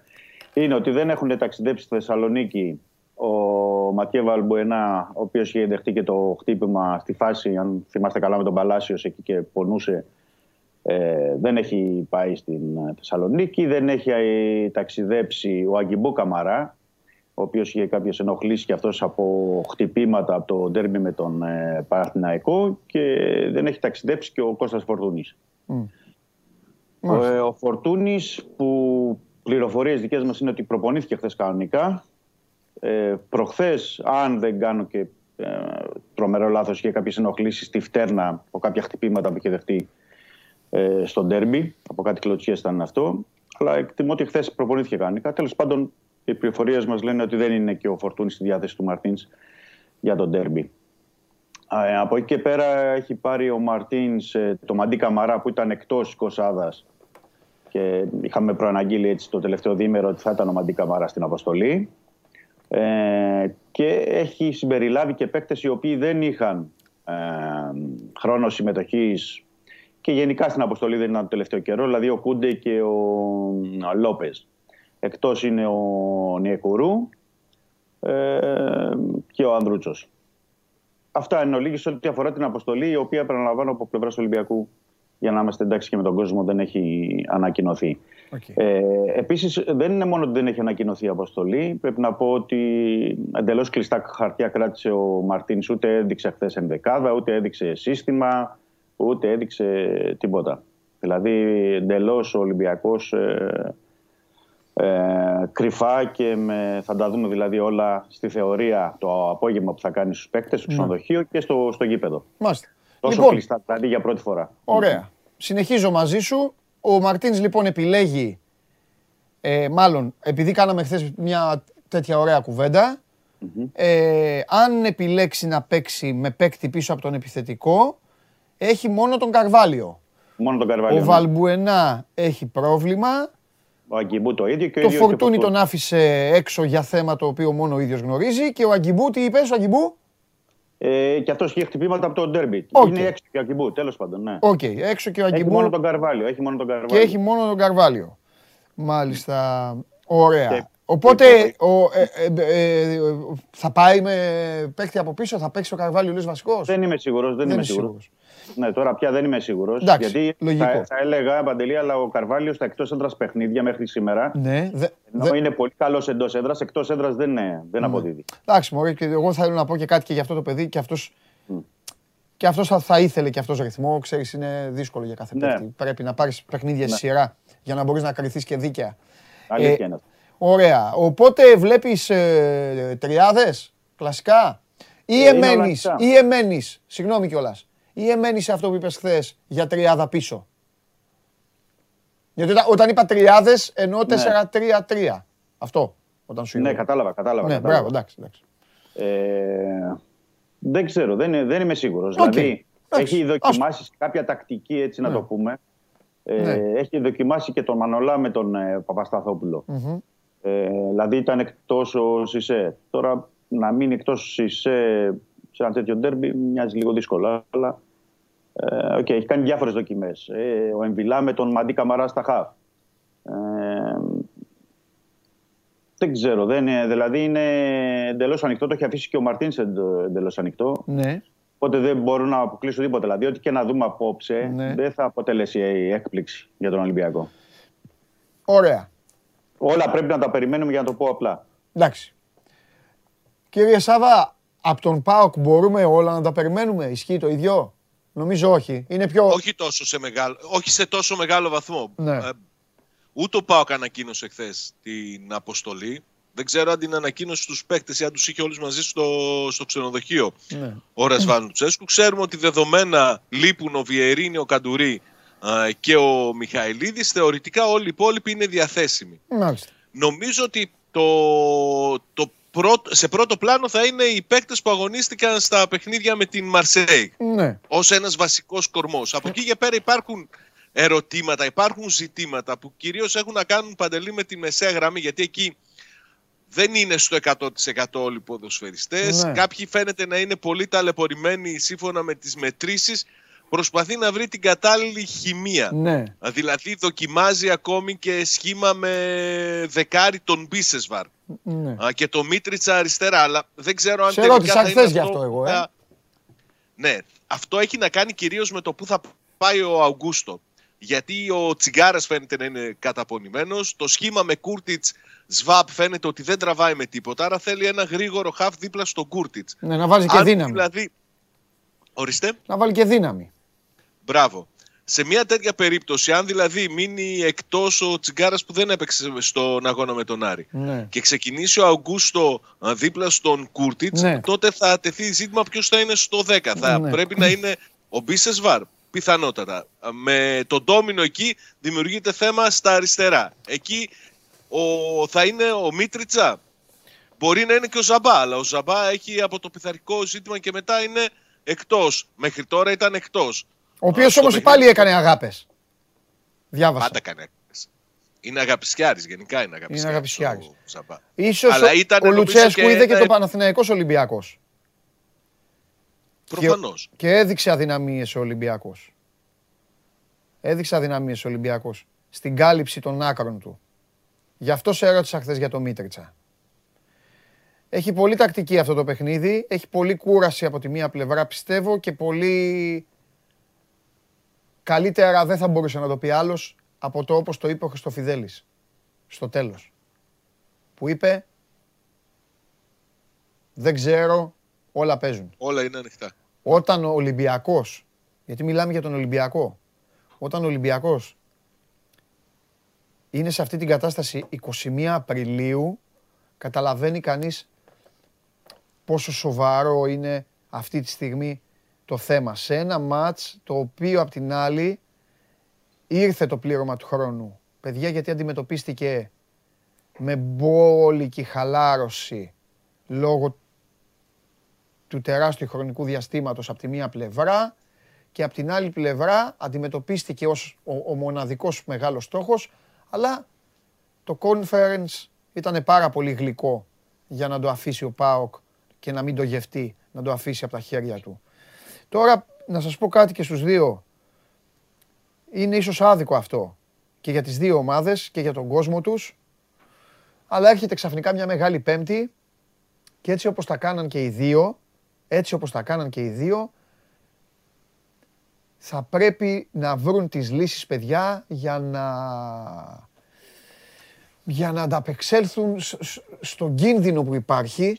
είναι ότι δεν έχουν ταξιδέψει στη Θεσσαλονίκη ο Ματιέ Βαλμπουενά, ο οποίος είχε δεχτεί και το χτύπημα στη φάση, αν θυμάστε καλά, με τον Παλάσιος εκεί και πονούσε. Ε, δεν έχει πάει στην ε, Θεσσαλονίκη, δεν έχει ε, ταξιδέψει ο Αγκιμπού Καμαρά, ο οποίος είχε κάποιες ενοχλήσεις και αυτός από χτυπήματα από το ντέρμπι με τον ε, Παναθηναϊκό και δεν έχει ταξιδέψει και ο Κώστας Φορτούνης. Ο, ε, ο Φορτούνης που πληροφορίες δικές μας είναι ότι προπονήθηκε χθες κανονικά. Ε, προχθές, αν δεν κάνω και ε, τρομερό λάθος, είχε κάποιες ενοχλήσεις στη φτέρνα από κάποια χτυπήματα που είχε δεχτεί ε, στο ντέρμπι. Από κάτι κλωτσιές ήταν αυτό. Αλλά εκτιμώ ότι χθες προπονήθηκε κανονικά. Τέλος πάντων, οι πληροφορίες μας λένε ότι δεν είναι και ο Φορτούνης στη διάθεση του Μαρτίνς για τον ντέρμπι. Ε, από εκεί και πέρα έχει πάρει ο Μαρτίνς ε, το Μαντί Καμαρά που ήταν εκτός 20 και είχαμε προαναγγείλει έτσι το τελευταίο διήμερο ότι θα ήταν ο Μαντί Καμαρά στην αποστολή. Ε, και έχει συμπεριλάβει και παίκτες οι οποίοι δεν είχαν ε, χρόνο συμμετοχής και γενικά στην αποστολή δεν ήταν το τελευταίο καιρό, δηλαδή ο Κούντε και ο Λόπεζ. Εκτός είναι ο Νιεκουρού ε, και ο Ανδρούτσος. Αυτά εν ολίγοις σε ό,τι αφορά την αποστολή, η οποία επαναλαμβάνω από πλευράς Ολυμπιακού, για να είμαστε εντάξει και με τον κόσμο, δεν έχει ανακοινωθεί. Οκ. Ε, Επίσης, δεν είναι μόνο ότι δεν έχει ανακοινωθεί η αποστολή. Πρέπει να πω ότι εντελώς κλειστά χαρτιά κράτησε ο Μαρτίνς, ούτε έδειξε χθες ενδεκάδα, ούτε έδειξε σύστημα, ούτε έδειξε τίποτα. Δηλαδή, εντελώς ο Ολυμπιακός ε, ε, κρυφά και με, θα τα δούμε δηλαδή όλα στη θεωρία το απόγευμα που θα κάνει στους παίκτες, στο ξενοδοχείο και στο, στο γήπεδο. Μάλιστα. Τόσο Λοιπόν, κλειστά δηλαδή για πρώτη φορά. Ωραία. Συνεχίζω μαζί σου. Ο Μαρτίνς λοιπόν επιλέγει, ε, μάλλον επειδή κάναμε χθες μια τέτοια ωραία κουβέντα, ε, αν επιλέξει να παίξει με παίκτη πίσω από τον επιθετικό, έχει μόνο τον Καρβάλιο. Μόνο τον Καρβάλιο. Ο ναι. Βαλμπουενά έχει πρόβλημα. Ο Αγκιμπού το ίδιο και ο Το ίδιο και ο Φορτούνη τον Φορτούνη. άφησε έξω για θέμα το οποίο μόνο ο ίδιος γνωρίζει. Και ο Αγκιμπού, τι είπες, ο Αγκιμπού; Ε, και αυτός είχε χτυπήματα από το ντέρμπι. Οκ. Είναι έξω και ο Αγκιμπού, τέλος πάντων. Ναι. Οκ, έξω και ο Έχει Αγκιμπού. μόνο τον Καρβάλιο. Έχει μόνο τον Καρβάλιο. Και έχει μόνο τον Καρβάλιο. Μάλιστα. Ωραία. Και- Οπότε και- ο, ε, ε, ε, θα πάει με παίκτη από πίσω, θα παίξει ο Καρβάλιο λες βασικός; Δεν είμαι σίγουρος, δεν, είμαι είσαι σίγουρος. Ναι, τώρα πια δεν είμαι σίγουρος. Εντάξει, γιατί λογικό. θα, θα έλεγα, Παντελή, αλλά ο Καρβάλιος στα εκτός έδρας παιχνίδια μέχρι σήμερα, Ναι, δε, ενώ δε- είναι πολύ καλός εντός έδρας, εκτός έδρας δεν, είναι- δεν αποδίδει. εντάξει μωρέ, και εγώ θέλω να πω και κάτι και για αυτό το παιδί και αυτός, και αυτός θα, θα ήθελε και αυτός ρυθμό, ξέρεις είναι δύσκολο για κάθε Ναι. παίκτη. Πρέπει να πάρεις παιχνίδια στη σειρά για να μπορείς να κρυθείς και δίκαια. Αλήθεια Ε, είναι αυτό. Ωραία. Οπότε βλέπεις ε, τριάδες, κλασικά. Ή Ε, είναι όλα εμένεις, ανοιχτά. ή εμένεις, συγγνώμη κιόλας, ή εμένεις σε αυτό που είπες χθες για τριάδα πίσω; Γιατί όταν, όταν είπα τριάδες εννοώ 4-3-3. Αυτό όταν σου Ναι, είπα. κατάλαβα, κατάλαβα. Ναι, κατάλαβα. μπράβο, εντάξει. εντάξει. Ε, δεν ξέρω, δεν, είναι- δεν είμαι σίγουρος. Οκ. Δηλαδή, Εντάξει, έχει δοκιμάσεις σε κάποια τακτική, έτσι να το πούμε. Ε, Ναι. Έχει δοκιμάσει και τον Μανολά με τον ε, Παπασταθόπουλο Ε, δηλαδή ήταν εκτός ο Σισέ. Τώρα να μείνει εκτός ο Σισέ σε ένα τέτοιο ντέρμπι μοιάζει λίγο δύσκολο. Αλλά ε, οκ, έχει κάνει διάφορες δοκιμές. Ε, ο Εμβιλά με τον Μαντί Καμαρά στα χαφ. Ε, δεν ξέρω. Δεν είναι, δηλαδή είναι εντελώς ανοιχτό. Το έχει αφήσει και ο Μαρτίνς εντελώς ανοιχτό. Ναι. Οπότε δεν μπορώ να αποκλείσω τίποτα. Δηλαδή, ό,τι και να δούμε απόψε Ναι. δεν θα αποτελέσει έκπληξη για τον Ολυμπιακό. Ωραία. Όλα πρέπει να τα περιμένουμε για να το πω απλά. Εντάξει. Κύριε Σάβα, από τον ΠΑΟΚ μπορούμε όλα να τα περιμένουμε; Ισχύει το ίδιο; Νομίζω όχι. Είναι πιο... όχι, τόσο σε μεγάλο, όχι σε τόσο μεγάλο βαθμό. Ναι. Ε, ούτε ο Πάοκ ανακοίνωσε χθες την αποστολή. Δεν ξέρω αν την ανακοίνωσε στους παίκτες ή αν τους είχε όλους μαζί στο, στο ξενοδοχείο Ναι. ο Ρασβάν Λουτσέσκου. Ξέρουμε ότι δεδομένα λείπουν ο Βιερίνη, ο Καντουρί ε, και ο Μιχαηλίδης. Θεωρητικά όλοι οι υπόλοιποι είναι διαθέσιμοι. Μάλιστα. Νομίζω ότι το, το πρώτο- σε πρώτο πλάνο θα είναι οι παίκτες που αγωνίστηκαν στα παιχνίδια με την Μαρσέη Ναι. ως ένας βασικός κορμός. Από εκεί και πέρα υπάρχουν ερωτήματα, υπάρχουν ζητήματα που κυρίως έχουν να κάνουν παντελή με τη μεσαία γραμμή γιατί εκεί δεν είναι στο 100% όλοι οι ποδοσφαιριστές. Ναι. Κάποιοι φαίνεται να είναι πολύ ταλαιπωρημένοι σύμφωνα με τις μετρήσεις. Προσπαθεί να βρει την κατάλληλη χημεία. Ναι. Δηλαδή δοκιμάζει ακόμη και σχήμα με δεκάρι τον Μπίσεσβαρ ναι. Α, και το Μίτριτσα αριστερά. Αλλά δεν ξέρω αν Σε τελικά ρώτησα θα χθες είναι γι' αυτό που εγώ, ε. θα- Ναι, αυτό έχει να κάνει κυρίως με το που θα πάει ο Αουγκούστο. Γιατί ο Τσιγκάρας φαίνεται να είναι καταπονημένος. Το σχήμα με Κούρτιτς Σβάπ φαίνεται ότι δεν τραβάει με τίποτα. Άρα θέλει ένα γρήγορο χαφ δίπλα στον Κούρτιτς. Ναι, να βάζει και Αν δύναμη. Δηλαδή... Ορίστε. Να βάλει και δύναμη. Μπράβο. Σε μια τέτοια περίπτωση, αν δηλαδή μείνει εκτός ο Τσιγκάρας που δεν έπαιξε στον αγώνα με τον Άρη Ναι. και ξεκινήσει ο Αουγκούστο α, δίπλα στον Κούρτιτς, Ναι. τότε θα τεθεί ζήτημα ποιος θα είναι στο 10. Θα Ναι. πρέπει να είναι ο Μπίσες Βαρ. Πιθανότατα. Α, Με τον Ντόμινο εκεί δημιουργείται θέμα στα αριστερά. Εκεί ο, θα είναι ο Μίτριτσα. Μπορεί να είναι και ο Ζαμπά, αλλά ο Ζαμπά έχει από το πειθαρχικό ζήτημα και μετά είναι εκτός. Μέχρι τώρα ήταν εκτός. Ο οποίος στο όμως παιχνίδι- πάλι έκανε αγάπες. Διάβασα. Πάντα κάνει αγάπες. Είναι αγαπησιάρης, γενικά είναι αγαπησιάρης. Είναι αγαπησιάρης. ο Ζαμπά. Ίσως Αλλά ο- ήταν, ο νομίζω, Λουτσέσκου και είδε και ένα- το Παναθηναϊκός Ολυμπιακός. Προφανώς. Και έδειξε αδυναμίες ο Ολυμπιακός. Έδειξε αδυναμίες ο Ολυμπιακός. Στην κάλυψη των άκρων του. Γι' αυτό σε έρωτησα χθες για το Μίτριτσα. Έχει πολύ τακτική αυτό το παιχνίδι. Έχει πολύ κούραση από τη μία πλευρά πιστεύω και πολύ καλύτερα δεν θα μπορούσε να το πει άλλος από το όπως το είπε ο Χριστοφιδέλης στο τέλος. Που είπε δεν ξέρω, όλα παίζουν. Όλα είναι ανοιχτά. Όταν ο Ολυμπιακός, γιατί μιλάμε για τον Ολυμπιακό, όταν ο Ολυμπιακός είναι σε αυτή την κατάσταση 21 Απριλίου, καταλαβαίνει κανείς πόσο σοβαρό είναι αυτή τη στιγμή το θέμα. Σε ένα μάτς το οποίο απ' την άλλη ήρθε το πλήρωμα του χρόνου. Παιδιά γιατί αντιμετωπίστηκε με μπόλικη χαλάρωση λόγω του τεράστιου χρονικού διαστήματος από τη μία πλευρά και από την άλλη πλευρά αντιμετωπίστηκε ως ο, ο μοναδικός μεγάλος στόχος αλλά το conference ήταν πάρα πολύ γλυκό για να το αφήσει ο ΠΑΟΚ και να μην το γευτεί, να το αφήσει από τα χέρια του. Τώρα να σας πω κάτι και στους δύο. Είναι ίσως άδικο αυτό. Και για τις δύο ομάδες και για τον κόσμο τους. Αλλά έρχεται ξαφνικά μια μεγάλη πέμπτη. Και έτσι όπως τα κάναν και οι δύο, έτσι όπως τα κάναν και οι δύο, θα πρέπει να βρουν τις λύσεις, παιδιά, για να, για να ανταπεξέλθουν σ- σ- στον κίνδυνο που υπάρχει. ε,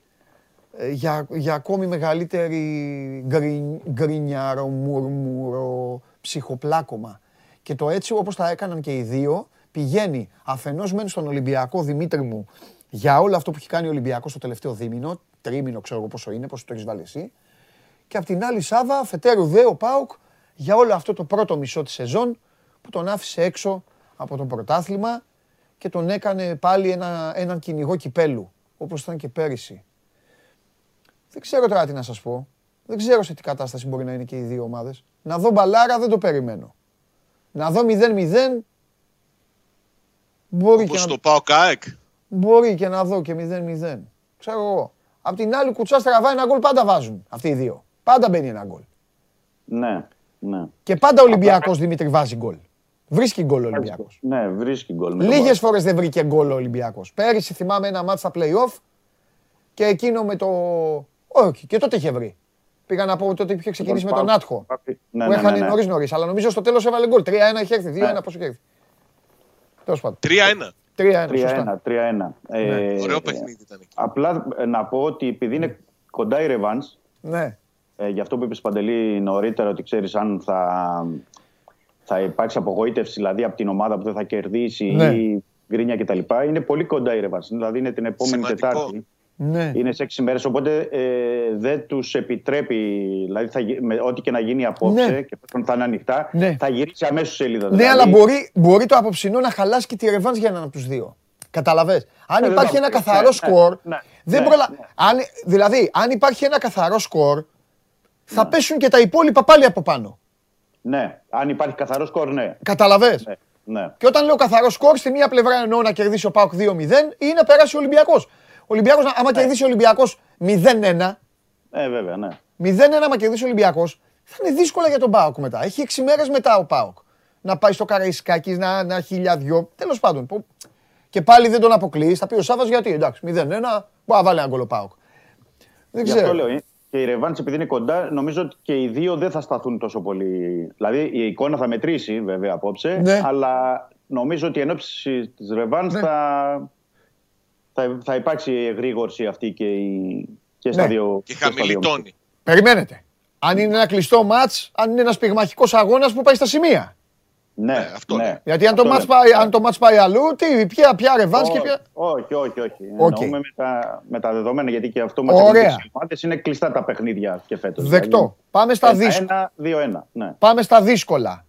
για, για ακόμη μεγαλύτερη γκρι, γκρινιάρο, μουρμουρο, ψυχοπλάκωμα. Και το έτσι όπως τα έκαναν και οι δύο, πηγαίνει αφενός μεν στον Ολυμπιακό Δημήτρη μου για όλο αυτό που έχει κάνει ο Ολυμπιακός το τελευταίο δίμηνο, τρίμηνο ξέρω εγώ πόσο είναι, πόσο το έχεις βάλει εσύ, και απ' την άλλη Σάβα, αφετέρου δε ο Πάουκ για όλο αυτό το πρώτο μισό της σεζόν που τον άφησε έξω από το πρωτάθλημα και τον έκανε πάλι ένα, έναν κυνηγό κυπέλου, όπως ήταν και πέρυσι. Δεν ξέρω τώρα τι να σας πω. Δεν ξέρω σε τι κατάσταση μπορεί να είναι και οι δύο ομάδες. Να δω μπαλάρα δεν το περιμένω. Να δω 0-0 μπορεί και, Όπως να, το πάω ΚΑΕΚ. μπορεί και να δω και 0-0. Ξέρω εγώ. Απ' την άλλη κουτσά στραβά ένα γκολ πάντα βάζουν αυτοί οι δύο. Πάντα μπαίνει ένα γκολ. Ναι, ναι. Και πάντα ο Ολυμπιακός Δημήτρη βάζει γκολ. Βρίσκει γκολ ο Ολυμπιακός. Ναι, βρίσκει γκολ. με τον Λίγες Πάοκ. φορές δεν βρήκε γκολ ο Ολυμπιακός. Πέρυσι θυμάμαι ένα μάτς στα play-off και εκείνο με το... Όχι, και τότε είχε βρει. Πήγα να πω τότε που είχε ξεκινήσει με τον Πάοκ. Άτχο. Ναι, που ναι, έχανε ναι, ναι. νωρίς νωρίς. Αλλά νομίζω στο τέλος έβαλε γκολ. 3-1 είχε έρθει. 2-1 Ναι. πόσο είχε έρθει. Τέλος πάντων. 3-1. 3-1. σωστά. 3-1. 3-1. Ε, Ωραίο παιχνίδι ήταν εκεί. Απλά ε, να πω ότι επειδή είναι κοντά η Ρεβάνς, Ναι. ε, για αυτό που είπες Παντελή νωρίτερα ότι ξέρεις αν θα, θα υπάρξει απογοήτευση δηλαδή από την ομάδα που δεν θα κερδίσει Ναι. ή γκρίνια κτλ. Είναι πολύ κοντά η Ρεβάνς. Δηλαδή είναι την επόμενη Σημαντικό. Τετάρτη. Ναι. Είναι σε έξι μέρες, οπότε ε, δεν τους επιτρέπει, δηλαδή θα, γι- με, ό,τι και να γίνει απόψε Ναι. και εφόσον θα είναι ανοιχτά, Ναι. θα γυρίσει αμέσως σελίδα. Ναι, δηλαδή. αλλά μπορεί, μπορεί το απόψινό να χαλάσει και τη ρεβάνς για έναν από τους δύο. Καταλαβες. Αν Ε, υπάρχει δεν ένα θα- καθαρό ναι, ναι, σκορ, ναι. Δεν Ναι, προλα... ναι. αν, δηλαδή, αν υπάρχει ένα καθαρό σκορ, Ναι. θα πέσουν και τα υπόλοιπα πάλι από πάνω. Ναι, αν υπάρχει καθαρό σκορ, ναι. Καταλαβες. ναι. ναι. Και όταν λέω καθαρό σκορ, στη μία πλευρά εννοώ να κερδίσει ο Πάοκ 2-0 ή να περάσει ο Ολυμπιακός. Ο Ολυμπιακός, άμα κερδίσει ο Ολυμπιακός 0-1, Ε, βέβαια, ναι. 0-1 άμα κερδίσει ο Ολυμπιακός, θα είναι δύσκολα για τον Πάοκ μετά. Έχει 6 μέρες μετά ο Πάοκ. Να πάει στο Καραϊσκάκης, να, να έχει χιλιάδιο. Τέλος πάντων. που- Και πάλι δεν τον αποκλείεις. Θα πει ο Σάβα γιατί. Εντάξει, 0-1, μπορεί να βάλει ένα γκολ ο Πάοκ. Δεν Γι' αυτό ξέρω. λέω. ε, Και η Ρεβάνς επειδή είναι κοντά, νομίζω ότι και οι δύο δεν θα σταθούν τόσο πολύ. Δηλαδή η εικόνα θα μετρήσει βέβαια απόψε, Ναι. αλλά νομίζω ότι εν ώψη της Ρεβάνς Ναι. θα, θα, θα υπάρξει η εγρήγορση αυτή και, η, και στα Ναι. δύο. Και στα δύο χαμηλοί μέρη. τόνοι. Περιμένετε. Αν είναι ένα κλειστό ματς, αν είναι ένας πυγμαχικός αγώνας που πάει στα σημεία. Ναι, Ναι, αυτό ναι. λέω. Γιατί αν το, Αυτό ματς λέμε. πάει, αν το ματς πάει αλλού, τι, ποια, ποια ρεβάνς και Ω- ποια. Όχι, όχι, όχι. Οκ. Εννοούμε με τα, με τα δεδομένα γιατί και αυτό μας Ωραία. έχουν δείξει οι ομάδες, είναι κλειστά τα παιχνίδια και φέτος. Δεκτό. Πάμε στα δύσκολα. Ένα, δύο, ένα. Ναι. Πάμε στα δύσκολα.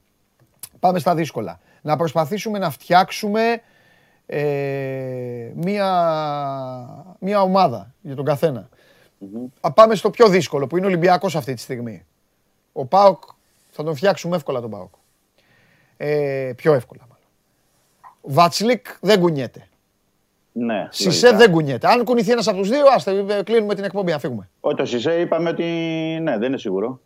Πάμε στα δύσκολα. Να προσπαθήσουμε να φτιάξουμε ε, μία, μία ομάδα για τον καθένα. Α, Πάμε στο πιο δύσκολο που είναι ο Ολυμπιακός αυτή τη στιγμή. Ο ΠΑΟΚ θα τον φτιάξουμε εύκολα τον ΠΑΟΚ. Ε, πιο εύκολα μάλλον. Βατσλικ δεν κουνιέται. ναι Σισε λογικά. δεν κουνιέται. Αν κουνηθεί ένας από τους δύο, άστε, ε, κλείνουμε την εκπομπή, να φύγουμε. Όχι, το Σισε είπαμε ότι ναι, δεν είναι σίγουρο.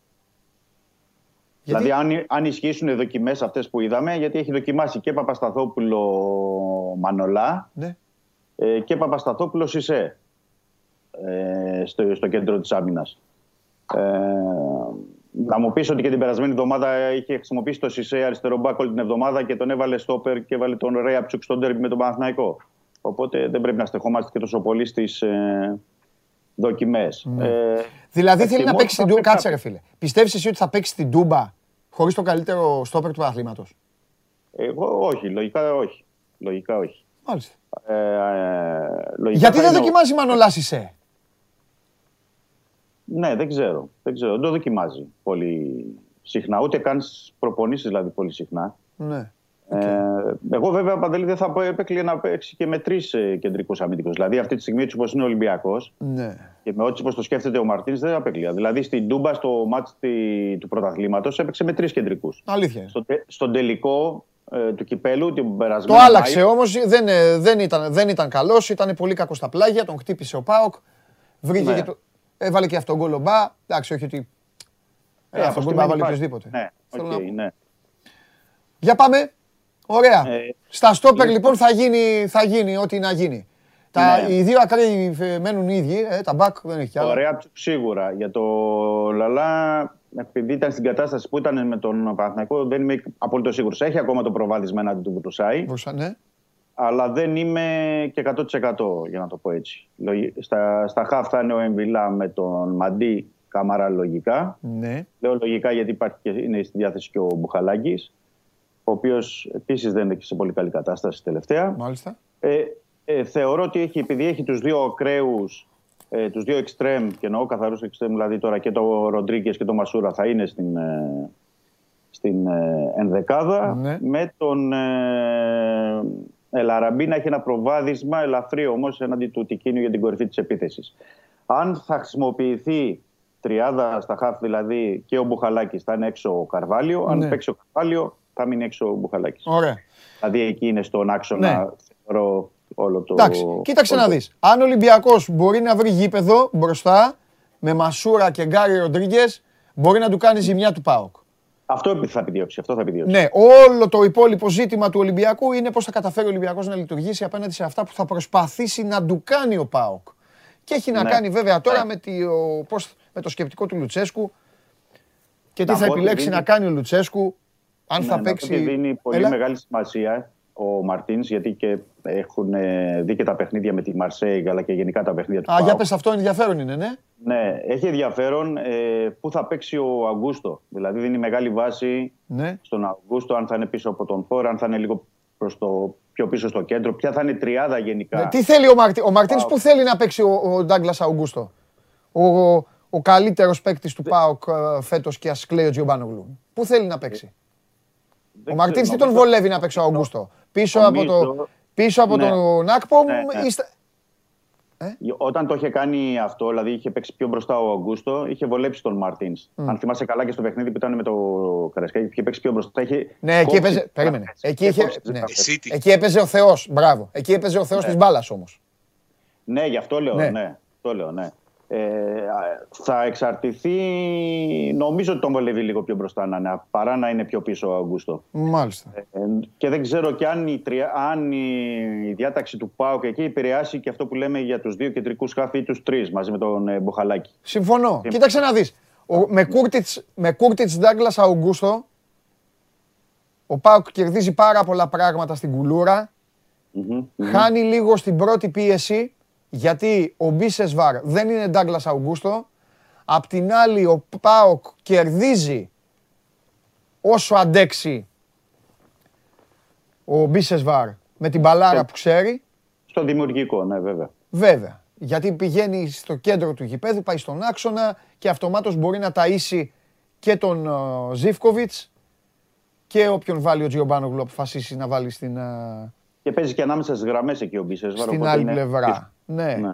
Γιατί; Δηλαδή, αν, αν ισχύσουν οι δοκιμές αυτές που είδαμε, γιατί έχει δοκιμάσει και Παπασταθόπουλο Μανολά Ναι. ε, και Παπασταθόπουλος Σισε ε, στο, στο κέντρο της άμυνας. Ε, να μου πεις ότι και την περασμένη εβδομάδα είχε χρησιμοποιήσει το Σισε αριστερό μπακ όλη την εβδομάδα και τον έβαλε στόπερ και έβαλε τον Ρέα Ψουκ στον τέρμι με τον Παναθηναϊκό. Οπότε δεν πρέπει να στεχόμαστε και τόσο πολύ στις ε, δοκιμέ. Ε, Δηλαδή θέλει να εκτιμώ παίξει ότι την θα Τούμπα. Κάτσε παίξει ρε φίλε. Πιστεύεις εσύ ότι θα παίξει την Τούμπα χωρίς το καλύτερο στόπερ του αθλήματος. Εγώ όχι, λογικά όχι. Λογικά όχι. Μάλιστα. Ε, ε, λογικά Γιατί θα δεν είναι ο- δοκιμάζει Μανολά Σισε. Ναι, δεν ξέρω. Δεν ξέρω. Δεν το δοκιμάζει πολύ συχνά. Ούτε καν στις προπονήσεις δηλαδή πολύ συχνά. Ναι. Ε, εγώ βέβαια Παντελή δεν θα πω έπαικλε να παίξει και με τρεις ε, κεντρικούς αμυντικούς. Δηλαδή αυτή τη στιγμή έτσι όπως είναι ο Ολυμπιακός Ναι. και με ό,τι όπως το σκέφτεται ο Μαρτίνς δεν απέκλεια. Δηλαδή στην Τούμπα στο μάτς τη- του πρωταθλήματος έπαιξε με τρεις κεντρικούς. Αλήθεια. είναι. Στο, τε- στον τελικό ε, του κυπέλλου την Το περασμένη. άλλαξε όμως, δεν, ε, δεν, ήταν, δεν ήταν καλός, ήταν πολύ κακό στα πλάγια, τον χτύπησε ο ΠΑΟΚ. Βρήκε Ναι. και το, έβαλε και αυτογκόλ ο Μπα. Εντάξει, όχι ότι... Ε, αυτογκόλ αυτό να βάλει υπάρχει. οποιοδήποτε. Ναι, Θέλω οκ, να πω. ναι. Για πάμε. Ωραία. Ε, Στα στόπερ λοιπόν θα γίνει, θα γίνει ό,τι να γίνει. Τα, Ναι. Οι δύο ακραίοι ε, μένουν οι ίδιοι, ε, τα μπακ δεν έχει κι άλλο. Ωραία, σίγουρα. Για το Λαλά, επειδή ήταν στην κατάσταση που ήταν με τον Παναθηναϊκό, δεν είμαι απολύτως σίγουρος. Έχει ακόμα το προβάδισμα έναντι του Βουτουσάη, Μπορούσα- ναι. αλλά δεν είμαι και 100% για να το πω έτσι. Λογι- Στα, στα χαφ θα είναι ο Εμβιλά με τον Μαντί Καμαρά λογικά. ναι. Λέω λογικά γιατί υπάρχει και είναι στη διάθεση και ο Μπουχαλάκης, ο οποίος επίσης δεν είναι και σε πολύ καλή κατάσταση τελευταία. Μάλιστα. Ε, ε, θεωρώ ότι έχει, επειδή έχει τους δύο ακραίους, ε, τους δύο εξτρέμ, και εννοώ καθαρούς εξτρέμ, δηλαδή τώρα και το Ροντρίγκες και το Μασούρα θα είναι στην, ε, στην ε, ενδεκάδα, Ναι. με τον ε, Ελαραμπή να έχει ένα προβάδισμα ελαφρύ όμως έναντι του Τικίνιου για την κορυφή της επίθεσης. Αν θα χρησιμοποιηθεί τριάδα στα χαφ, δηλαδή και ο Μπουχαλάκης θα είναι έξω ο Καρβάλιο, αν Ναι. παίξει ο Καρβάλιο θα μείνει έξω ο Μπουχαλάκης. Ωραία. Δηλαδή εκεί είναι στον άξονα Ναι. θεωρώ όλο το. Εντάξει, κοίταξε όλο να το- δεις. Αν ο Ολυμπιακός μπορεί να βρει γήπεδο μπροστά με Μασούρα και Γκάρι Ροντρίγκες, μπορεί να του κάνει ζημιά του ΠΑΟΚ. Αυτό θα επιδιώξει. Αυτό θα επιδιώξει. Ναι, όλο το υπόλοιπο ζήτημα του Ολυμπιακού είναι πώς θα καταφέρει ο Ολυμπιακός να λειτουργήσει απέναντι σε αυτά που θα προσπαθήσει να του κάνει ο ΠΑΟΚ. Και έχει να Ναι. κάνει βέβαια τώρα Ναι. με, τη, ο, πώς, με το σκεπτικό του Λουτσέσκου και τι Να θα πω ότι επιλέξει δίνει- να κάνει ο Λουτσέσκου, αν Ναι, θα να πω παίξει... ότι δίνει πολύ Έλα. μεγάλη σημασία ο Μαρτίνς, γιατί και έχουν ε, δει και τα παιχνίδια με τη Μαρσέη, αλλά και γενικά τα παιχνίδια του. Α, για ΠΑΟΚ. πες αυτό ενδιαφέρον είναι, ναι. Ναι, έχει ενδιαφέρον ε, πού θα παίξει ο Αγκούστο. Δηλαδή δίνει μεγάλη βάση ναι. στον Αγκούστο, αν θα είναι πίσω από τον Φόρ, αν θα είναι λίγο προς το πιο πίσω στο κέντρο, ποια θα είναι η τριάδα γενικά. Ναι, Τι θέλει ο, Μαρτι... ο Μαρτίνς ΠΑΟΚ. που θέλει να παίξει ο, ο Ντάγκλας Αουγκούστο. Ο, ο καλύτερος παίκτης του ΠΑΟΚ ε, φέτος και ας κλαίει ο Τζιομπάνογλου. Πού θέλει να παίξει; Δεν Ο Μαρτίνς τι ξέρω, τον νομίζω- βολεύει να παίξει ο Αουγκούστο. Πίσω από, το, νομίζω- πίσω από Ναι. τον Άκπομ Ναι, ναι. ή στα- Ε; Όταν το είχε κάνει αυτό, δηλαδή είχε παίξει πιο μπροστά ο Αγκούστο, είχε βολέψει τον Μαρτίνς. Αν θυμάσαι καλά και στο παιχνίδι που ήταν με το Καρασκάκι, είχε παίξει πιο μπροστά. Είχε Ναι, εκεί κόψει έπαιζε. τις Περίμενε. γραμμές. Εκεί, Είχε είχε, κόψει τις ναι. γραμμές. Εσύ τι. εκεί έπαιζε ο Θεός. Μπράβο. Εκεί έπαιζε ο Θεός της μπάλας όμως. Ναι, γι' αυτό λέω, Ναι. ναι. Το λέω, ναι. Ε, α, θα εξαρτηθεί, νομίζω ότι τον βολεύει λίγο πιο μπροστά να είναι, παρά να είναι πιο πίσω ο Αγκούστο. Μάλιστα. Ε, και δεν ξέρω και αν η, τρια- αν η διάταξη του ΠΑΟΚ εκεί επηρεάσει και αυτό που λέμε για τους δύο κεντρικούς χάφη ή τους τρεις μαζί με τον ε, Μποχαλάκη. Συμφωνώ. Κοίταξε να δεις. Με Κούρτιτς, με Κούρτιτς Ντάγκλας Αουγκούστο, ο Πάουκ κερδίζει πάρα πολλά πράγματα στην κουλούρα. Μμμ, μμμ. Χάνει λίγο στην πρώτη πίεση, γιατί ο Μπίσεσβαρ δεν είναι Ντάγκλας Αουγκούστο. Απ' την άλλη, ο Πάοκ κερδίζει όσο αντέξει ο Μπίσεσβαρ με την μπαλάρα που ξέρει. Στο δημιουργικό, ναι βέβαια. Βέβαια. Γιατί πηγαίνει στο κέντρο του γηπέδου, πάει στον άξονα και αυτομάτως μπορεί να ταΐσει και τον uh, Ζίβκοβιτς και όποιον βάλει ο Τζιομπάνογλου αποφασίσει να βάλει στην, ε, Και παίζει και ανάμεσα στις γραμμές εκεί ο Μπίσες. στην άλλη πλευρά. Ναι. Ναι.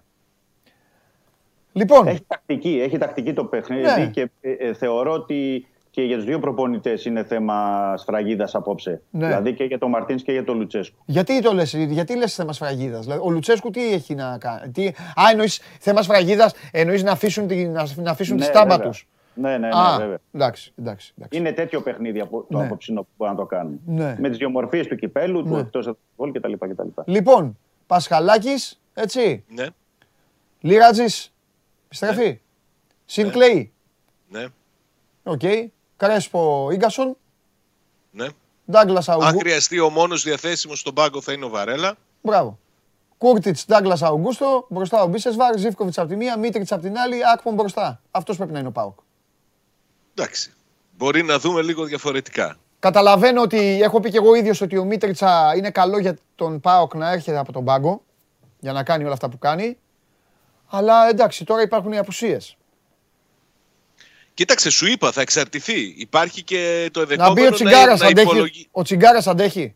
Λοιπόν, Έχει τακτική, έχει τακτική το παιχνίδι Ναι. και ε, ε, θεωρώ ότι και για τους δύο προπονητές είναι θέμα σφραγίδας απόψε. Ναι. Δηλαδή και για τον Μαρτίνς και για τον Λουτσέσκου. γιατί το λες, γιατί λες θέμα σφραγίδας; Δηλαδή, ο Λουτσέσκου τι έχει να κάνει. Τι... Α, εννοείς θέμα σφραγίδας, εννοείς να αφήσουν, τη, να, να αφήσουν τη Ναι, στάμπα βέβαια. τους. Ναι, ναι, ναι, Α, βέβαια. εντάξει, εντάξει, εντάξει. Είναι τέτοιο παιχνίδι από το Ναι. απόψινο που μπορεί να το κάνουν. Ναι. Με τις ιδιομορφίες του κυπέλου, του Ναι. εκτός από το γκολ κτλ. κτλ. Λοιπόν, Πασχαλάκης, έτσι, Ναι, Λύρατζης, επιστρέφει. Σίντκλεϊ, ναι, οκ. Κρέσπο Ίνγκασον, ναι. Ντάγκλας Αν Αουγκούστο. χρειαστεί ο μόνος διαθέσιμος στον πάγκο θα είναι ο Βαρέλα. Μπράβο. Κούρτιτς, Ντάγκλας Αουγκούστο, μπροστά ο Μπίσεσβαρ, Ζήφκοβιτς από τη μία, Μίτριτς από την άλλη, Άκπον μπροστά. Αυτός πρέπει να είναι ο Πάοκ. Εντάξει. Μπορεί να δούμε λίγο διαφορετικά. Καταλαβαίνω ότι έχω πει και εγώ ίδιος ότι ο Μίτριτσα είναι καλό για τον Πάοκ να έρχεται από τον πάγκο για να κάνει όλα αυτά που κάνει. Αλλά εντάξει, τώρα υπάρχουν οι απουσίες. Κοίταξε, σου είπα, θα εξαρτηθεί. Υπάρχει και το Να μπει ενδεχόμενο ο να, Τσιγκάρας να αντέχει. υπολογι- Ο Τσιγκάρας αντέχει.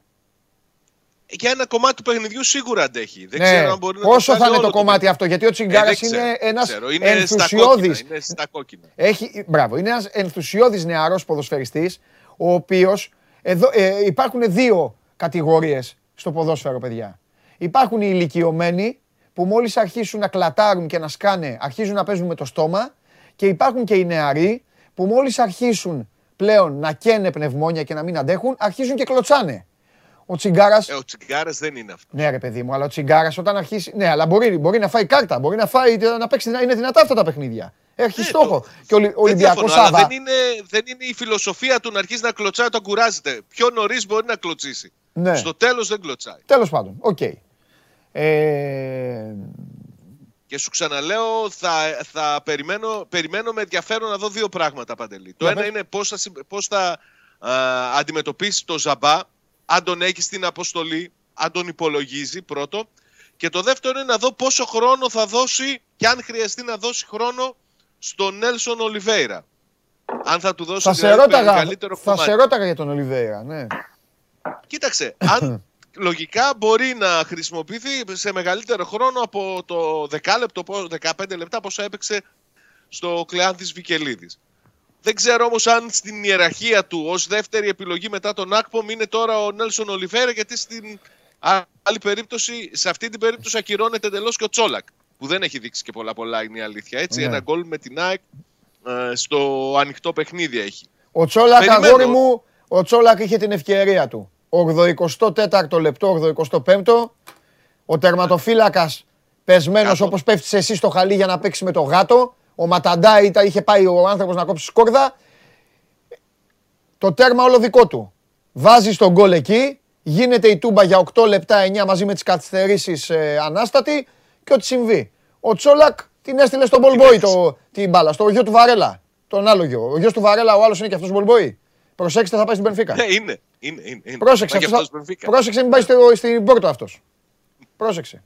Για ένα κομμάτι του παιχνιδιού σίγουρα αντέχει. Δεν Ναι. ξέρω αν μπορεί να Πόσο το θα κάνει είναι το όλο κομμάτι αυτό, γιατί ο Ε, Τσιγκάρας δεν ξέρω, είναι δεν ένας ξέρω. Είναι στα κόκκινα, ενθουσιώδη. Είναι στα κόκκινα. Έχει, μπράβο, είναι ένας ενθουσιώδης νεαρός ποδοσφαιριστής, ο οποίος, εδώ, ε, υπάρχουν δύο κατηγορίες στο ποδόσφαιρο, παιδιά. Υπάρχουν οι ηλικιωμένοι, που μόλις αρχίσουν να κλατάρουν και να σκάνε, αρχίζουν να παίζουν με το στόμα, και υπάρχουν και οι νεαροί, που μόλις αρχίσουν πλέον να καίνε πνευμόνια και να μην αντέχουν, αρχίζουν και κλωτσάνε. Ο Τσιγκάρας, Ε, ο Τσιγκάρας δεν είναι αυτός. ναι, ρε παιδί μου, αλλά ο Τσιγκάρας όταν αρχίσει. Ναι, αλλά μπορεί, μπορεί να φάει κάρτα, μπορεί να, φάει, να παίξει. Είναι δυνατά αυτά τα παιχνίδια. Έχει Ναι, στόχο. το- Και ο Δεν Ολυμπιακός διαφωνώ, αλλά Σάβα. δεν είναι, δεν είναι η φιλοσοφία του να αρχίσει να κλωτσάει όταν κουράζεται. Πιο νωρίς μπορεί να κλωτσίσει. Ναι. Στο τέλος δεν κλωτσάει. Τέλος πάντων, οκ. Ε, Και σου ξαναλέω, θα, θα περιμένω, περιμένω με ενδιαφέρον να δω δύο πράγματα, Παντελή. Το Για ένα πες. είναι πώς θα, συμ- πώς θα α, αντιμετωπίσει το Ζαμπά, αν τον έχει στην αποστολή, αν τον υπολογίζει πρώτο. Και το δεύτερο είναι να δω πόσο χρόνο θα δώσει και αν χρειαστεί να δώσει χρόνο στον Νέλσον Ολιβέηρα. Αν θα του δώσει θα, σε δηλαδή, ρώταγα, μεγαλύτερο θα κομμάτι. σε ρώταγα για τον Ολιβέηρα, ναι. Κοίταξε, αν [CLEARS THROAT] λογικά μπορεί να χρησιμοποιηθεί σε μεγαλύτερο χρόνο από το 10 λεπτό, πο- 15 λεπτά πόσα έπαιξε στο Κλεάνθης Βικελίδης. Δεν ξέρω όμως αν στην ιεραρχία του ως δεύτερη επιλογή μετά τον Άκπομ είναι τώρα ο Νέλσον Ολιβέρα γιατί στην άλλη περίπτωση, σε αυτή την περίπτωση ακυρώνεται εντελώς και ο Τσόλακ που δεν έχει δείξει και πολλά πολλά είναι η αλήθεια. Έτσι, Ναι. ένα γκολ με την ΑΕΚ ε, στο ανοιχτό παιχνίδι έχει. Ο Τσόλακ, Περιμένω. αγόρι μου, ο Τσόλακ είχε την ευκαιρία του. 84ο λεπτό, 85ο. Ο τερματοφύλακας πεσμένος Κάτω. όπως πέφτεις εσύ στο χαλί για να παίξει με το γάτο. Ο Ματαντά ήταν, είχε πάει ο άνθρωπος να κόψει σκόρδα. Το τέρμα όλο δικό του. Βάζει το γκολ εκεί. Γίνεται η τούμπα για 8 λεπτά 9 μαζί με τις καθυστερήσεις ε, ανάστατη και ό,τι συμβεί. Ο Τσόλακ την έστειλε στον ball boy το, την μπάλα, στο γιο του Βαρέλα. Τον άλλο γιο. Ο γιος του Βαρέλα, ο άλλος είναι και αυτός ball boy. Προσέξτε, θα πάει στην Μπενφίκα. Ναι, είναι. Είναι, είναι, είναι. Πρόσεξε, Μα γι' αυτός αυτός θα... Μπενφίκα. Πρόσεξε, μην πάεις στο, στην Πόρτο αυτός. Πρόσεξε.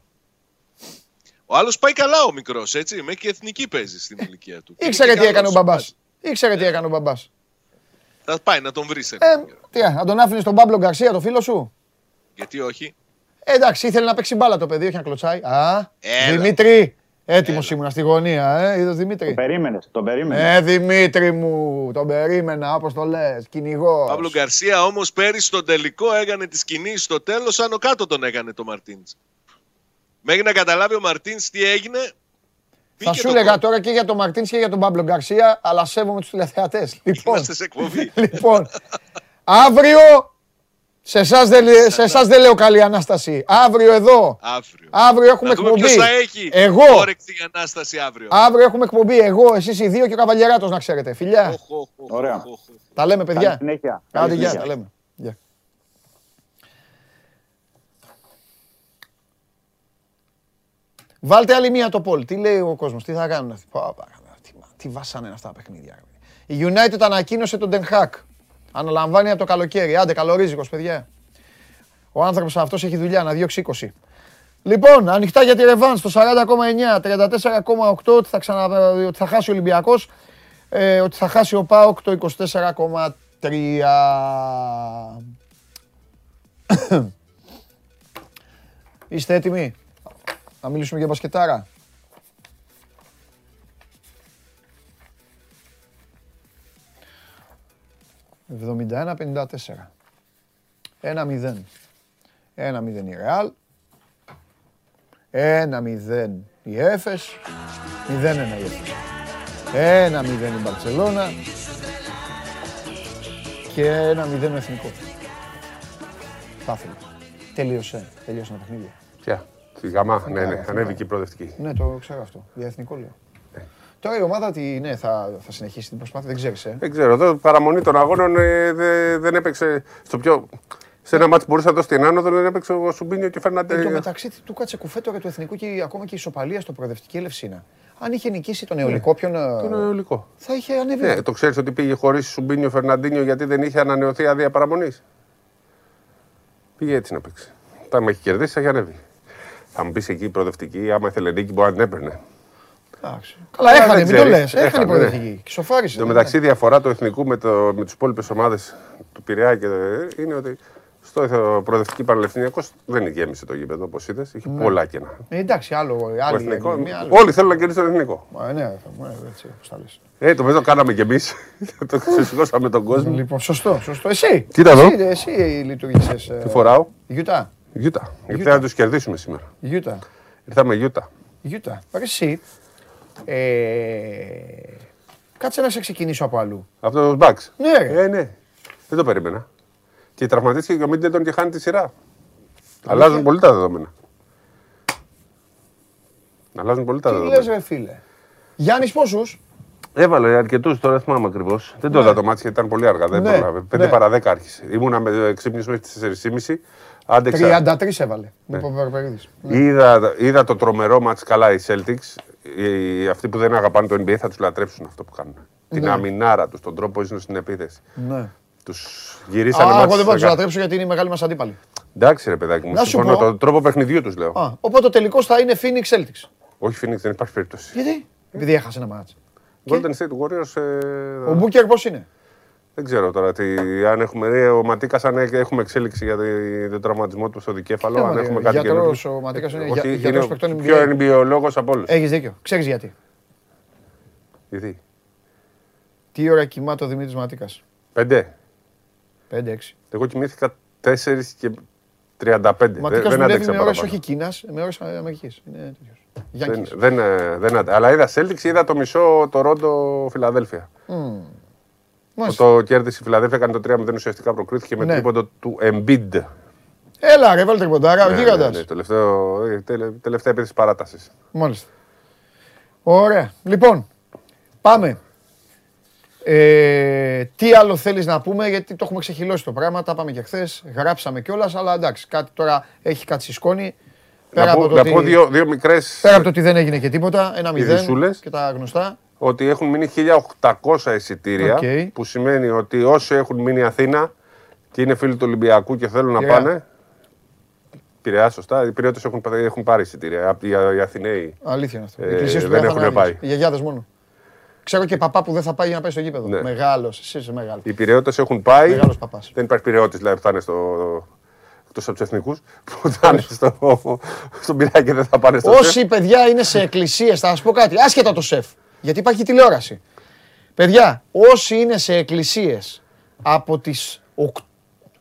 Ο άλλος πάει καλά ο μικρός, έτσι. Μέχρι και εθνική παίζει στην ηλικία του. Ήξερε Είναι τι και έκανε ο καλός. μπαμπάς. Ήξερε τι έκανε ο μπαμπάς. Θα πάει να τον βρεις. Ε, τι, να τον άφηνες τον Παύλο Γκαρσία, το φίλο σου; Γιατί όχι. Εντάξει, ήθελε να παίξει μπάλα το παιδί, όχι να κλωτσάει. Α, Έλα. Δημήτρη, έτοιμος ήμουν στη γωνία, ε, είδες Δημήτρη; Το περίμενες, το περίμενες. Ε, Δημήτρη μου, τον περίμενα, όπως το λες, κυνηγός. Παύλο Γκαρσία όμως πέρυσι στο τελικό έκανε τι κινήσει στο τέλος, άνω κάτω τον έκανε το Μαρτίν. Μέχρι να καταλάβει ο Μαρτίν τι έγινε. Θα μπήκε σου το έλεγα κόλπο. τώρα και για τον Μαρτίνς και για τον Παύλο Γκαρσία, αλλά σέβομαι τους τηλεθεατές. Λοιπόν, Είμαστε σε εκπομπή. λοιπόν, αύριο, σε εσάς δεν, σε εσάς δεν λέω καλή Ανάσταση. Αύριο εδώ, Αύριο. αύριο έχουμε Να δούμε εκπομπή. ποιος θα έχει Εγώ, όρεξη για Ανάσταση αύριο. αύριο έχουμε εκπομπή. Εγώ, εσείς οι δύο και ο Καβαλιεράτος να ξέρετε. Φιλιά, Οχ, οχ, οχ, Ωραία. οχ, οχ. τα λέμε Καλή παιδιά. συνέχεια. Άντε, Καλή γεια, συνέχεια. τα λέμε. Γεια. Βάλτε άλλη μία το πόλ. Τι λέει ο κόσμος, τι θα κάνουν αυτοί; Πω, πω, τι, τι βάσανε είναι αυτά τα παιχνίδια. ρε. Η United ανακοίνωσε τον Den Haag. Αναλαμβάνει από το καλοκαίρι. Άντε, καλορίζικος, παιδιά. Ο άνθρωπος αυτός έχει δουλειά να διώξει 20. Λοιπόν, ανοιχτά για τη Ρεβάνς στο 40,9, 34,8 ότι θα, ξανα, ότι θα χάσει ο Ολυμπιακός, ε, ότι θα χάσει ο ΠΑΟΚ το 24,3. [COUGHS] Είστε έτοιμοι να μιλήσουμε για μπασκετάρα; Εβδομήντα 51-54. 1-0. 1-0 η Ρεάλ. 1-0 η Έφες. 0-1 η Έφες. 1-0 η Μπαρτσελώνα. Και 1-0 ο Εθνικός. Θα ήθελα. Τελείωσε. Τελείωσε το παιχνίδι. Ποια; Στη γαμά, ναι, καλά, ναι. αυτό Ανέβηκε η προοδευτική. Ναι, το ξέρω αυτό. Για εθνικό λέω. Τώρα η ομάδα τι, ναι, θα, θα συνεχίσει την προσπάθεια, δεν ξέρεις, ε. Δεν ξέρω, εδώ παραμονή των αγώνων ε, δε- δεν έπαιξε στο πιο. Σε ένα μάτι που μπορούσε να δώσει την άνοδο, δεν έπαιξε ο Σουμπίνιο και ο Φερνάντε. Εν τω μεταξύ τι του κάτσε κουφέτο για το εθνικό και ακόμα και η ισοπαλία στο προοδευτική Ελευσίνα. Αν είχε νικήσει τον Αιωλικό, ποιον. ε, Τον αιωλικό. Θα είχε ανέβει. Ναι, το ξέρεις ότι πήγε χωρίς Σουμπίνιο Φερναντίνιο γιατί δεν είχε ανανεωθεί άδεια παραμονής; Πήγε έτσι να παίξει. Όταν με έχει κερδίσει, θα έχει ανέβει. Θα μου πεις εκεί η προοδευτική, άμα ήθελε νίκη, μπορεί να την έπαιρνε. Εντάξει. Καλά, δεν έχανε, μην το ξέρεις. λες. Έχανε η Έχανε, ναι. προοδευτική. Και σοφάρισε. Εν τω ναι. μεταξύ, η διαφορά του εθνικού με, το, με τι υπόλοιπες ομάδες του Πειραιά και, είναι ότι στο εθ- προοδευτική Πανελευθεριακό δεν γέμισε το γήπεδο όπως είδες. Είχε πολλά κενά. Ε, εντάξει, άλλο. Ο Άλλη, εθνικό, μία, άλλο. όλοι θέλουν να κερδίσουν τον εθνικό. Μα, ναι, θα- ναι, έτσι, όπως τα λες. Ε, το μέτρο κάναμε κι εμείς. [LAUGHS] το ξεσηκώσαμε τον κόσμο. Λοιπόν, σωστό, σωστό. Εσύ. Κοίτα εδώ; Εσύ, εσύ λειτουργήσες. ε, Τι φοράω. Γιούτα; Γιούτα. Γιατί θα τους κερδίσουμε σήμερα. Γιούτα. Ήρθαμε Γιούτα. Γιούτα. Ρε εσύ. Ε, κάτσε να σε ξεκινήσω από αλλού. Από του Μπαξ. Ναι, ρε. Ε, ναι. Δεν το περίμενα. Και τραυματίστηκε και ο Μίτλετον και χάνει τη σειρά. Αλλάζουν πολύ τα δεδομένα. Αλλάζουν πολύ τα Τι λες δεδομένα. ρε φίλε. Γιάννης πόσους; Έβαλε αρκετούς, τώρα δεν θυμάμαι ακριβώς. Δεν το είδα το μάτι γιατί ήταν πολύ αργά. Δεν Ναι, πρόλαβε. 5 ναι. παρα 10 άρχισε. Ήμουνα με ξύπνηση μέχρι τις 4.30. Άντεξα. 33 έβαλε. Ναι. Ο Παπαπαρπαγίδης. Είδα, είδα το τρομερό μάτς καλά οι Celtics. Οι, αυτοί που δεν αγαπάνε το NBA θα τους λατρέψουν αυτό που κάνουν. Την Ναι. αμινάρα τους, τον τρόπο που ζουν στην επίθεση. Ναι. Τους γυρίσανε Α, μάτς εγώ δεν μπορώ να στα του λατρέψω γιατί είναι οι μεγάλοι μας αντίπαλοι. Εντάξει ρε παιδάκι μου, Να σου συμφωνώ. πω. Το τρόπο παιχνιδιού τους λέω. Α, οπότε ο τελικός θα είναι Phoenix Celtics. Όχι Phoenix, δεν υπάρχει περίπτωση. Γιατί; Επειδή έχασε ένα μάτς. Golden State Warriors, ε, Ο Μπούκερ πώς είναι; Δεν ξέρω τώρα τι, αν έχουμε δει, ο Ματίκας αν έ- έχουμε εξέλιξη για το- τον τραυματισμό του στο δικέφαλο, αν Ποιο, έχουμε ε, κάτι γιατρός καινούργιο. ο Ματίκας είναι, Όχι, για- είναι γιατρός ο παικτών πιο NBA. NBA από όλους. Έχεις δίκιο. Ξέρεις γιατί. Γιατί, Τι ώρα κοιμάται ο Δημήτρης Ματίκας; πέντε. 5-6. Εγώ κοιμήθηκα 4 και 35. Ο Δεν, Ματίκας δεν δουλεύει άντεξα με ώρες παραπάνω. όχι Κίνας, με ώρες Αμερικής. Είναι τέτοιος. Δεν, Γιάνκης. δεν, ε, δεν άντε- Αλλά είδα Celtics, είδα το μισό το Ρόντο Φιλαδέλφια. Μάλιστα. Το κέρδισε η Φιλαδέλφια, έκανε το 3-0 ουσιαστικά προκρίθηκε με Ναι. τρίποντο του Embiid. Έλα ρε, βάλε τριποντάρα, ο Ναι, ναι, γίγαντας. ναι, τελευταίο, ε, τελε- τελευταία επίθεση παράτασης. Μάλιστα. Ωραία. Λοιπόν, πάμε. Ε, τι άλλο θέλεις να πούμε, γιατί το έχουμε ξεχειλώσει το πράγμα, τα 'παμε και χθες, γράψαμε κιόλας, αλλά εντάξει, κάτι τώρα έχει κάτι στη σκόνη. Πέρα, Να από πω, το να ότι, πω δύο, δύο μικρές πέρα από το ότι δεν έγινε και τίποτα, ένα μηδέν Ειδισούλες. και τα γνωστά. Ότι έχουν μείνει 1800 εισιτήρια. Οκ. Που σημαίνει ότι όσοι έχουν μείνει Αθήνα και είναι φίλοι του Ολυμπιακού και θέλουν να Πειραιά. πάνε. Πειραιά, σωστά. Οι Πειραίτες έχουν, έχουν πάρει εισιτήρια. Οι, οι Αθηναίοι Αλήθεια είναι αυτό. Ε, Οι εκκλησίες του δεν θα έχουν είναι πάει. άδειες. Οι γιαγιάδες μόνο. Ξέρω και παπά που δεν θα πάει για να πάει στο γήπεδο. Ναι. Μεγάλος, εσύ είσαι μεγάλος. Οι Πειραιώτες έχουν πάει. Μεγάλος παπάς. Δεν υπάρχει Πειραιώτης δηλαδή που θα είναι στο. εκτός από τους εθνικούς, που θα είναι στο, στον πειρά και δεν θα πάνε στο Όσοι παιδιά είναι σε εκκλησίες, θα σας πω κάτι, άσχετα το σεφ. Γιατί υπάρχει τηλεόραση. Παιδιά, όσοι είναι σε εκκλησίες από τις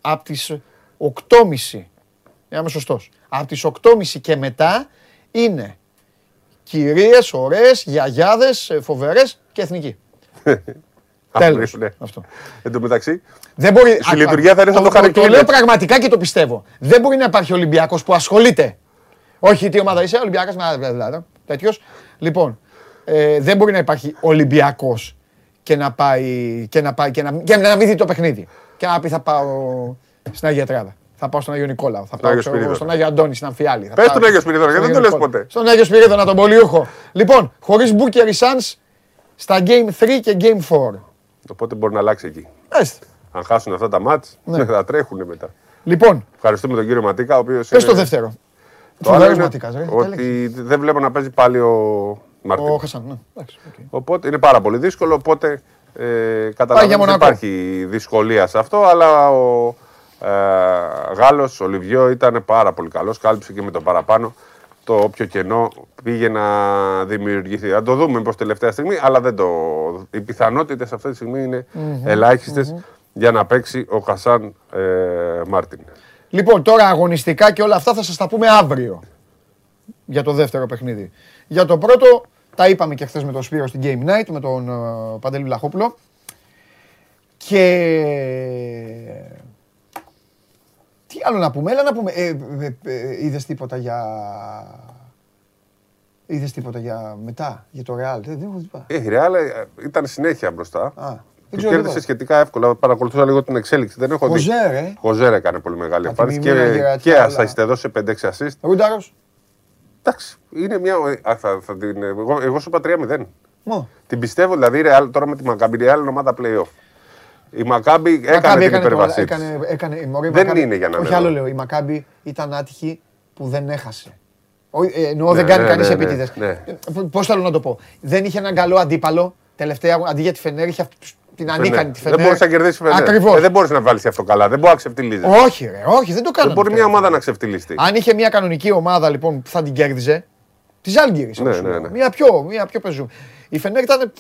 από τις 8.30, να είμαι σωστός, από τις 8.30 και μετά είναι κυρίες, ωραίες, γιαγιάδες, φοβερές και εθνικοί. [LAUGHS] Τέλος. Ναι. Αυτό. Εν τω μεταξύ, Δεν μπορεί. Στη λειτουργία θα είναι σαν το Το χαρακτήρα. λέω πραγματικά και το πιστεύω. Δεν μπορεί να υπάρχει Ολυμπιακός που ασχολείται. Όχι, τι ομάδα είσαι, Ολυμπιακός, τέτοιος. Λοιπόν, ε, δεν μπορεί να υπάρχει Ολυμπιακός και να πάει και να, πάει, και να, και να μην δει το παιχνίδι. Και να πει θα πάω στην Αγία Τράδα. Θα πάω στον Άγιο Νικόλαο. Θα πάω Άγιο ξέρω εγώ, Σπυρίδωνα. στον Άγιο Αντώνη, στην Αμφιάλη. Θα Πες πάω τον Άγιο Σπυρίδωνα, γιατί στον δεν το Άγιο λες Νικόλαο. ποτέ. Στον Άγιο Σπυρίδωνα, τον Πολιούχο. Λοιπόν, χωρίς Μπούκερ οι Suns στα Game 3 και Game 4. οπότε μπορεί να αλλάξει εκεί. Έστε. Αν χάσουν αυτά τα μάτς, Ναι. [LAUGHS] θα τρέχουν μετά. Λοιπόν, Ευχαριστούμε τον κύριο Ματίκα, ο οποίος. πες το δεύτερο. Το άλλο Φοβερός είναι Ματίκας, ρε. ότι δεν βλέπω να παίζει πάλι ο Μαρτίν. Ο Χασάν, ναι. Εντάξει, οκ. Οπότε είναι πάρα πολύ δύσκολο. Οπότε ε, για καταλαβαίνω ότι Μονακό. υπάρχει δυσκολία σε αυτό. Αλλά ο ε, Γάλλος, ο Λιβιό, ήταν πάρα πολύ καλός. Κάλυψε και με το παραπάνω. Το όποιο κενό πήγε να δημιουργηθεί. Θα το δούμε πως τελευταία στιγμή, αλλά δεν το... οι πιθανότητες αυτή τη στιγμή είναι ελάχιστες για να παίξει ο Χασάν ε, Μάρτιν. Λοιπόν, τώρα αγωνιστικά και όλα αυτά θα σας τα πούμε αύριο. Για το δεύτερο παιχνίδι. Για το πρώτο, τα είπαμε και χθες με τον Σπύρο στην Game Night, με τον ε, Παντελή Βλαχόπουλο. Και... Τι άλλο να πούμε, έλα να πούμε. Ε, ε, ε, είδες τίποτα για... Είδες τίποτα για μετά, για το Real. Δεν, δεν έχω δει τίποτα. Ε, η Real ε, ήταν συνέχεια μπροστά. Α, δεν Του ξέρω κέρδισε τίποτα. σχετικά εύκολα. Παρακολουθούσα λίγο την εξέλιξη. Δεν έχω δει. Χοζέρ, ε. Χοζέρ έκανε πολύ μεγάλη Πατή εμφάνιση μνήμα και, για και τα ας άλλα. θα έδωσε 5-6 assist. Ρούνταρος. Εντάξει, είναι μια. α, θα, θα την, εγώ, εγώ σου είπα 3-0. Μω. Την πιστεύω δηλαδή η Real τώρα με τη Μακάμπη. Η Real είναι ομάδα playoff. Η Μακάμπη έκανε Μακάμπι την έκανε, υπέρβασή έκανε, της. έκανε, έκανε, μωρέ, η Δεν Μακάμπι- είναι για να Όχι είναι άλλο εδώ. λέω. Η Μακάμπη ήταν άτυχη που δεν έχασε. Ο, ε, εννοώ Ναι, δεν κάνει ναι, κανείς ναι, επίτηδες. ναι, Πώς θέλω να το πω. Δεν είχε έναν καλό αντίπαλο. Τελευταία αντί για τη Φενέρ είχε αυτούς- την ανίκανη τη Φενέρ. Δεν μπορείς να κερδίσεις Φενέρ. Ακριβώς. Ε, δεν μπορείς να βάλεις αυτό καλά. Δεν μπορεί να ξεφτυλίζεις. Όχι, ρε, όχι, δεν το κάνω. Δεν μπορεί μια ομάδα να ξεφτυλιστεί. Αν είχε μια κανονική ομάδα λοιπόν που θα την κέρδιζε, τη Ζάλγκυρης. Ναι, ναι, ναι. Μια πιο, μια πιο πεζού. Η Φενέρ ήταν.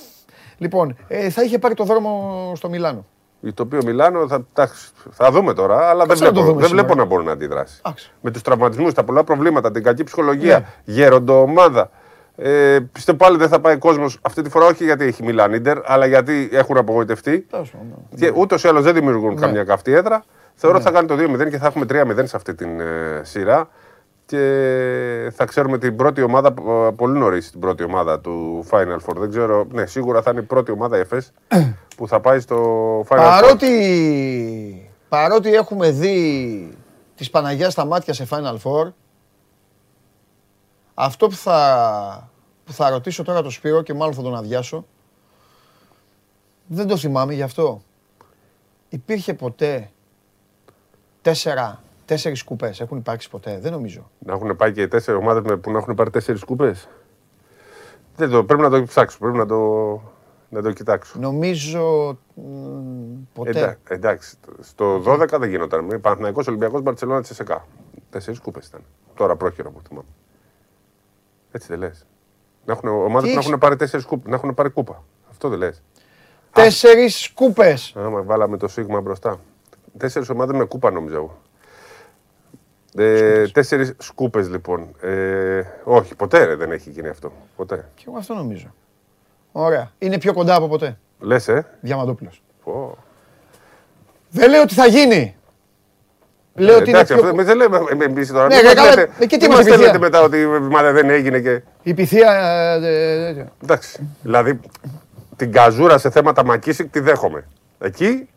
Λοιπόν, ε, θα είχε πάρει το δρόμο στο Μιλάνο. Το οποίο Μιλάνο θα, εντάξει, θα δούμε τώρα, αλλά δεν Κάτσε να το βλέπω, δούμε δεν σήμερα. βλέπω να μπορεί να αντιδράσει. Εντάξει. Με τους τραυματισμούς, τα πολλά προβλήματα, την κακή ψυχολογία, Ναι. γέροντο ομάδα. Ε, πιστεύω πάλι δεν θα πάει κόσμος αυτή τη φορά, όχι γιατί έχει Μιλάν Ιντερ, αλλά γιατί έχουν απογοητευτεί. Τέλος πάντων, ναι. Και ούτως ή άλλως δεν δημιουργούν καμιά καυτή έδρα. Θεωρώ ότι θα κάνει το 2-0 και θα έχουμε 3-0 σε αυτή την ε, σειρά. Και θα ξέρουμε την πρώτη ομάδα, ε, πολύ νωρίς την πρώτη ομάδα του Final Four. Δεν ξέρω, ναι, σίγουρα θα είναι η πρώτη ομάδα η ΕΦΕΣ [CLEARS THROAT] που θα πάει στο Final Four. Παρότι, παρότι έχουμε δει της Παναγιάς στα μάτια σε Final Four, αυτό που θα, που θα ρωτήσω τώρα το Σπύρο και μάλλον θα τον αδειάσω, δεν το θυμάμαι γι' αυτό. Υπήρχε ποτέ τέσσερα, τέσσερις κουπές, έχουν υπάρξει ποτέ, δεν νομίζω. Να έχουν πάει και τέσσερις ομάδες που να έχουν πάρει τέσσερις κούπε. Δεν το, πρέπει να το ψάξω, πρέπει να το, να το κοιτάξω. Νομίζω μ, ποτέ. Εντά- εντάξει, στο 12 δεν γινόταν. Παναθηναϊκός Ολυμπιακός Μπαρτσελώνα Τσεσεκά. Τέσσερις κούπε ήταν. Τώρα πρόχειρα που θυμάμαι. Έτσι δεν λες. Να έχουν ομάδε που να έχεις- έχουν πάρει τέσσερις κούπε, να έχουν πάρει κούπα. Αυτό δεν λες. Τέσσερις κούπες. Άμα βάλαμε το σίγμα μπροστά. Τέσσερις ομάδες με κούπα νομίζω εγώ. Ε, Τέσσερις σκούπες λοιπόν. Ε, όχι, ποτέ ρε, δεν έχει γίνει αυτό. Ποτέ. Και εγώ αυτό νομίζω. Ωραία. Είναι πιο κοντά από ποτέ. Λες, ε. Διαμαντόπουλος. Πω. Δεν λέω ότι θα γίνει. Λέω ότι είναι Εντάξει, πιο... αυτό εμείς δεν λέμε εμείς τώρα. Ναι, Μην ρε, μας καλά, λέτε- ε, και τι μην μας μας πειθία. στέλνετε μετά ότι μα δεν έγινε και. Η πυθία... ε, ε, ε, Εντάξει. Δηλαδή την καζούρα σε θέματα Μακίσικ τη δέχομαι. Εκεί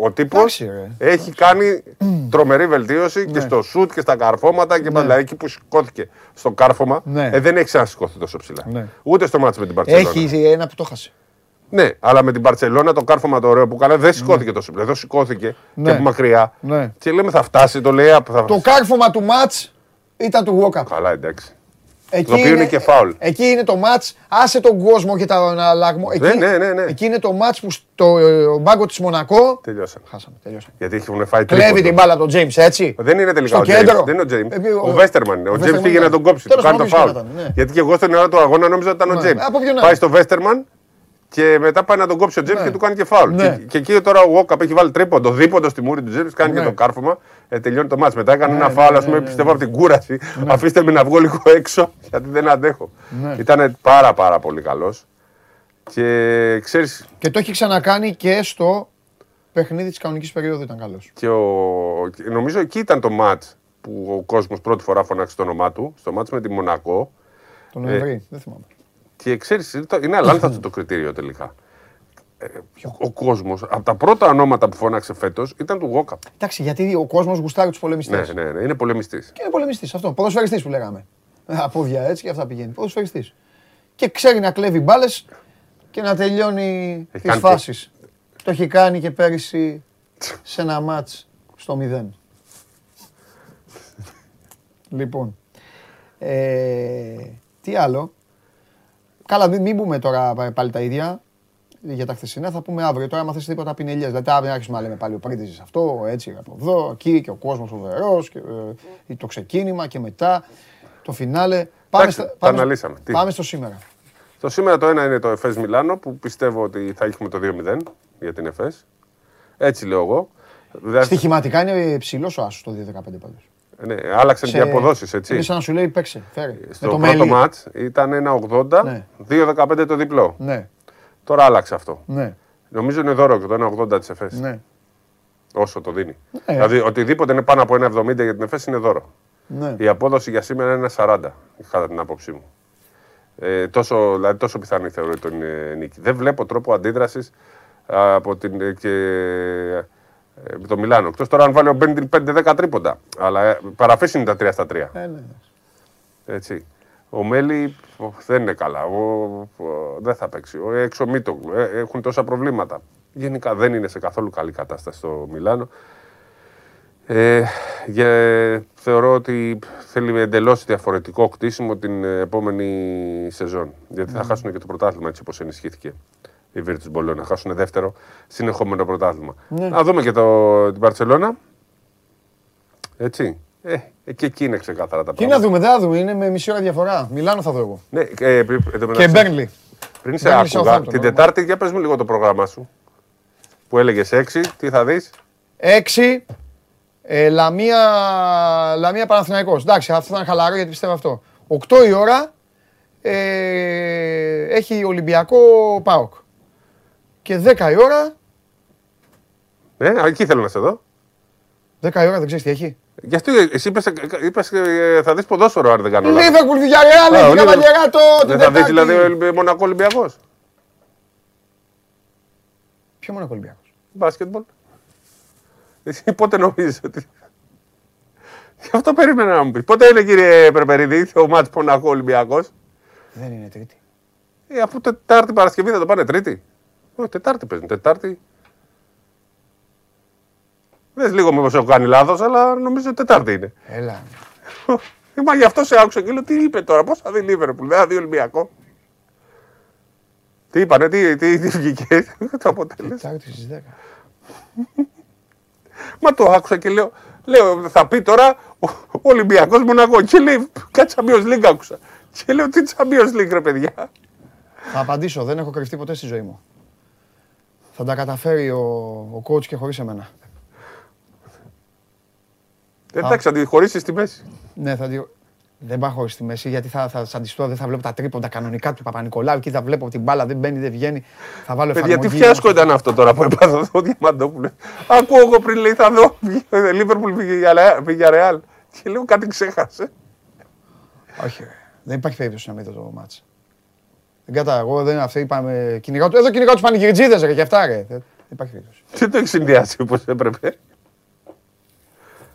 ο τύπος Εντάξει, ρε. έχει κάνει τρομερή βελτίωση και Ναι. στο σουτ και στα καρφώματα και πάντα. Δηλαδή εκεί που σηκώθηκε στο κάρφωμα Ναι. ε, δεν έχει ξανασηκώθει τόσο ψηλά. Ναι. Ούτε στο μάτσο με την Παρσελόνα. Έχει ένα που το χάσε. Ναι, αλλά με την Παρσελόνα το κάρφωμα το ωραίο που έκανε δεν σηκώθηκε τόσο ψηλά. Εδώ σηκώθηκε Ναι. και από μακριά. Ναι. Και λέμε θα φτάσει, το λέει. Θα... Το κάρφωμα του μάτς ήταν του Walkup. Καλά, εντάξει. Εκεί Το οποίο είναι και φάουλ. Εκεί είναι το μάτς, άσε τον κόσμο και τον αλλαγμό. Εκεί, ναι, ναι, ναι. εκεί είναι το μάτς που στο ε, μπάγκο της Μονακό Τελειώσαμε. χάσαμε, τελειώσαμε. Γιατί έχουν φάει Κλέβει τρίποντο. την μπάλα από τον James, έτσι. Δεν είναι τελικά Στο ο κέντρο. James. Δεν είναι ο James. Ε, ο- Ο Βέστερμαν είναι. Ο ο James Westerman πήγε ήταν. να τον κόψει. Του Τέλος κάνει το πάντων, φάουλ. ποιος ήταν, ναι. Γιατί και εγώ στην ώρα του αγώνα νόμιζα ότι ήταν ο Ναι. James. Από ποιον Πάει άλλο. στο Βέστερμαν και μετά πάει να τον κόψει ο James Ναι. και του κάνει και φάουλ. Ναι. Και- Και εκεί τώρα ο Walkup έχει βάλει τρίποντο, δίποντο στη μούρη του James, κάνει Ναι. και το κάρφωμα. Ε, τελειώνει το μάτς. Μετά έκανε Ναι, ένα ναι, φάουλ, ναι, ας πούμε, ναι, πιστεύω από την κούραση. Αφήστε με να βγω λίγο έξω, γιατί δεν αντέχω. Ναι. Ήταν πάρα πάρα πολύ καλός. Και ξέρει, Και το έχει ξανακάνει και στο παιχνίδι της κανονικής περίοδου ήταν καλός. και ο... και νομίζω εκεί ήταν το μάτς που ο κόσμος πρώτη φορά φωνάξει το όνομά του, στο μάτς με τη Μονακό. Το Νοεμβρή, δεν θυμάμαι. Και ξέρεις, είναι το- είναι αλάνθαστο το κριτήριο τελικά. Ε, ο, ο κόσμος, από τα πρώτα ονόματα που φώναξε φέτος, ήταν του Γόκαπ. Εντάξει, γιατί ο κόσμος γουστάρει τους Ναι, πολεμιστές. ναι, ναι, είναι πολεμιστής. Και είναι πολεμιστής αυτό. Ποδοσφαιριστής που λέγαμε. Ε, Απόδια έτσι και αυτά πηγαίνει. Ποδοσφαιριστής. Και ξέρει να κλέβει μπάλες και να τελειώνει Έχει τις κάνει φάσεις. Το έχει κάνει και πέρυσι σε ένα μάτς στο 0. λοιπόν. Ε, τι άλλο; Καλά, μην, μην πούμε τώρα πάλι τα ίδια για τα χθεσινά. Θα πούμε αύριο. Τώρα, άμα θες τίποτα πινελιές. Δηλαδή, αύριο άρχισουμε να λέμε πάλι ο Πρίντιζης αυτό, έτσι, από εδώ, εκεί και ο κόσμος φοβερός και ε, το ξεκίνημα και μετά το φινάλε. Πάμε, Εντάξει, στα- τα πάμε, αναλύσαμε. Τι; πάμε στο σήμερα. Το σήμερα το ένα είναι το Εφές Μιλάνο, που πιστεύω ότι θα έχουμε το 2-0 για την Εφές. Έτσι λέω εγώ. Δεύτερο- Στοιχηματικά είναι ψηλός ο Άσος το 2-15 πάντως. Ναι, άλλαξαν και οι αποδόσεις, έτσι. Είναι σαν να σου λέει παίξε, φέρε. Στο με το πρώτο μέλι. μάτς ήταν 1,80, Ναι. 2,15 το διπλό. Ναι, Τώρα άλλαξε αυτό. ναι, Νομίζω είναι δώρο και το 1,80 της ΕΦΕΣ. ναι. Όσο το δίνει. Ναι. Δηλαδή οτιδήποτε είναι πάνω από 1,70 για την ΕΦΕΣ είναι δώρο. ναι. Η απόδοση για σήμερα είναι 1,40 κατά την άποψή μου. Ε, τόσο, δηλαδή, τόσο πιθανή θεωρώ την ε, νίκη. Δεν βλέπω τρόπο αντίδρασης από την. ε, και, ε, με το Μιλάνο. Εκτός τώρα αν βάλει ο Μπέντιν 5-10 τρίποντα. Αλλά ε, παραφέσει είναι τα 3 στα 3. Ε, ναι, ναι. Έτσι. Ο Μέλι ο, δεν είναι καλά. Ο, ο, δεν θα παίξει. Ο έξω Μίτογλου. Ε, έχουν τόσα προβλήματα. Γενικά δεν είναι σε καθόλου καλή κατάσταση στο Μιλάνο. Ε, για, θεωρώ ότι θέλει εντελώς διαφορετικό κτίσιμο την ε, επόμενη σεζόν. Γιατί θα χάσουν και το πρωτάθλημα έτσι όπως ενισχύθηκε η Virtus Bologna. Να χάσουν δεύτερο συνεχόμενο πρωτάθλημα. Να δούμε και το, την Παρσελώνα. Έτσι. Ε, ε, και εκεί είναι ξεκάθαρα τα Τι να πράγματα. δούμε, δεν θα δούμε. Είναι με μισή ώρα διαφορά. Μιλάνο θα δω εγώ. Ναι, ε, ε, πριν- εν τω Και μεταξύ, Μπέρνλι. Πριν σε Burnley άκουγα, Southampton, την ωραία. Τετάρτη, για πες μου λίγο το πρόγραμμά σου. Που έλεγες 6, τι θα δεις; 6. Ε, Λαμία, Λαμία Παναθηναϊκός. Εντάξει, αυτό ήταν χαλαρό γιατί πιστεύω αυτό. 8 η ώρα ε, έχει Ολυμπιακό ΠΑΟΚ. Και 10 η ώρα, Ναι, α, εκεί θέλω να σε δω. 10 η ώρα δεν ξέρεις τι έχει. Γι' αυτό εσύ είπες, ε, είπες ε, θα δεις ποδόσφαιρο αν δεν κάνω λάθος. Λίβερπουλ, Villarreal, Α, έχει ο Liverpool. Καβαλιεράτο την Δεν θα δεις Τετάρτη. δηλαδή ο Ολυμπι- Μονακό Ολυμπιακός. Ποιο μόνο Ολυμπιακός; Μπάσκετμπολ. Εσύ πότε νομίζεις ότι... Γι' αυτό περίμενα να μου πεις. Πότε είναι κύριε Περπερίδη ο μάτς Μονακό Ολυμπιακός; Δεν είναι τρίτη. Ε, αφού Τετάρτη Παρασκευή θα το πάνε Τρίτη. Όχι, Τετάρτη παίζουν. Τετάρτη. Δες λίγο μήπως έχω κάνει λάθος, αλλά νομίζω Τετάρτη είναι. Έλα. Ε, Μα γι' αυτό σε άκουσα και λέω τι είπε τώρα, πώς θα δει Λίβερπουλ, δεν θα δει Ολυμπιακό. Τι είπανε, τι, τι, τι βγήκε [LAUGHS] το αποτέλεσμα. Τετάρτη στις 10. Μα το άκουσα και λέω, λέω θα πει τώρα ο, ο Ολυμπιακός Μονακό. Και λέει, κάτι Champions League άκουσα. Και λέω, τι Champions League ρε παιδιά. Θα απαντήσω, δεν έχω κρυφτεί ποτέ στη ζωή μου. Θα τα καταφέρει ο, ο coach και χωρίς εμένα. Εντάξει, θα τη χωρίσεις στη μέση. Ναι, θα τη... Δεν πάω χωρίς στη μέση γιατί θα, θα σαντιστώ, δεν θα βλέπω τα τρίποντα κανονικά του Παπα-Νικολάου. Εκεί θα βλέπω την μπάλα, δεν μπαίνει, δεν βγαίνει. Θα βάλω Παιδιά, τι εφαρμογή. φιάσκο ήταν αυτό τώρα που έπαθα [LAUGHS] ο Διαμαντόπουλο. Ακούω εγώ πριν λέει θα δω Λίβερπουλ πήγε Ρεάλ. Και λέω κάτι ξέχασε. Όχι, ρε. δεν υπάρχει περίπτωση να μην δω το μάτς. Δεν κατά, εγώ δεν αυτοί είπαμε. Κυνηγάω, εδώ κυνηγάω τους πανηγυριτζίδες ρε και αυτά ρε. Δεν δεν υπάρχει περίπτωση. Δεν το έχεις συνδυάσει όπως έπρεπε.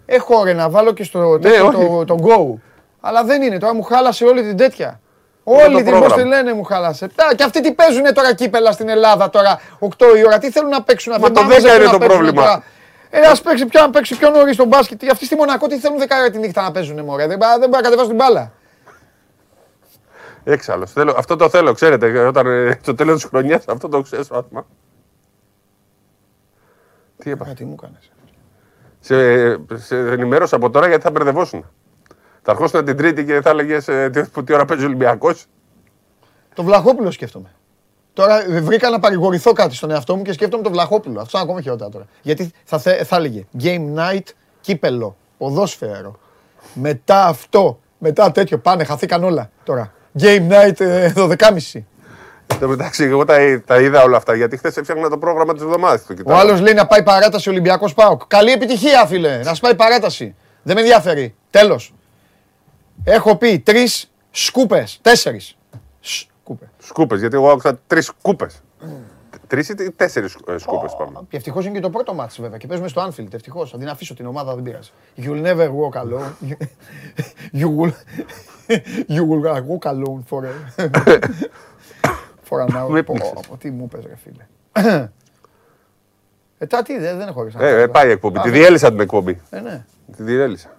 Έχω ρε να βάλω και στο τέτοιο Ναι, όχι. το, το go. Αλλά δεν είναι, τώρα μου χάλασε όλη την τέτοια. το Όλη την, πώς πρόγραμμα. τη λένε μου χάλασε. Τα, και αυτοί τι παίζουνε τώρα κύπελα στην Ελλάδα τώρα 8 η ώρα; Τι θέλουν να παίξουν Μα αυτοί. το Πάμε 10 σε είναι να το παίξουνε πρόβλημα. τώρα. Ε, ας παίξει πιο, να παίξει πιο νωρίς τον μπάσκετ. Αυτοί στη Μονακό τι θέλουν 10 ώρα τη νύχτα να παίζουν μωρέ. Δεν, μπα- δεν μπορεί να κατεβάσουν την μπάλα. Έξαλλος. Αυτό το θέλω, ξέρετε. Όταν ε, στο τέλος της χρονιάς αυτό το ξέσπασμα. Τι έπαθε. Κάτι μου κάνεις. Σε, σε ενημέρωσα από τώρα γιατί θα μπερδευόσουν. Θα ερχόσουν την Τρίτη και θα έλεγες τι, τι ώρα παίζει ο Ολυμπιακός. Το Βλαχόπουλο σκέφτομαι. Τώρα ε, βρήκα να παρηγορηθώ κάτι στον εαυτό μου και σκέφτομαι το Βλαχόπουλο. Αυτό είναι ακόμα χειρότερα τώρα. Γιατί θα, θε, θα έλεγε Game Night, κύπελο, ποδόσφαιρο. Μετά αυτό, μετά τέτοιο, πάνε, χαθήκαν όλα τώρα. Game Night ε, 12.30. Εν τω μεταξύ, εγώ τα, τα είδα όλα αυτά γιατί χθες έφτιαχνα το πρόγραμμα της εβδομάδας. Ο άλλος λέει να πάει παράταση Ολυμπιακός Πάοκ. Καλή επιτυχία, φίλε. Να σου πάει παράταση. Δεν με ενδιαφέρει. Τέλος. Έχω πει τρεις σκούπες. Τέσσερις. Σκούπες. Σκούπες, γιατί εγώ άκουσα τρεις σκούπες. Τρεις ή τέσσερις σκούπες πάμε. Και ευτυχώς είναι και το πρώτο μάτι βέβαια. Και παίζουμε στο Anfield. Ευτυχώς. Θα την αφήσω την ομάδα, δεν πειράζει. You'll never walk alone. [LAUGHS] you will. [LAUGHS] you will walk alone forever. [LAUGHS] For an hour. Πω, Τι μου πες ρε φίλε. Ε, τα τι, δεν έχω Ε, ε, πάει η εκπομπή. Τη διέλυσα την εκπομπή. Ε, ναι. Τη διέλυσα.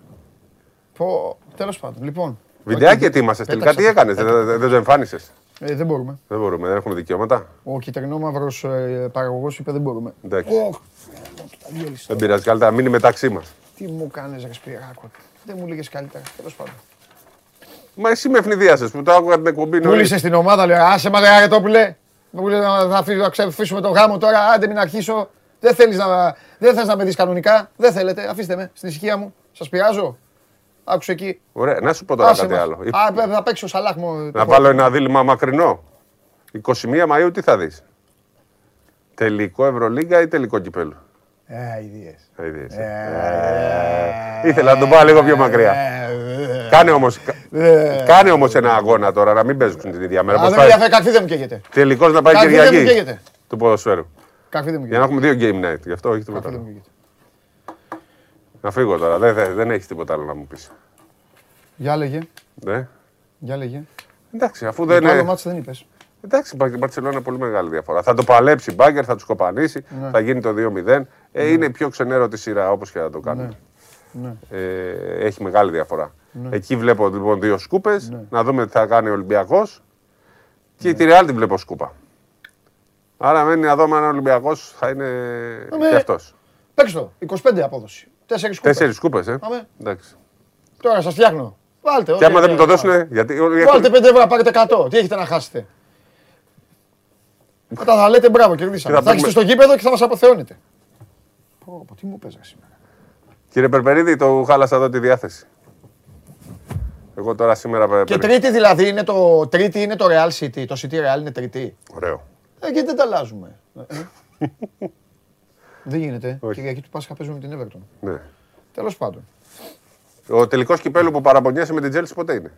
Πω, τέλος πάντων. Λοιπόν. Βιντεάκι ετοίμασες. Τελικά τι έκανες, δεν το εμφάνισες. Ε, δεν μπορούμε. Δεν μπορούμε, δεν έχουμε δικαιώματα. Ο κυτρινόμαυρο ε, παραγωγός είπε δεν μπορούμε. Εντάξει. Δεν πειράζει, καλύτερα μείνει μεταξύ μας. Τι μου κάνεις, Ρε Σπυράκο. Δεν μου λέγες καλύτερα. Τέλος πάντων. Μα εσύ με ευνηδίασες που το άκουγα την εκπομπή νωρίς. Πούλησε στην ομάδα, λέω Άσε μα, ρε Τόπουλε. Μου λέει θα αφήσουμε το γάμο τώρα, άντε μην αρχίσω. Δεν θέλεις να, δεν θες να με δεις κανονικά. Δεν θέλετε, αφήστε με στην ησυχία μου. Σας πειράζω. Άκουσε εκεί. Ωραία, να σου πω τώρα κάτι άλλο. Α, θα παίξει ο Σαλάχ μου. Να βάλω ένα δίλημα μακρινό. 21 Μαΐου τι θα δεις; Τελικό Ευρωλίγκα ή τελικό κυπέλο; Ε, ιδίες. Ε, ε, ήθελα να τον πάω λίγο πιο μακριά. Κάνε όμως, κάνε όμως ένα αγώνα τώρα, να μην παίζουν την ίδια μέρα. Α, δεν διαφέρει, καρφί δεν μου καίγεται. Τελικώς να πάει Κυριακή του ποδοσφαίρου. Καρφί δεν μου Για να έχουμε δύο game night, γι' αυτό όχι τίποτα άλλο. Να φύγω τώρα, δεν, δεν έχεις τίποτα άλλο να μου πεις. Για λέγε. Ναι. Για λέγε. Εντάξει, αφού δεν είναι... άλλο μάτς δεν είπες. Εντάξει, η Μπαρσελόνα είναι πολύ μεγάλη διαφορά. Θα το παλέψει η Μπάγκερ, θα τους κοπανίσει, ναι. θα γίνει το 2-0. Ε, ναι. Είναι πιο ξενέρωτη σειρά όπως και να το κάνουμε. Ναι. Ε, έχει μεγάλη διαφορά. Εκεί βλέπω λοιπόν δύο σκούπες, να δούμε τι θα κάνει ο Ολυμπιακός. Και τη Ρεάλ την βλέπω σκούπα. Άρα μένει να δούμε αν ο Ολυμπιακός θα είναι και αυτός. Παίξτε το, 25 απόδοση. Τέσσερις σκούπε. Τέσσερις σκούπε, ε. Εντάξει. Τώρα σας φτιάχνω. Βάλτε. Και άμα δεν μου το δώσουν. Γιατί... Βάλτε 5 ευρώ, πάρετε 100. Τι έχετε να χάσετε. Μετά θα λέτε μπράβο, κερδίσαμε. Θα έχετε στο γήπεδο και θα μας αποθεώνετε. Πω, τι μου παίζα σήμερα. Κύριε Περπερίδη, το χάλασα εδώ τη διάθεση. Εγώ τώρα σήμερα. Και τρίτη δηλαδή είναι το, τρίτη είναι το Real City. Το City Real είναι τρίτη. Ωραίο. Ε, γιατί δεν τα αλλάζουμε. [LAUGHS] Ε, δεν γίνεται. Κυριακή του Πάσχα παίζουμε με την Everton. Ναι. Τέλος πάντων. Ο τελικός κυπέλου που παραπονιέσαι με την Τζέλση ποτέ είναι;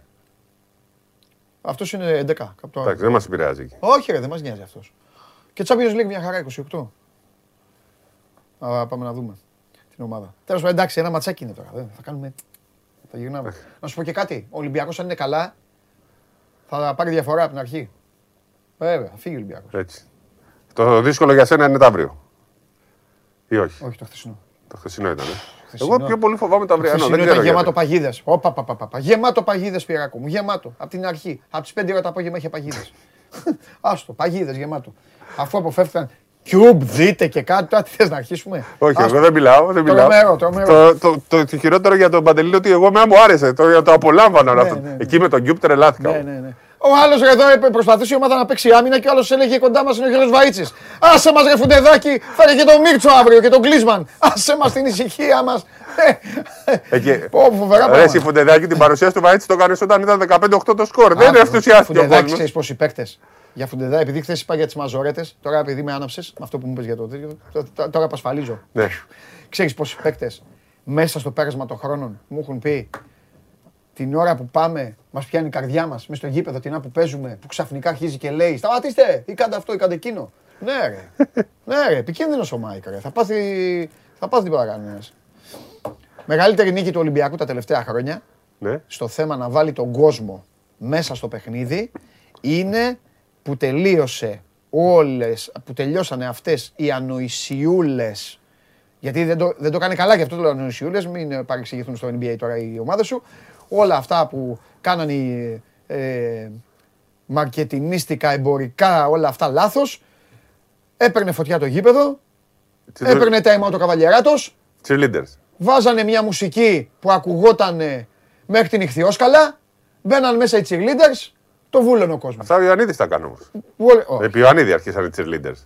Αυτός είναι 11. Εντάξει, δεν μας επηρεάζει εκεί. Όχι, ρε, δεν μας νοιάζει αυτός. Και Champions League μια χαρά 28. Α, πάμε να δούμε την ομάδα. Τέλος πάντων, εντάξει, ένα ματσάκι είναι τώρα. Θα κάνουμε. Θα γυρνάμε. να σου πω και κάτι. Ο Ολυμπιακός, αν είναι καλά, θα πάρει διαφορά από την αρχή. Βέβαια, θα φύγει ο Ολυμπιακός. Έτσι. Το δύσκολο για σένα είναι το αύριο. Ή όχι; Όχι, το χθεσινό. Το χθεσινό ήταν. Εγώ πιο πολύ φοβάμαι το αυριανό. Δεν ήταν γεμάτο παγίδες. Γεμάτο παγίδες πειράκο μου. Γεμάτο. Από την αρχή. Από τις 5 ώρα το απόγευμα είχε παγίδες. [LAUGHS] Άστο, παγίδες γεμάτο. Αφού αποφεύγαν Κιούμπ, δείτε και κάτι, τώρα τι θες να αρχίσουμε; Όχι, εγώ δεν μιλάω. Δεν μιλάω. Τρομερό, τρομερό. Το, το, το, το, χειρότερο για τον Παντελή είναι ότι εγώ με μου άρεσε. Το, το απολάμβανα όλο Ναι, αυτό. ναι, ναι. Εκεί με τον Κιούμπ τρελάθηκα. Ναι, ναι, ναι. Ο άλλος εδώ προσπαθούσε η ομάδα να παίξει άμυνα και ο άλλος έλεγε κοντά μας είναι ο Γιώργος Βαΐτσι. Άσε μας ρε φουντεδάκι, φέρε και τον Μίρτσο αύριο και τον Κλίσμαν. Άσε μας την ησυχία μας. Εκεί. Πω, φοβερά Ρε, πράγματα. η Φουντεδάκη την παρουσίαση του Βαΐτσι το κάνει όταν ήταν 15-8 το σκορ. Δεν ενθουσιάστηκε ο Φουντεδάκι, κόσμος. ξέρεις πόσοι παίκτες. Για Φουντεδά, επειδή χθες είπα για τις μαζορέτες, τώρα επειδή με άναψες με αυτό που μου είπε για το τέτοιο, τ- τ- τώρα απασφαλίζω. Ναι. Ξέρεις πόσοι παίκτες μέσα στο πέρασμα των χρόνων μου έχουν πει την ώρα που πάμε, μας πιάνει η καρδιά μας μέσα στο γήπεδο, την ώρα που παίζουμε, που ξαφνικά αρχίζει και λέει Σταματήστε, ή κάντε αυτό, ή κάντε εκείνο. Ναι, ρε. [LAUGHS] ναι, ρε, επικίνδυνος ο Μάικ, ρε. Θα πάθει, θα πάθει τίποτα κανένας. Μεγαλύτερη νίκη του Ολυμπιακού τα τελευταία χρόνια Ναι. στο θέμα να βάλει τον κόσμο μέσα στο παιχνίδι είναι που τελείωσε όλες, που τελειώσανε αυτές οι ανοησιούλες γιατί δεν το, δεν το κάνει καλά και αυτό το λέω ανοησιούλες, μην ε, παρεξηγηθούν στο NBA τώρα οι ομάδες σου. Όλα αυτά που κάνανε οι, ε, μαρκετινίστικα, εμπορικά, όλα αυτά λάθος. Έπαιρνε φωτιά το γήπεδο, έπαιρνε time out ο Καβαλιεράτος, Cheerleaders. βάζανε μια μουσική που ακουγόταν μέχρι την ηχθιόσκαλα, μπαίναν μέσα οι cheerleaders, το βούλωνε ο κόσμος. Αυτά ο Ιωαννίδης τα κάνει όμως. Βούλε- όχι. Επί Ιωαννίδη αρχίσαν οι cheerleaders.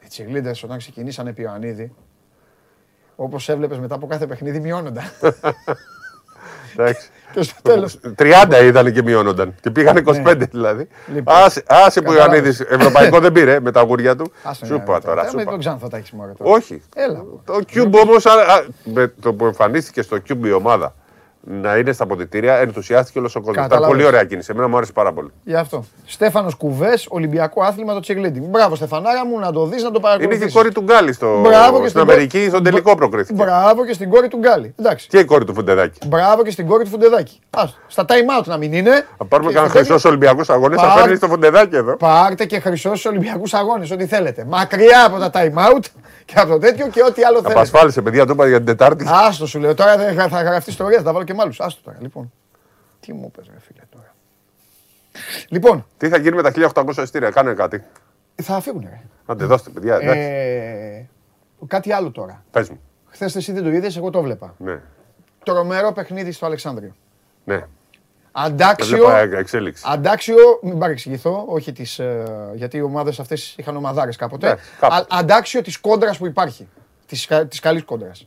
Οι cheerleaders όταν ξεκινήσανε επί Ιωαννίδη, όπως έβλεπες μετά από κάθε παιχνίδι μειώνονταν. [LAUGHS] Εντάξει. Και στο τέλος. 30 ήταν και μειώνονταν. Και πήγανε 25 δηλαδή. Ναι. Λοιπόν, Άσε, άσε που ο κατάλαβες. Ιωαννίδης ευρωπαϊκό δεν πήρε με τα αγούρια του. Άσε Σου μια είπα ώρα τώρα. Ε, σου Με είπα. τον Ξάνθο τα έχεις μόνο τώρα. Όχι. Έλα. Το Cube όμως, με το που εμφανίστηκε στο Cube η ομάδα να είναι στα αποδητήρια, ενθουσιάστηκε όλος ο κόσμος. Ήταν Κατάλαβες. πολύ ωραία κίνηση. Εμένα μου άρεσε πάρα πολύ. Γι' αυτό. Στέφανος Κουβές, Ολυμπιακό άθλημα το cheerleading. Μπράβο, Στεφανάρα μου, να το δεις, να το Είναι παρακολουθήσει. και η κόρη του Γκάλι στο... Μπράβο και στην στην Αμερική, κόρη- στον τελικό προκρίθηκε. Μπράβο και στην κόρη του Γκάλι. Εντάξει. Και η κόρη του Φουντεδάκη. Μπράβο και στην κόρη του Φουντεδάκη. Ας, στα time out να μην είναι. Θα πάρουμε Και κανένα στο τέτοιο- χρυσό Ολυμπιακούς αγωνέ, θα Πάρ- φέρνει στο Φουντεδάκη εδώ. Πάρτε και χρυσός στου Ολυμπιακούς Αγώνες, ό,τι θέλετε. Μακριά από τα time out και από το τέτοιο και ό,τι άλλο θέλετε. Απασφάλισε, παιδιά, το είπα για την Τετάρτη. Άστο σου λέω. Τώρα δεν θα θα γραφτείς ιστορία, θα τα βάλω και με άλλους. Άστο τώρα, λοιπόν. Τι μου πες, ρε φίλε τώρα. Λοιπόν, Τι θα γίνει με τα 1800 ειστήρια, κάνε κάτι. θα φύγουν, ρε. Άντε, δώστε, παιδιά. εντάξει. Ε, κάτι άλλο τώρα. Πες μου. Χθες εσύ δεν το είδες, εγώ το βλέπα. Ναι. Τρομερό παιχνίδι στο Αλεξάνδριο. Ναι. Δεν Αντάξιο, βλέπα ε, εξέλιξη. αντάξιο, μην παρεξηγηθώ, όχι τις, ε, γιατί οι ομάδες αυτές είχαν ομαδάρες κάποτε. Ναι, κάπου. Α- αντάξιο της κόντρας που υπάρχει. Της, κα- της καλής κόντρας.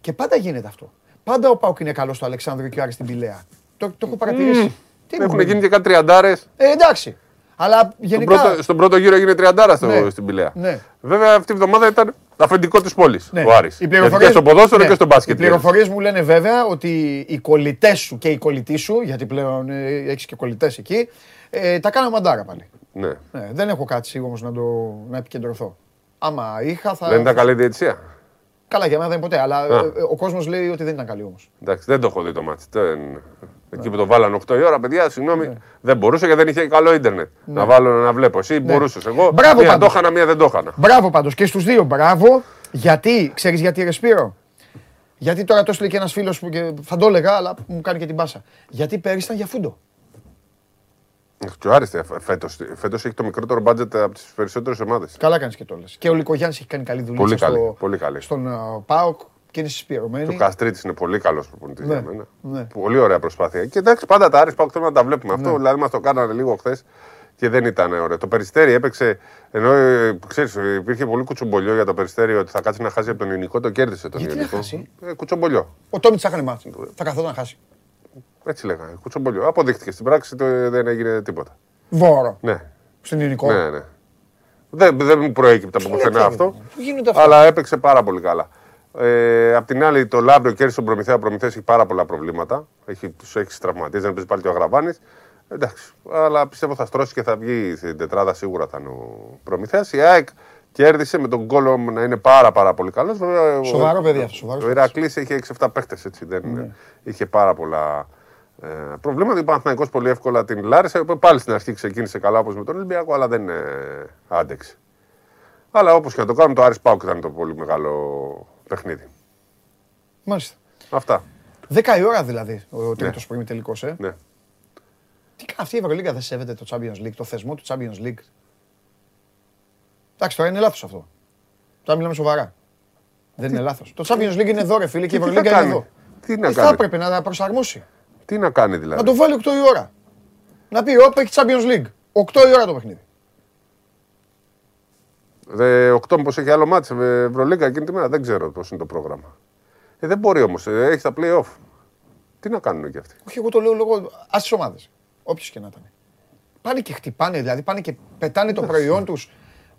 Και πάντα γίνεται αυτό. Πάντα ο ΠΑΟΚ είναι καλός στο Αλεξάνδριο και ο Άρης στην Πυλαία. Το, το έχω παρατηρήσει. Τι μου Έχουν λέτε. γίνει και κάτι τριαντάρες. Ε, εντάξει. Αλλά Στον γενικά. πρώτο, στον πρώτο γύρο έγινε τριαντάρα στο, Ναι. στην Πυλαία. Ναι. Βέβαια αυτή η εβδομάδα ήταν αφεντικό της πόλης Ναι. ο Άρης. Οι Γιατί πληροφορίες- και στο ποδόσφαιρο ναι. και στο μπάσκετ. Οι πληροφορίες μου λένε βέβαια ότι οι κολλητές σου και οι κολλητοί σου, γιατί πλέον έχεις και κολλητές εκεί, ε, τα κάναμε μαντάρα πάλι. Ναι. Ναι, δεν έχω κάτι όμως να, το, να επικεντρωθώ. Άμα είχα θα. Δεν ήταν καλή διαιτησία. Καλά, για μένα δεν είναι ποτέ, αλλά Α. ε, ε, ο κόσμος λέει ότι δεν ήταν καλή όμως. Εντάξει, δεν το έχω δει το μάτι. Εκεί που το βάλανε 8 η ώρα, παιδιά, συγγνώμη, δεν μπορούσε γιατί δεν είχε καλό ίντερνετ. Να βάλω να βλέπω. Εσύ μπορούσες. Εγώ Μπράβο μία το πάντως. είχανα, μία δεν το είχανα. Μπράβο πάντως και στους δύο, μπράβο. Γιατί, ξέρεις γιατί ρε Σπύρο; Γιατί τώρα το έστειλε και ένας φίλος που και θα το έλεγα, αλλά μου κάνει και την πάσα. Γιατί πέρυσι ήταν για φούντο. Και ο Άρης φέτος φέτος έχει το μικρότερο μπάτζετ από τις περισσότερες ομάδες. Καλά κάνεις και το λες. Και ο Λικογιάννη έχει κάνει καλή δουλειά Πολύ στο, καλή, πολύ καλή. στον ε, ΠΑΟΚ και είναι συσπηρωμένη. Και ο Καστρίτης είναι πολύ καλός προπονητής Ναι, για μένα. ναι. Πολύ ωραία προσπάθεια. Και εντάξει, πάντα τα Άρης Πάουκ θέλουμε να τα βλέπουμε. Αυτό δηλαδή μας το κάνανε λίγο χθες και δεν ήταν ωραίο. Το περιστέρι έπαιξε. Ενώ ε, ξέρεις, ε, υπήρχε πολύ κουτσομπολιό για το περιστέρι ότι θα κάτσει να χάσει από τον Ιωνικό, το κέρδισε τον Γιατί να Ιωνικό. χάσει; Ε, κουτσομπολιό. Ο Τόμι τσάκανε μάτς. Θα καθόταν να χάσει. Έτσι λέγανε. Κουτσομπολιό. Αποδείχτηκε στην πράξη το, δεν έγινε τίποτα. Βόρο. Ναι. Στον Ιωνικό. Ναι, ναι. Δεν, δεν μου προέκυπτε από πουθενά Γιατί, αυτό. Πού γίνονται αυτά. Αλλά έπαιξε πάρα πολύ καλά. Ε, απ' την άλλη, το Λάμπριο κέρδισε τον Προμηθέα. Ο Προμηθέας έχει πάρα πολλά προβλήματα. Έχει, τους έχεις τραυματίσει, δεν παίζει πάλι και ο Αγραβάνη. Εντάξει. Αλλά πιστεύω θα στρώσει και θα βγει στην τετράδα σίγουρα θα είναι ο Προμηθέας. Η ΑΕΚ κέρδισε με τον Γκόλο να είναι πάρα, πάρα πολύ καλός. Σοβαρό παιδί αυτό, σοβαρός Ο Ηρακλής είχε 6-7 παίχτες. Δεν Ναι. είχε πάρα πολλά ε, προβλήματα. Ο Παναθηναϊκός πολύ εύκολα την Λάρισα. Πάλι στην αρχή ξεκίνησε καλά όπως με τον Ολυμπιακό, αλλά δεν ε, άντεξε. Αλλά όπως και να το κάνουμε, το Άρης Πάουκ ήταν το πολύ μεγάλο παιχνίδι. Μάλιστα. Αυτά. 10 η ώρα δηλαδή ο τρίτος πρωί τελικός. Ε. Ναι. Τι κάνει αυτή η Ευρωλίγα δεν σέβεται το Champions League, το θεσμό του Champions League. Εντάξει, τώρα είναι λάθος αυτό. Τώρα μιλάμε σοβαρά. Δεν είναι λάθος. Το Champions League είναι εδώ, ρε φίλε, και η Τι θα Ευρωλίγα είναι κάνει; εδώ. Τι να Ε, Θα κάνει; έπρεπε να τα προσαρμόσει. Τι να κάνει δηλαδή; Να το βάλει 8 η ώρα. Να πει, όπα έχει Champions League. 8 η ώρα το παιχνίδι. Δε, 8 μήπως έχει άλλο μάτς ε, Ευρωλίγκα εκείνη τη μέρα. Δεν ξέρω πώς είναι το πρόγραμμα. Ε, δεν μπορεί όμως. Ε, έχει τα play-off. Τι να κάνουν και αυτοί; Όχι, εγώ το λέω λόγω ας τις ομάδες. Όποιο και να ήταν. Πάνε και χτυπάνε, δηλαδή πάνε και πετάνε το προϊόν τους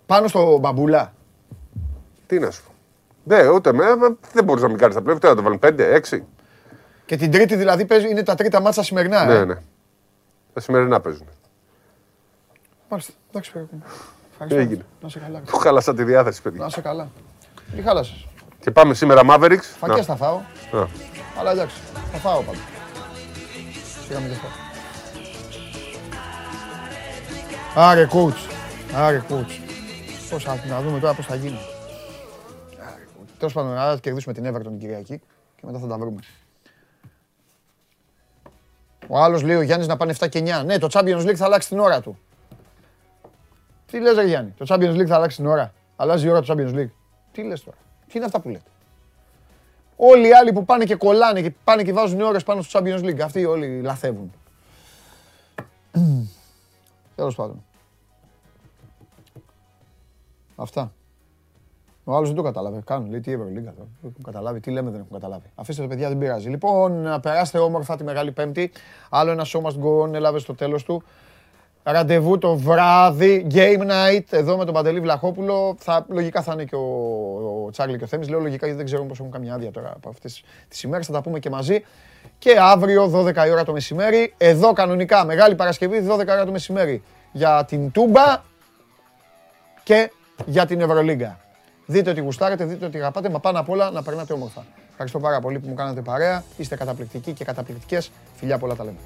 πάνω στο μπαμπούλα. Τι να σου πω. Ναι, ούτε με, με- δεν μπορείς να μην κάνεις τα play-off. Τι να το βάλουν 5-6. Και την Τρίτη δηλαδή παίζει, είναι τα τρίτα μάτσα σημερινά. Ναι, ε; ναι. Τα σημερινά παίζουν. Μάλιστα. Εντάξει, παιδί μου. Ευχαριστώ. Έγινε. Να σε καλά. Του χάλασα τη διάθεση, παιδιά. Να σε καλά. Τι χάλασες. Και πάμε σήμερα Mavericks. Φακές θα φάω. Να. Αλλά εντάξει, θα φάω πάντα. Σιγά μην δεν φάω. Άρε coach. Άρε coach. Πώς θα, να δούμε τώρα πώς θα γίνει. Άρε coach. Τέλος πάντων, άρα θα κερδίσουμε την Everton την Κυριακή και μετά θα τα βρούμε. Ο άλλος λέει ο Γιάννης να πάνε 7 και 9. Ναι, το Champions League θα αλλάξει την ώρα του. Τι λες ρε Γιάννη, το Champions League θα αλλάξει την ώρα; Αλλάζει η ώρα του Champions League. Τι λες τώρα, τι είναι αυτά που λέτε; Όλοι οι άλλοι που πάνε και κολλάνε και πάνε και βάζουν ώρες πάνω στο Champions League, αυτοί όλοι λαθεύουν. [CLEARS THROAT] Τέλος πάντων. Αυτά. Ο άλλος δεν το κατάλαβε. Κάνουν, λέει τι Ευρωλίγκα τώρα. Δεν έχουν καταλάβει, τι λέμε δεν έχουν καταλάβει. Αφήστε το παιδιά, δεν πειράζει. Λοιπόν, να περάσετε όμορφα τη Μεγάλη Πέμπτη. Άλλο ένα show must go on, έλαβε στο τέλος του. Ραντεβού το βράδυ, game night, εδώ με τον Παντελή Βλαχόπουλο. Θα, λογικά θα είναι και ο, ο Τσάρλι και ο Θέμης. Λέω λογικά γιατί δεν ξέρω πώς έχουν καμιά άδεια τώρα από αυτές τις ημέρες. Θα τα πούμε και μαζί. Και αύριο 12 η ώρα το μεσημέρι, εδώ κανονικά, Μεγάλη Παρασκευή, 12 η ώρα το μεσημέρι για την Τούμπα και για την Ευρωλίγκα. Δείτε ότι γουστάρετε, δείτε ότι αγαπάτε, μα πάνω απ' όλα να περνάτε όμορφα. Ευχαριστώ πάρα πολύ που μου κάνατε παρέα. Είστε καταπληκτικοί και καταπληκτικές. Φιλιά πολλά τα λέμε.